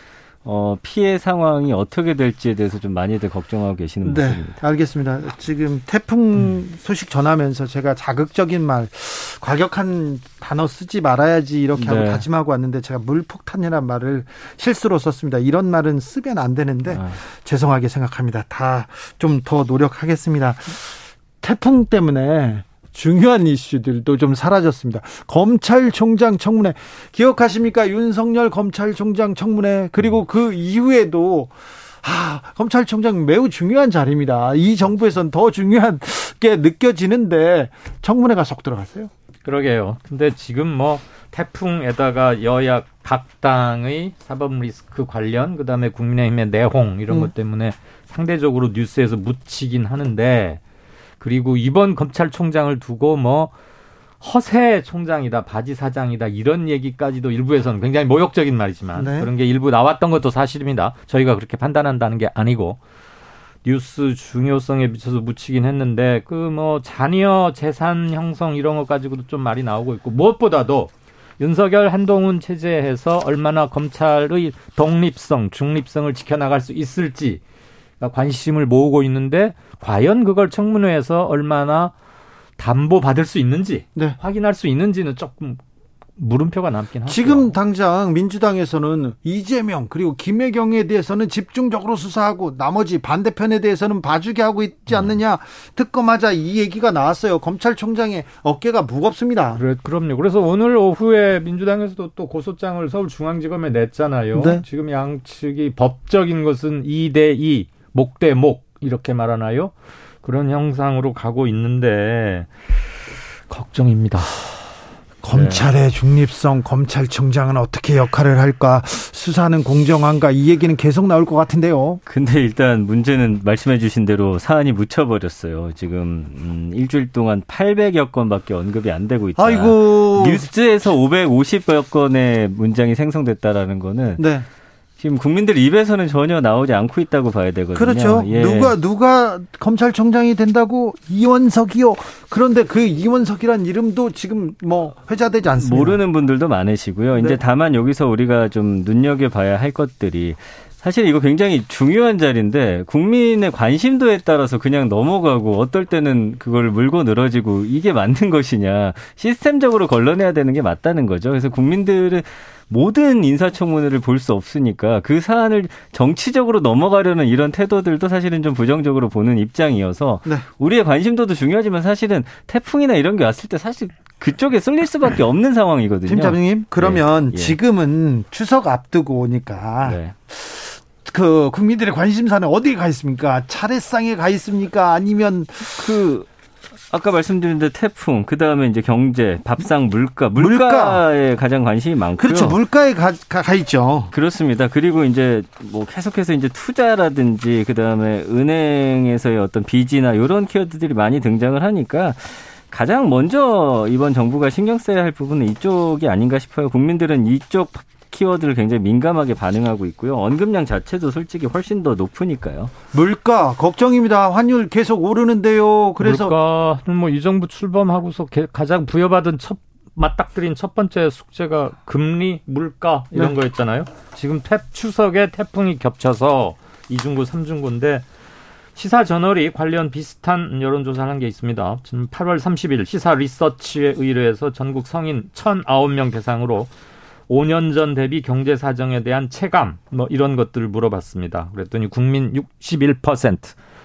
어, 피해 상황이 어떻게 될지에 대해서 좀 많이들 걱정하고 계시는 네, 모습입니다. 알겠습니다. 지금 태풍 소식 전하면서 제가 자극적인 말, 과격한 단어 쓰지 말아야지 이렇게 하고 네. 다짐하고 왔는데 제가 물폭탄이라는 말을 실수로 썼습니다. 이런 말은 쓰면 안 되는데 아. 죄송하게 생각합니다. 다 좀 더 노력하겠습니다. 태풍 때문에 중요한 이슈들도 좀 사라졌습니다. 검찰총장 청문회 기억하십니까? 윤석열 검찰총장 청문회 그리고 그 이후에도 아, 검찰총장 매우 중요한 자리입니다. 이 정부에선 더 중요하게 느껴지는데 청문회가 쏙 들어갔어요. 그러게요. 근데 지금 뭐 태풍에다가 여야 각 당의 사법 리스크 관련 그다음에 국민의힘의 내홍 이런 음. 것 때문에 상대적으로 뉴스에서 묻히긴 하는데 그리고 이번 검찰총장을 두고 뭐 허세 총장이다, 바지 사장이다 이런 얘기까지도 일부에서는 굉장히 모욕적인 말이지만 네. 그런 게 일부 나왔던 것도 사실입니다. 저희가 그렇게 판단한다는 게 아니고 뉴스 중요성에 비춰서 묻히긴 했는데 그 뭐 자녀 재산 형성 이런 것 가지고도 좀 말이 나오고 있고 무엇보다도 윤석열 한동훈 체제에서 얼마나 검찰의 독립성, 중립성을 지켜나갈 수 있을지 관심을 모으고 있는데 과연 그걸 청문회에서 얼마나 담보 받을 수 있는지 네. 확인할 수 있는지는 조금 물음표가 남긴 하죠. 지금 당장 민주당에서는 이재명 그리고 김혜경에 대해서는 집중적으로 수사하고 나머지 반대편에 대해서는 봐주게 하고 있지 음. 않느냐 특검하자 이 얘기가 나왔어요. 검찰총장의 어깨가 무겁습니다. 그래, 그럼요. 그래서 오늘 오후에 민주당에서도 또 고소장을 서울중앙지검에 냈잖아요. 네. 지금 양측이 법적인 것은 2대2 목대 목 이렇게 말하나요? 그런 형상으로 가고 있는데 걱정입니다. 검찰의 네. 중립성, 검찰청장은 어떻게 역할을 할까, 수사는 공정한가, 이 얘기는 계속 나올 것 같은데요. 근데 일단 문제는 말씀해 주신 대로 사안이 묻혀버렸어요. 지금, 음, 일주일 동안 800여 건밖에 언급이 안 되고 있다. 아이고. 뉴스에서 550여 건의 문장이 생성됐다라는 거는. 네. 지금 국민들 입에서는 전혀 나오지 않고 있다고 봐야 되거든요. 그렇죠. 예. 누가 누가 검찰총장이 된다고 이원석이요. 그런데 그 이원석이란 이름도 지금 뭐 회자되지 않습니다. 모르는 분들도 많으시고요. 네. 이제 다만 여기서 우리가 좀 눈여겨 봐야 할 것들이 사실 이거 굉장히 중요한 자리인데 국민의 관심도에 따라서 그냥 넘어가고 어떨 때는 그걸 물고 늘어지고 이게 맞는 것이냐 시스템적으로 걸러내야 되는 게 맞다는 거죠. 그래서 국민들은 모든 인사청문회를 볼 수 없으니까 그 사안을 정치적으로 넘어가려는 이런 태도들도 사실은 좀 부정적으로 보는 입장이어서 네. 우리의 관심도도 중요하지만 사실은 태풍이나 이런 게 왔을 때 사실 그쪽에 쏠릴 수밖에 없는 상황이거든요. 팀장님, 그러면 네. 지금은 추석 앞두고 오니까 네. 그 국민들의 관심사는 어디에 가 있습니까? 차례상에 가 있습니까? 아니면 그 아까 말씀드린 데 태풍, 그 다음에 이제 경제, 밥상, 물가, 물가에 물가. 가장 관심이 많고요. 그렇죠. 물가에 가, 가, 가, 있죠. 그렇습니다. 그리고 이제 뭐 계속해서 이제 투자라든지 그 다음에 은행에서의 어떤 빚이나 이런 키워드들이 많이 등장을 하니까 가장 먼저 이번 정부가 신경 써야 할 부분은 이쪽이 아닌가 싶어요. 국민들은 이쪽 키워드를 굉장히 민감하게 반응하고 있고요. 언급량 자체도 솔직히 훨씬 더 높으니까요. 물가 걱정입니다. 환율 계속 오르는데요. 그래서 물가는 뭐 이 정부 출범하고서 가장 부여받은 첫 맞닥뜨린 첫 번째 숙제가 금리, 물가 이런 네. 거였잖아요. 지금 태, 추석에 태풍이 겹쳐서 이중구, 삼중구인데 시사 저널이 관련 비슷한 여론조사를 한 게 있습니다. 지금 8월 30일 시사 리서치에 의뢰해서 전국 성인 1,009명 대상으로 5년 전 대비 경제 사정에 대한 체감 뭐 이런 것들을 물어봤습니다. 그랬더니 국민 61%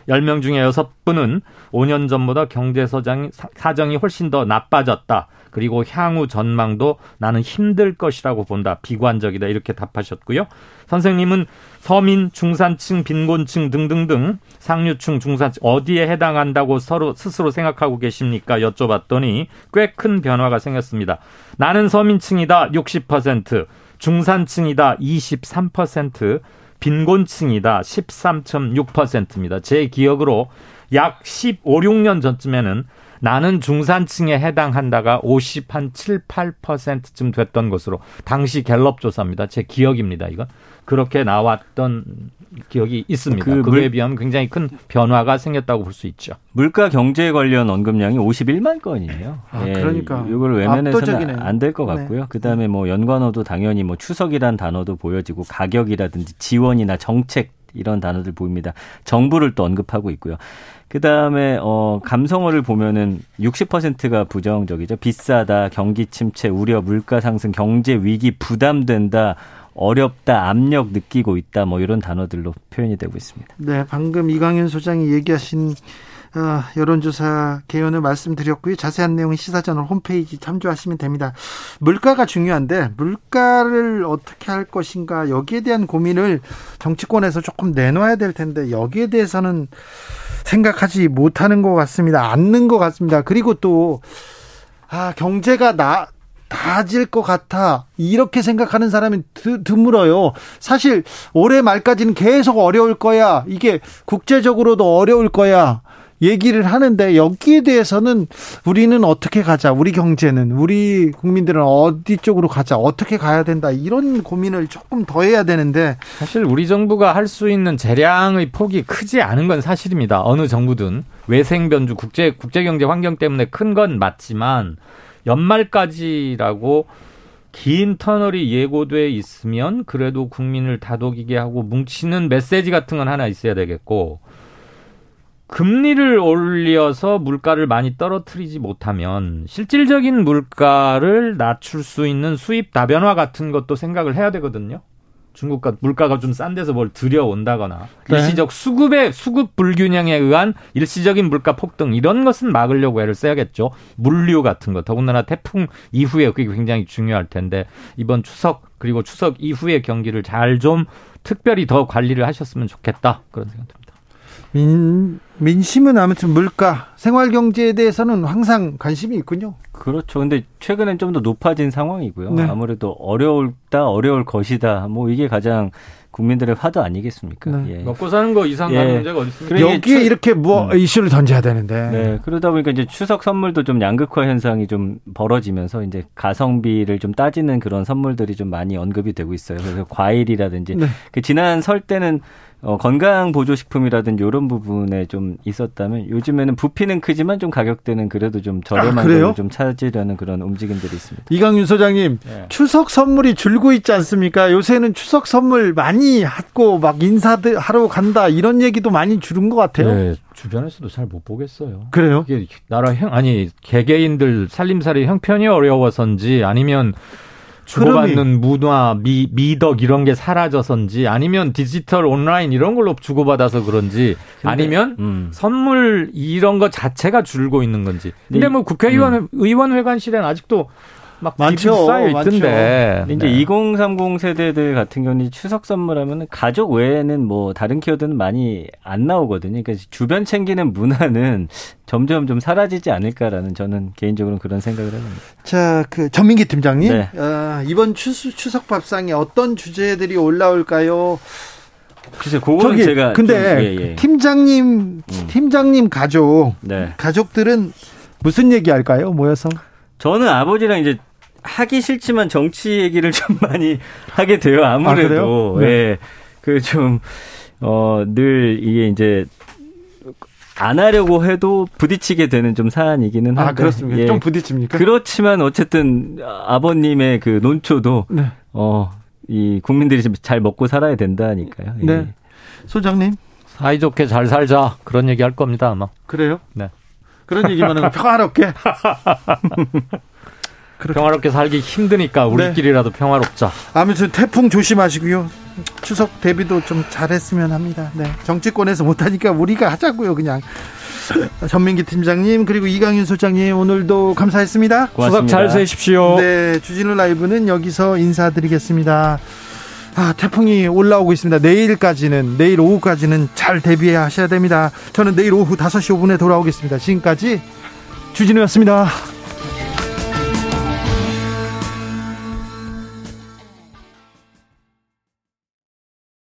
10명 중에 6분은 5년 전보다 경제 사정이, 훨씬 더 나빠졌다. 그리고 향후 전망도 나는 힘들 것이라고 본다. 비관적이다. 이렇게 답하셨고요. 선생님은 서민, 중산층, 빈곤층 등등등 상류층, 중산층 어디에 해당한다고 서로 스스로 생각하고 계십니까? 여쭤봤더니 꽤 큰 변화가 생겼습니다. 나는 서민층이다 60%, 중산층이다 23%, 빈곤층이다 13.6%입니다. 제 기억으로 약 15, 16년 전쯤에는 나는 중산층에 해당한다가 50한 7, 8%쯤 됐던 것으로 당시 갤럽 조사입니다. 제 기억입니다. 이거 그렇게 나왔던 기억이 있습니다. 그 그에 비하면 굉장히 큰 변화가 생겼다고 볼 수 있죠. 물가 경제 관련 언급량이 51만 건이에요. 아, 예, 그러니까 이걸 외면해서는 안 될 것 같고요. 네. 그다음에 뭐 연관어도 당연히 뭐 추석이란 단어도 보여지고 가격이라든지 지원이나 정책 이런 단어들 보입니다. 정부를 또 언급하고 있고요. 그 다음에, 어, 감성어를 보면은 60%가 부정적이죠. 비싸다, 경기 침체, 우려, 물가 상승, 경제 위기 부담된다, 어렵다, 압력 느끼고 있다, 뭐 이런 단어들로 표현이 되고 있습니다. 네, 방금 이강현 소장이 얘기하신 어, 여론조사 개요는 말씀드렸고요. 자세한 내용은 시사저널 홈페이지 참조하시면 됩니다. 물가가 중요한데 물가를 어떻게 할 것인가 여기에 대한 고민을 정치권에서 조금 내놔야 될 텐데 여기에 대해서는 생각하지 못하는 것 같습니다. 않는 것 같습니다. 그리고 또 아, 경제가 나 나아질 것 같아. 이렇게 생각하는 사람이 드, 드물어요. 사실 올해 말까지는 계속 어려울 거야. 이게 국제적으로도 어려울 거야. 얘기를 하는데 여기에 대해서는 우리는 어떻게 가자, 우리 경제는 우리 국민들은 어디 쪽으로 가자, 어떻게 가야 된다. 이런 고민을 조금 더 해야 되는데 사실 우리 정부가 할 수 있는 재량의 폭이 크지 않은 건 사실입니다. 어느 정부든. 외생 변주 국제 국제 경제 환경 때문에 큰 건 맞지만 연말까지라고 긴 터널이 예고돼 있으면 그래도 국민을 다독이게 하고 뭉치는 메시지 같은 건 하나 있어야 되겠고 금리를 올려서 물가를 많이 떨어뜨리지 못하면 실질적인 물가를 낮출 수 있는 수입 다변화 같은 것도 생각을 해야 되거든요. 중국과 물가가 좀 싼 데서 뭘 들여온다거나 네. 일시적 수급의 수급 불균형에 의한 일시적인 물가 폭등 이런 것은 막으려고 애를 써야겠죠. 물류 같은 거 더군다나 태풍 이후에 그게 굉장히 중요할 텐데 이번 추석 그리고 추석 이후의 경기를 잘 좀 특별히 더 관리를 하셨으면 좋겠다 그런 생각 듭니다. 민, 민심은 아무튼 물가, 생활 경제에 대해서는 항상 관심이 있군요. 그렇죠. 근데 최근엔 좀 더 높아진 상황이고요. 네. 아무래도 어려울다, 어려울 것이다. 뭐 이게 가장 국민들의 화두 아니겠습니까? 네. 예. 먹고 사는 거 이상 가는 예. 문제가 어디 있습니까? 여기에 추... 이렇게 뭐 음. 이슈를 던져야 되는데. 네. 그러다 보니까 이제 추석 선물도 좀 양극화 현상이 좀 벌어지면서 이제 가성비를 좀 따지는 그런 선물들이 좀 많이 언급이 되고 있어요. 그래서 과일이라든지 네. 그 지난 설 때는 어, 건강 보조 식품이라든지 이런 부분에 좀 있었다면 요즘에는 부피는 크지만 좀 가격대는 그래도 좀 저렴한 아, 걸로 좀 찾으려는 그런 움직임들이 있습니다. 이강윤 소장님, 네. 추석 선물이 줄고 있지 않습니까? 요새는 추석 선물 많이 하고 막 인사들 하러 간다 이런 얘기도 많이 줄은 것 같아요. 네, 주변에서도 잘 못 보겠어요. 그래요? 이게 나라 형 아니 개개인들 살림살이 형편이 어려워서인지 아니면 주고받는 문화, 미, 미덕 이런 게 사라져서인지 아니면 디지털 온라인 이런 걸로 주고받아서 그런지 근데, 아니면 음. 선물 이런 거 자체가 줄고 있는 건지. 근데 뭐 국회의원 음. 의원회관실엔 아직도 막 많죠. 쌓여 있던데. 이제 네. 2030 세대들 같은 경우는 추석 선물하면 가족 외에는 뭐 다른 키워드는 많이 안 나오거든요. 그러니까 주변 챙기는 문화는 점점 좀 사라지지 않을까라는 저는 개인적으로 그런 생각을 합니다. 자, 그 전민기 팀장님, 네. 어, 이번 추수, 추석 밥상에 어떤 주제들이 올라올까요? 글쎄, 그거는 제가 근데 좀, 예, 예. 팀장님, 음. 팀장님 가족, 네. 가족들은 무슨 얘기 할까요? 모여서? 저는 아버지랑 이제 하기 싫지만 정치 얘기를 좀 많이 하게 돼요. 아무래도. 아, 네. 예. 그 좀, 어, 늘 이게 이제 안 하려고 해도 부딪히게 되는 좀 사안이기는 한데. 아, 그렇습니까? 예. 좀 부딪힙니까? 그렇지만 어쨌든 아버님의 그 논초도, 네. 어, 이 국민들이 잘 먹고 살아야 된다니까요. 예. 네. 소장님. 사이좋게 잘 살자. 그런 얘기 할 겁니다, 아마. 그래요? 네. 그런 얘기만 하면 평화롭게. 평화롭게 살기 힘드니까 우리끼리라도 네. 평화롭자. 아무튼 태풍 조심하시고요. 추석 대비도 좀 잘했으면 합니다. 네. 정치권에서 못하니까 우리가 하자고요, 그냥. 전민기 팀장님 그리고 이강윤 소장님 오늘도 감사했습니다. 고맙습니다. 추석 잘 세십시오. 네, 주진우 라이브는 여기서 인사드리겠습니다. 아, 태풍이 올라오고 있습니다. 내일까지는, 내일 오후까지는 잘 대비하셔야 됩니다. 저는 내일 오후 5시 5분에 돌아오겠습니다. 지금까지 주진우였습니다.